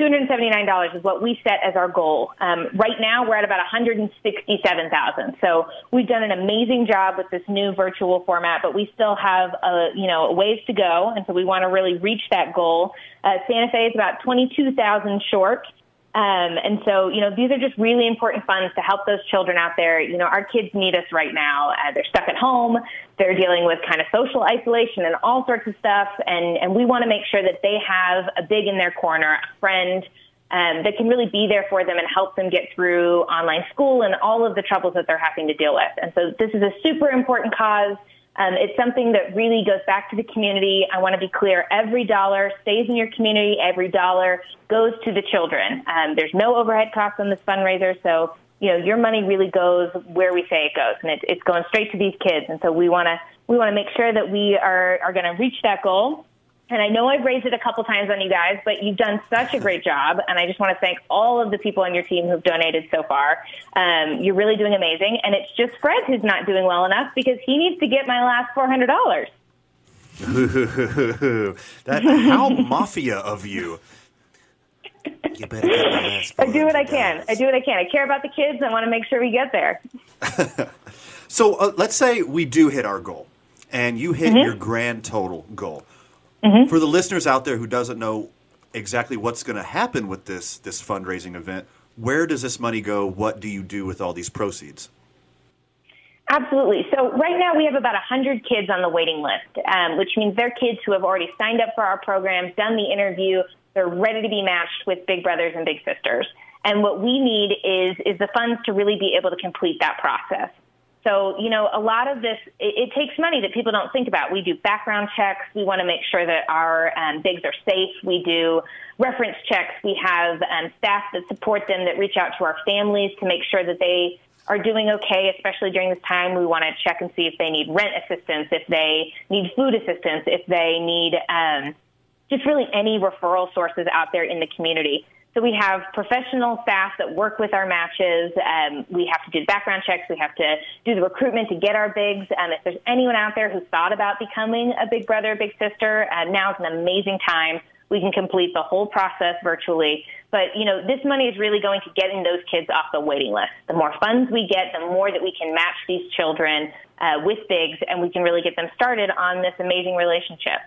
hundred seventeen thousand two hundred seventy-nine dollars is what we set as our goal. Um, right now, we're at about one hundred sixty-seven thousand. So, we've done an amazing job with this new virtual format, but we still have a you know a ways to go, and so we want to really reach that goal. Uh, Santa Fe is about twenty-two thousand short. Um, and so, you know, these are just really important funds to help those children out there. You know, our kids need us right now. Uh, they're stuck at home. They're dealing with kind of social isolation and all sorts of stuff. And, and we want to make sure that they have a big in their corner, a friend um, that can really be there for them and help them get through online school and all of the troubles that they're having to deal with. And so this is a super important cause. Um, it's something that really goes back to the community. I want to be clear. Every dollar stays in your community. Every dollar goes to the children. Um, there's no overhead costs on this fundraiser. So, you know, your money really goes where we say it goes and it, it's going straight to these kids. And so we want to, we want to make sure that we are, are going to reach that goal. And I know I've raised it a couple times on you guys, but you've done such a great job. And I just want to thank all of the people on your team who've donated so far. Um, you're really doing amazing. And it's just Fred who's not doing well enough because he needs to get my last $400. that how mafia of you. You better get my last I do what I can. I do what I can. I care about the kids. I want to make sure we get there. So uh, let's say we do hit our goal, and you hit Mhm. your grand total goal. Mhm. For the listeners out there who doesn't know exactly what's going to happen with this this fundraising event, where does this money go? What do you do with all these proceeds? Absolutely. So right now we have about 100 kids on the waiting list, um, which means they're kids who have already signed up for our programs, done the interview, they're ready to be matched with Big Brothers and Big Sisters. And what we need is is the funds to really be able to complete that process. So, you know, a lot of this, it, it takes money that people don't think about. We do background checks. We want to make sure that our um, bigs are safe. We do reference checks. We have um, staff that support them that reach out to our families to make sure that they are doing okay, especially during this time. We want to check and see if they need rent assistance, if they need food assistance, if they need um, just really any referral sources out there in the community. So we have professional staff that work with our matches. Um, we have to do background checks. We have to do the recruitment to get our bigs. Um, if there's anyone out there who's thought about becoming a big brother, big sister, uh, is an amazing time. We can complete the whole process virtually. But, you know, this money is really going to getting those kids off the waiting list. The more funds we get, the more that we can match these children uh, with bigs and we can really get them started on this amazing relationship.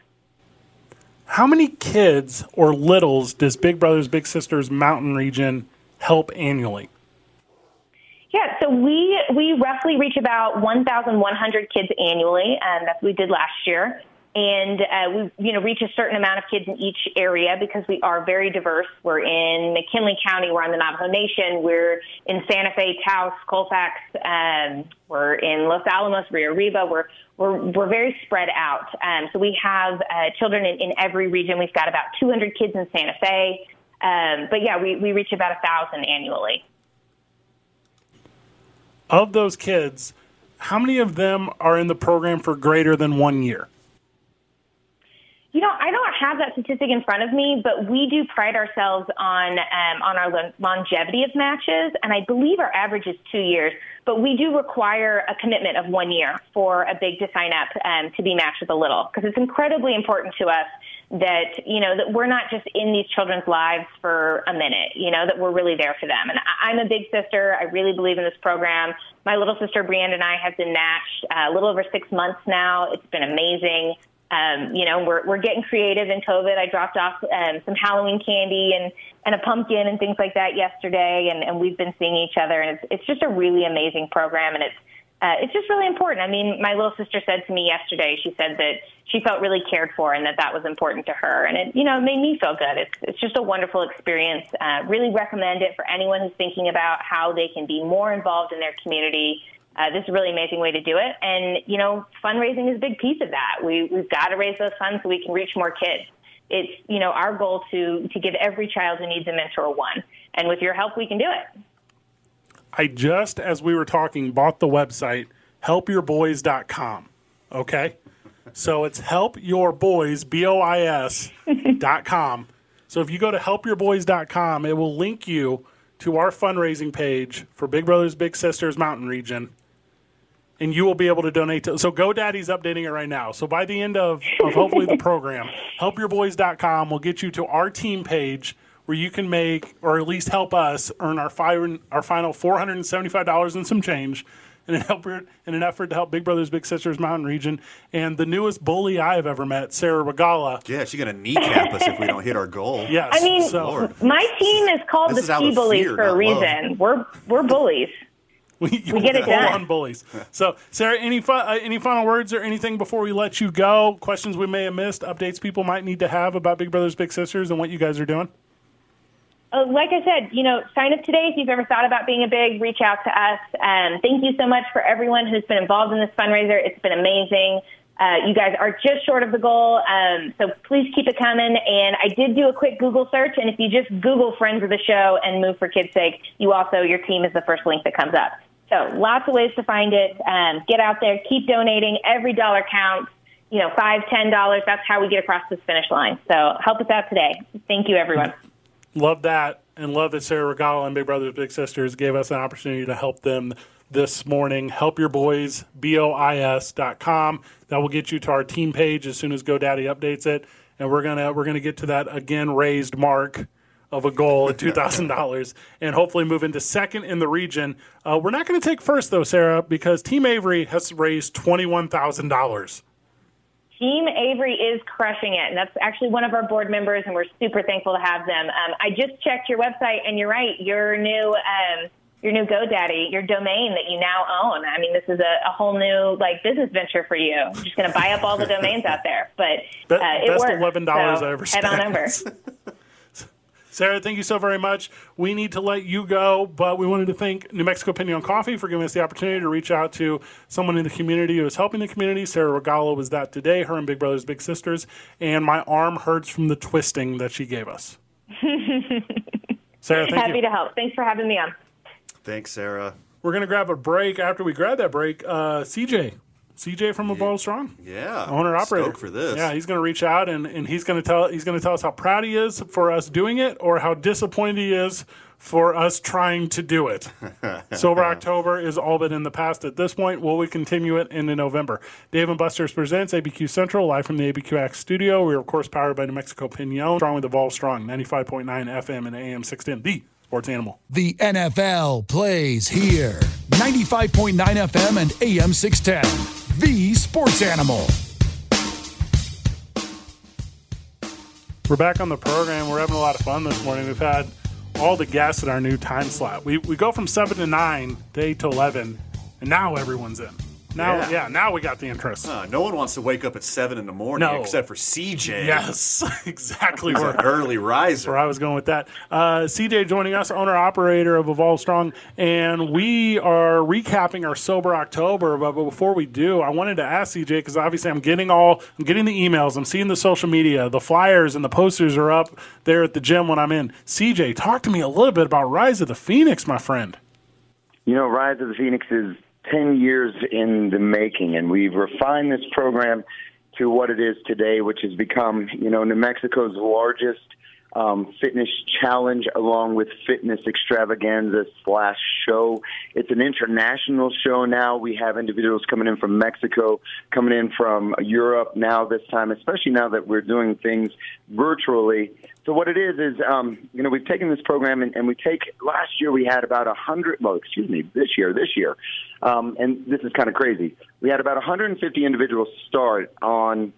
How many kids or littles does Big Brothers Big Sisters Mountain Region help annually? Yeah, so we we roughly reach about 1,100 kids annually, and that's what we did last year. And uh, we, you know, reach a certain amount of kids in each area because we are very diverse. We're in McKinley County, we're on the Navajo Nation, we're in Santa Fe, Taos, Colfax, um, we're in Los Alamos, Rio Arriba. We're we're we're very spread out. Um, so we have uh, children in, in every region. We've got about 200 kids in Santa Fe. Um, but yeah, we, we reach about a thousand annually. Of those kids, how many of them are in the program for greater than one year? You know, I don't have that statistic in front of me, but we do pride ourselves on um, on our longevity of matches, and I believe our average is two years. But we do require a commitment of one year for a big to sign up um, to be matched with a little, because it's incredibly important to us that you know that we're not just in these children's lives for a minute you know that we're really there for them. And I, i'm a big sister. I really believe in this program. My little sister brienne and i have been matched uh, a little over six months now. It's been amazing um, you know we're, we're getting creative in covid i dropped off um, some halloween candy and and a pumpkin and things like that yesterday and, and we've been seeing each other and it's, it's just a really amazing program and it's uh, it's just really important. I mean, my little sister said to me yesterday, she said that she felt really cared for and that that was important to her. And it, you know, it made me feel good. It's, it's just a wonderful experience. Uh, really recommend it for anyone who's thinking about how they can be more involved in their community. Uh, this is a really amazing way to do it. And, you know, fundraising is a big piece of that. We, we've got to raise those funds so we can reach more kids. It's, you know, our goal to, to give every child who needs a mentor one. And with your help, we can do it. I just, as we were talking, bought the website helpyourboys.com. Okay? So it's helpyourboys, B O I S, dot com. So if you go to helpyourboys.com, it will link you to our fundraising page for Big Brothers Big Sisters Mountain Region. And you will be able to donate to. So GoDaddy's updating it right now. So by the end of, of hopefully the program, helpyourboys.com will get you to our team page where you can make, or at least help us earn our, fi- our final $475 and some change in an, effort, in an effort to help Big Brothers Big Sisters Mountain Region. And the newest bully I have ever met, Sarah Regala. Yeah, she's going to kneecap us if we don't hit our goal. Yes. I mean, so, my team is called This the out Ski of Bullies fear, for a reason. love. We're we're bullies. We, We get it done. on bullies. So, Sarah, any fi- uh, any final words or anything before we let you go? Questions we may have missed, updates people might need to have about Big Brothers Big Sisters and what you guys are doing. Uh, like I said, you know, sign up today if you've ever thought about being a big. Reach out to us. Um, thank you so much for everyone who's been involved in this fundraiser. It's been amazing. Uh, you guys are just short of the goal, um, so please keep it coming. And I did do a quick Google search, and if you just Google "Friends of the Show" and "Move for Kids' Sake," you also your team is the first link that comes up. So lots of ways to find it. Um, get out there, keep donating. Every dollar counts. You know, five, ten dollars. That's how we get across this finish line. So help us out today. Thank you, everyone. Love that, and love that Sarah Regala and Big Brothers Big Sisters gave us an opportunity to help them this morning. Help your boys. That will get you to our team page as soon as GoDaddy updates it, and we're gonna we're gonna get to that again raised mark of a goal at two thousand dollars, and hopefully move into second in the region. Uh, we're not going to take first though, Sarah, because Team Avery has raised twenty one thousand dollars. Team Avery is crushing it, and that's actually one of our board members, and we're super thankful to have them. Um, I just checked your website, and you're right. Your new um, your new GoDaddy, your domain that you now own. I mean, this is a, a whole new like business venture for you. You're just going to buy up all the domains out there, but Be- uh, it best works. $11 so I ever Head on over. spent. Sarah, thank you so very much. We need to let you go, but we wanted to thank New Mexico Piñon Coffee for giving us the opportunity to reach out to someone in the community who is helping the community. Sarah Regala was that today, her and Big Brothers Big Sisters, and my arm hurts from the twisting that she gave us. Sarah, thank Happy you. to help. Thanks for having me on. Thanks, Sarah. We're going to grab a break. After we grab that break, uh, CJ. CJ from Evolve Strong. Yeah. owner operator Stoked for this. Yeah, he's going to reach out and, and he's going to tell he's going to tell us how proud he is for us doing it, or how disappointed he is for us trying to do it. Sober October is all but in the past at this point. Will we continue it into November? Dave and Buster's presents ABQ Central live from the ABQX studio. We are of course powered by New Mexico Piñon, strong with Evolve Strong, ninety five point nine FM and AM six ten, the sports animal. The NFL plays here. 95.9 FM and AM 610. The Sports Animal. We're back on the program. We're having a lot of fun this morning. We've had all the guests in our new time slot. We, we go from 7 to 9 to 8 to 11, and now everyone's in. Now, yeah, Yeah. now we got the interest. Uh, no one wants to wake up at seven in the morning No. except for CJ. Yes, exactly. He's where, an early riser. where I was going with that. Uh, CJ joining us, owner operator of Evolve Strong, and we are recapping our sober October. But, but before we do, I wanted to ask CJ because obviously I'm getting all, I'm getting the emails, I'm seeing the social media, the flyers and the posters are up there at the gym when I'm in. CJ, talk to me a little bit about Rise of the Phoenix, my friend. You know, Rise of the Phoenix is 10 years in the making, and we've refined this program to what it is today, which has become, you know, New Mexico's largest um, fitness challenge along with fitness extravaganza slash show. It's an international show now. We have individuals coming in from Mexico, coming in from Europe now this time, especially now that we're doing things virtually. So what it is is, um, you know, we've taken this program and, and we take. Last year we had about a hundred. Well, excuse me, this year, this year, um, and this is kind of crazy. We had about 150 individuals start on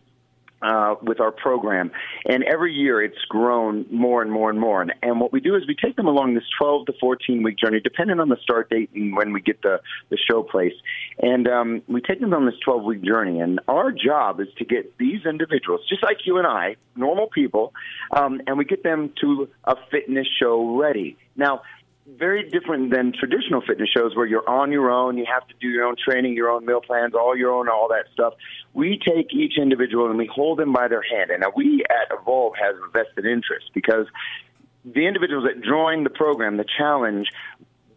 uh, with our program. And every year it's grown more and more and more. And, and what we do is we take them along this 12 to 14 week journey, depending on the start date and when we get the, the show place. And um, we take them on this 12 week journey. And our job is to get these individuals, just like you and I, normal people, um, and we get them to a fitness show ready. Now, very different than traditional fitness shows where you're on your own, you have to do your own training, your own meal plans, all your own, all that stuff. We take each individual and we hold them by their hand. And now we at Evolve has a vested interest because the individuals that join the program, the challenge,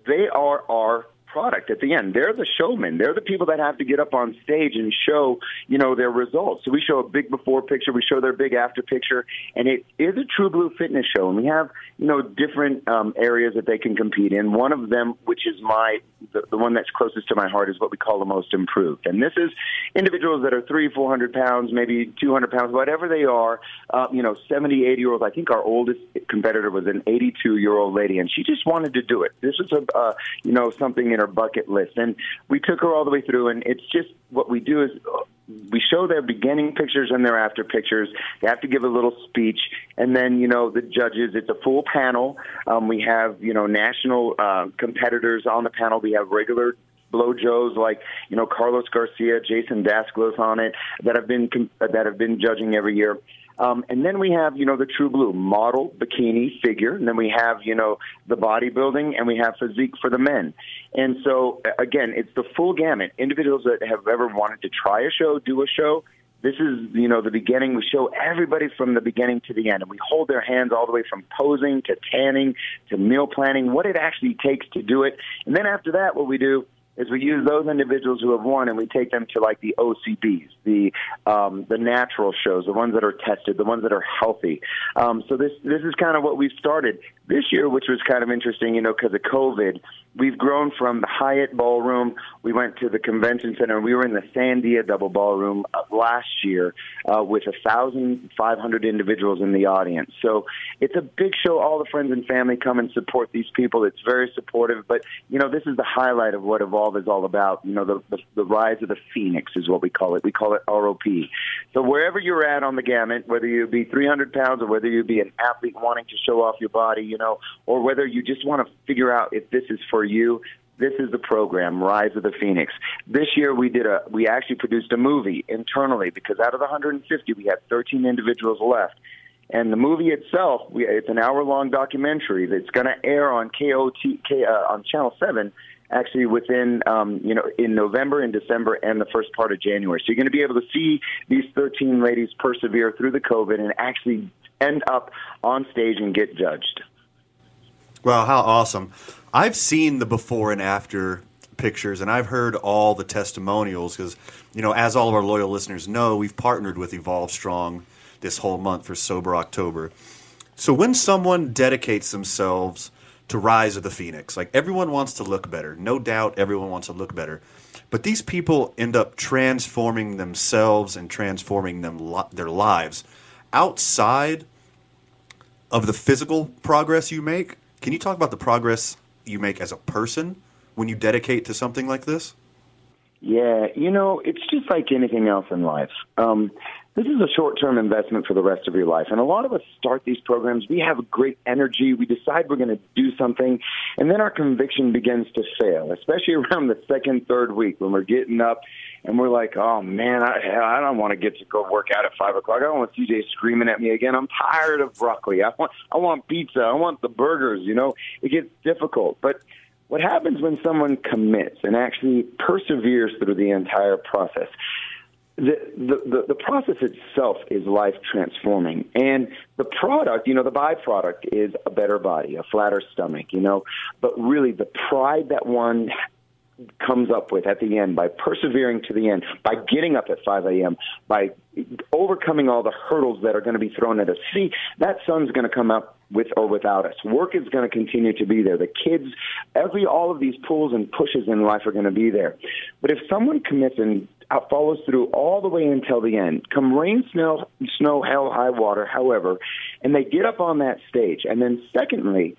they are our product at the end. They're the showmen. They're the people that have to get up on stage and show, you know, their results. So we show a big before picture, we show their big after picture, and it is a true blue fitness show. And we have, you know, different um, areas that they can compete in. One of them, which is my the, the one that's closest to my heart, is what we call the most improved. And this is individuals that are three, four hundred pounds, maybe two hundred pounds, whatever they are. Uh, you know, seventy, eighty year olds. I think our oldest competitor was an eighty-two year old lady, and she just wanted to do it. This was a, uh, you know, something in her bucket list. And we took her all the way through, and it's just what we do is we show their beginning pictures and their after pictures. They have to give a little speech, and then you know the judges. It's a full panel. Um, we have you know national uh, competitors on the panel. We have regular blowjos like you know Carlos Garcia, Jason Dasklos on it that have been that have been judging every year. Um, and then we have, you know, the True Blue model, bikini, figure. And then we have, you know, the bodybuilding and we have physique for the men. And so, again, it's the full gamut. Individuals that have ever wanted to try a show, do a show, this is, you know, the beginning. We show everybody from the beginning to the end, and we hold their hands all the way from posing to tanning to meal planning, what it actually takes to do it. And then after that, what we do is we use those individuals who have won and we take them to like the OCBs, the um, the natural shows, the ones that are tested, the ones that are healthy. Um, so this this is kind of what we've started this year, which was kind of interesting, you know, because of COVID. We've grown from the Hyatt Ballroom. We went to the Convention Center. We were in the Sandia Double Ballroom uh, last year uh, with a thousand five hundred individuals in the audience. So it's a big show. All the friends and family come and support these people. It's very supportive. But you know, this is the highlight of what Evolve is all about. You know, the, the the rise of the phoenix is what we call it. We call it ROP. So wherever you're at on the gamut, whether you be 300 pounds or whether you be an athlete wanting to show off your body, you know, or whether you just want to figure out if this is for you, this is the program, Rise of the Phoenix. This year we did a we actually produced a movie internally because out of the 150 we had 13 individuals left. And the movie itself, we, it's an hour-long documentary that's going to air on KOT K, uh, on Channel Seven, actually within um, you know in November and December and the first part of January. So you're going to be able to see these 13 ladies persevere through the COVID and actually end up on stage and get judged. Well, how awesome. I've seen the before and after pictures and I've heard all the testimonials because, you know, as all of our loyal listeners know, we've partnered with Evolve Strong this whole month for Sober October. So when someone dedicates themselves to Rise of the Phoenix, like everyone wants to look better. No doubt everyone wants to look better. But these people end up transforming themselves and transforming them their lives outside of the physical progress you make can you talk about the progress you make as a person when you dedicate to something like this? Yeah, you know, it's just like anything else in life. Um, this is a short term investment for the rest of your life. And a lot of us start these programs, we have great energy, we decide we're going to do something, and then our conviction begins to fail, especially around the second, third week when we're getting up and we're like, oh man, I, I don't want to get to go work out at five o'clock. I don't want CJ screaming at me again. I'm tired of broccoli. I want, I want pizza. I want the burgers. You know, it gets difficult. But what happens when someone commits and actually perseveres through the entire process? The, the, the, the process itself is life transforming. And the product, you know, the byproduct is a better body, a flatter stomach, you know. But really, the pride that one comes up with at the end by persevering to the end, by getting up at 5 a.m., by overcoming all the hurdles that are going to be thrown at us. See, that sun's going to come up with or without us. Work is going to continue to be there. The kids, every all of these pulls and pushes in life are going to be there. But if someone commits and uh, follows through all the way until the end, come rain, snow, snow, hell, high water, however, and they get up on that stage, and then secondly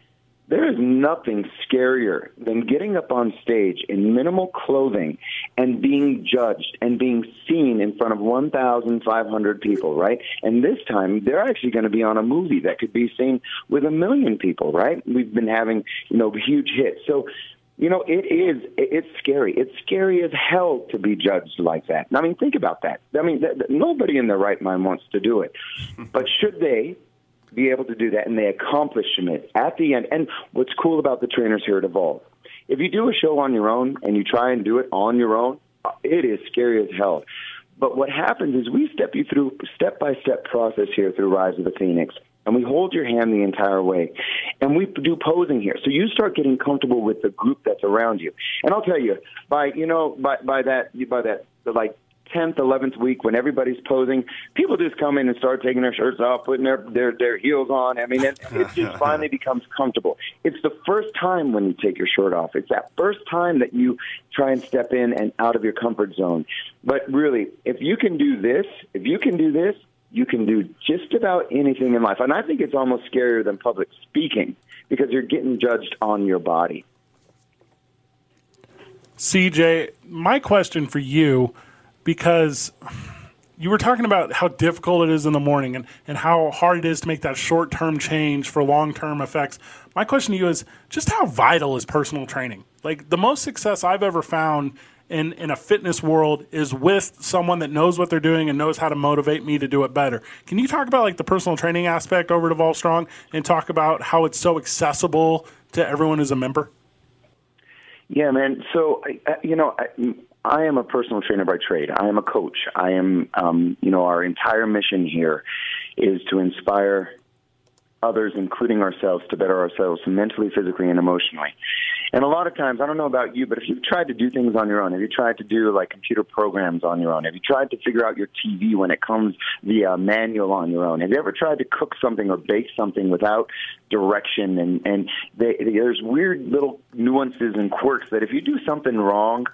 there is nothing scarier than getting up on stage in minimal clothing and being judged and being seen in front of 1,500 people, right? And this time, they're actually going to be on a movie that could be seen with a million people, right? We've been having, you know, huge hits. So, you know, it is, it's scary. It's scary as hell to be judged like that. I mean, think about that. I mean, th- th- nobody in their right mind wants to do it. But should they, be able to do that, and they accomplish it at the end. And what's cool about the trainers here at Evolve, if you do a show on your own and you try and do it on your own, uh, it is scary as hell. But what happens is we step you through step by step process here through Rise of the Phoenix. And we hold your hand the entire way. And we do posing here. So you start getting comfortable with the group that's around you. And I'll tell you, by you know, by by that by that the like 10th, 11th week when everybody's posing, people just come in and start taking their shirts off, putting their their, their heels on. I mean, it, it just finally becomes comfortable. It's the first time when you take your shirt off. It's that first time that you try and step in and out of your comfort zone. But really, if you can do this, if you can do this, you can do just about anything in life. And I think it's almost scarier than public speaking because you're getting judged on your body. CJ, my question for you because you were talking about how difficult it is in the morning and, and how hard it is to make that short term change for long term effects. My question to you is just how vital is personal training? Like the most success I've ever found in, in a fitness world is with someone that knows what they're doing and knows how to motivate me to do it better. Can you talk about like the personal training aspect over at Evolve Strong and talk about how it's so accessible to everyone who's a member? Yeah, man. So, you know, I am a personal trainer by trade. I am a coach. I am, um, you know, our entire mission here is to inspire others, including ourselves, to better ourselves mentally, physically, and emotionally. And a lot of times, I don't know about you, but if you've tried to do things on your own, have you tried to do like computer programs on your own? Have you tried to figure out your TV when it comes via manual on your own? Have you ever tried to cook something or bake something without direction? And and they, there's weird little nuances and quirks that if you do something wrong,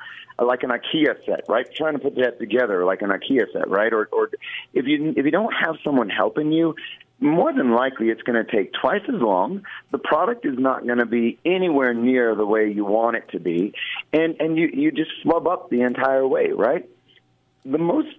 like an IKEA set, right? Trying to put that together like an IKEA set, right? Or, or if you if you don't have someone helping you, more than likely it's going to take twice as long. The product is not going to be anywhere near the way you want it to be, and and you you just flub up the entire way, right? The most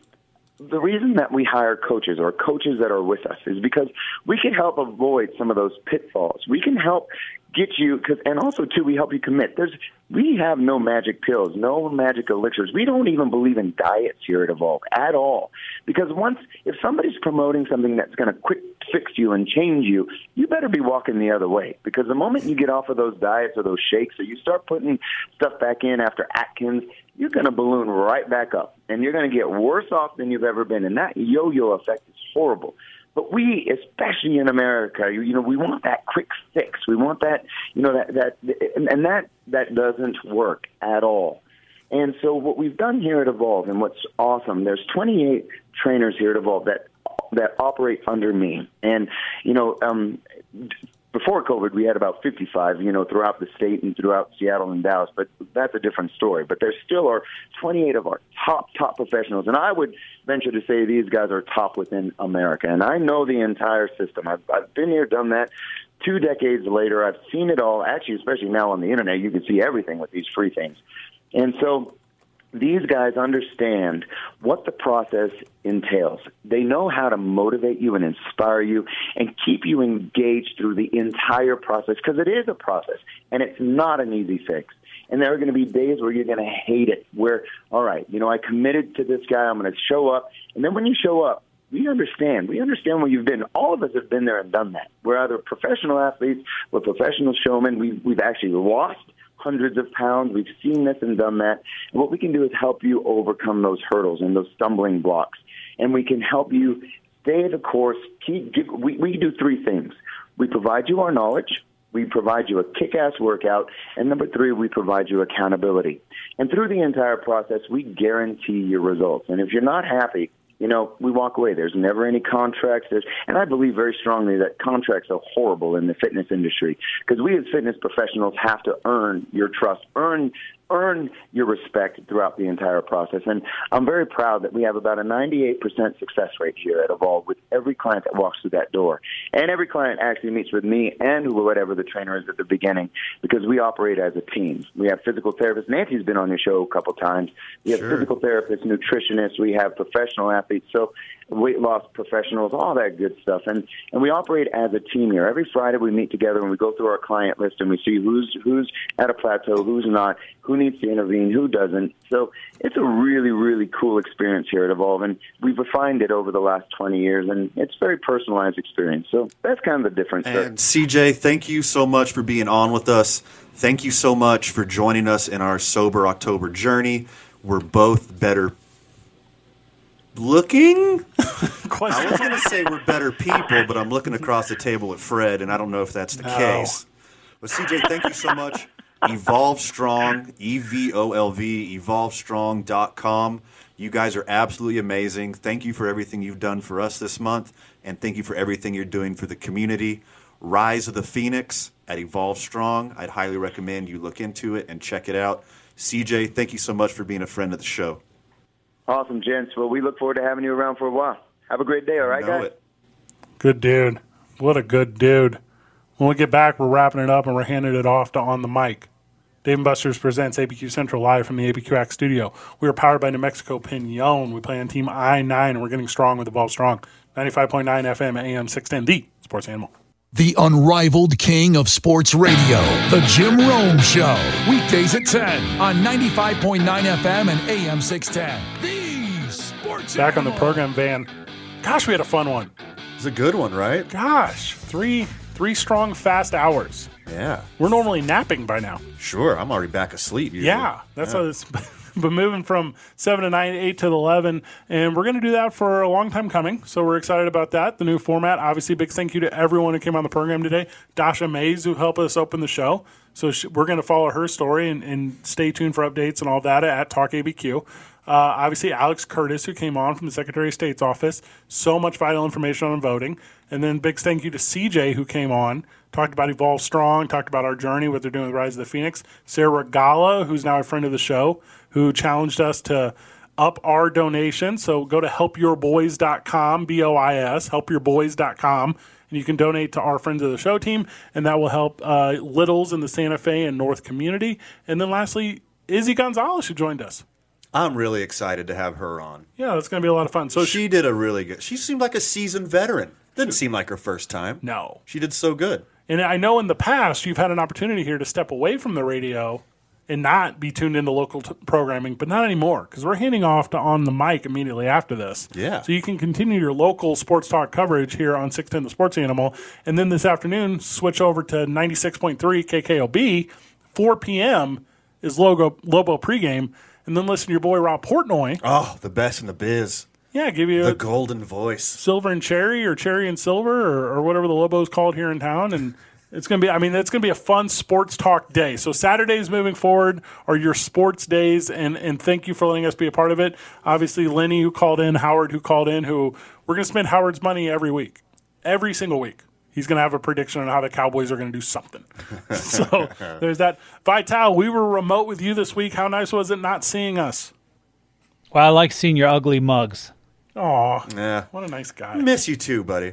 the reason that we hire coaches or coaches that are with us is because we can help avoid some of those pitfalls. We can help get you cause, and also too we help you commit. There's we have no magic pills no magic elixirs. We don't even believe in diets here at evolve at all. Because once if somebody's promoting something that's going to quick fix you and change you you better be walking the other way. Because the moment you get off of those diets or those shakes or you start putting stuff back in after atkins you're going to balloon right back up. And you're going to get worse off than you've ever been. And that yo-yo effect is horrible but we, especially in America, you, you know, we want that quick fix. We want that, you know, that that, and that that doesn't work at all. And so, what we've done here at Evolve, and what's awesome, there's 28 trainers here at Evolve that that operate under me, and you know, um, before COVID, we had about 55, you know, throughout the state and throughout Seattle and Dallas, but that's a different story. But there still are 28 of our top, top professionals. And I would venture to say these guys are top within America. And I know the entire system. I've, I've been here, done that. Two decades later, I've seen it all. Actually, especially now on the internet, you can see everything with these free things. And so these guys understand what the process entails. They know how to motivate you and inspire you and keep you engaged through the entire process because it is a process and it's not an easy fix. And there are going to be days where you're going to hate it, where, all right, you know, I committed to this guy, I'm going to show up. And then when you show up, we understand. We understand where you've been. All of us have been there and done that. We're either professional athletes, we're professional showmen. We've, we've actually lost hundreds of pounds. We've seen this and done that. And what we can do is help you overcome those hurdles and those stumbling blocks. And we can help you stay the course. Keep, give, we, we do three things. We provide you our knowledge, we provide you a kick-ass workout, and number three, we provide you accountability. And through the entire process, we guarantee your results. And if you're not happy, you know, we walk away. There's never any contracts. There's, and I believe very strongly that contracts are horrible in the fitness industry because we as fitness professionals have to earn your trust, earn earn your respect throughout the entire process. And I'm very proud that we have about a 98% success rate here at Evolve with every client that walks through that door. And every client actually meets with me and whatever the trainer is at the beginning because we operate as a team. We have physical therapists. Nancy's been on your show a couple times. We have Sure. physical therapists, nutritionists. We have professional athletes. So weight loss professionals, all that good stuff. And and we operate as a team here. Every Friday we meet together and we go through our client list and we see who's who's at a plateau, who's not, who needs to intervene, who doesn't. So it's a really, really cool experience here at Evolve and we've refined it over the last twenty years and it's a very personalized experience. So that's kind of the difference. And CJ, thank you so much for being on with us. Thank you so much for joining us in our sober October journey. We're both better looking. I was going to say we're better people, but I'm looking across the table at Fred, and I don't know if that's the No. case. But CJ, thank you so much. Evolve Strong, E V O L V, evolvestrong.com. You guys are absolutely amazing. Thank you for everything you've done for us this month, and thank you for everything you're doing for the community. Rise of the Phoenix at Evolve Strong. I'd highly recommend you look into it and check it out. CJ, thank you so much for being a friend of the show. Awesome, gents. Well we look forward to having you around for a while. Have a great day, all right, Know guys? it. Good dude. What a good dude. When we get back, we're wrapping it up and we're handing it off to On the Mic. Dave and Buster's presents ABQ Central live from the ABQX studio. We are powered by New Mexico Piñon. We play on Team I 9 and we're getting strong with Evolve Strong. 95.9 FM AM 610, the sports animal. The unrivaled king of sports radio, The Jim Rome Show. Weekdays at 10 on 95.9 FM and AM 610. The sports Back on the program van. Gosh, we had a fun one. It's a good one, right? Gosh, three three strong fast hours. Yeah. We're normally napping by now. Sure, I'm already back asleep. Usually. Yeah, that's Yeah. how it's. But moving from seven to nine, eight to eleven, and we're going to do that for a long time coming. So we're excited about that. The new format. Obviously, big thank you to everyone who came on the program today. Dasha Mays, who helped us open the show. So we're going to follow her story and, and stay tuned for updates and all that at Talk ABQ. Uh, obviously, Alex Curtas, who came on from the Secretary of State's office. So much vital information on voting. And then big thank you to CJ, who came on, talked about Evolve Strong, talked about our journey, what they're doing with Rise of the Phoenix. Sarah Regala, who's now a friend of the show, who challenged us to up our donation. So go to helpyourboys.com, B O I S, helpyourboys.com, and you can donate to our Friends of the Show team, and that will help uh, Littles in the Santa Fe and North community. And then lastly, Izzy Gonzales, who joined us. I'm really excited to have her on. Yeah, that's going to be a lot of fun. So she did a really good. She seemed like a seasoned veteran. Didn't seem like her first time. No. She did so good. And I know in the past you've had an opportunity here to step away from the radio and not be tuned into local t- programming, but not anymore because we're handing off to on the mic immediately after this. Yeah. So you can continue your local sports talk coverage here on 610 The Sports Animal. And then this afternoon, switch over to 96.3 KKOB. 4 p.m. is Logo, Lobo pregame. And then listen to your boy Rob Portnoy. Oh, the best in the biz. Yeah, give you The a golden voice. silver and cherry or cherry and silver or, or whatever the Lobos called here in town. And it's going to be, I mean, it's going to be a fun sports talk day. So Saturdays moving forward are your sports days. And, and thank you for letting us be a part of it. Obviously, Lenny, who called in, Howard, who called in, who we're going to spend Howard's money every week, every single week. He's going to have a prediction on how the Cowboys are going to do something. so there's that. Vital, we were remote with you this week. How nice was it not seeing us? Well, I like seeing your ugly mugs. Aw, Yeah. what a nice guy. Miss you too, buddy.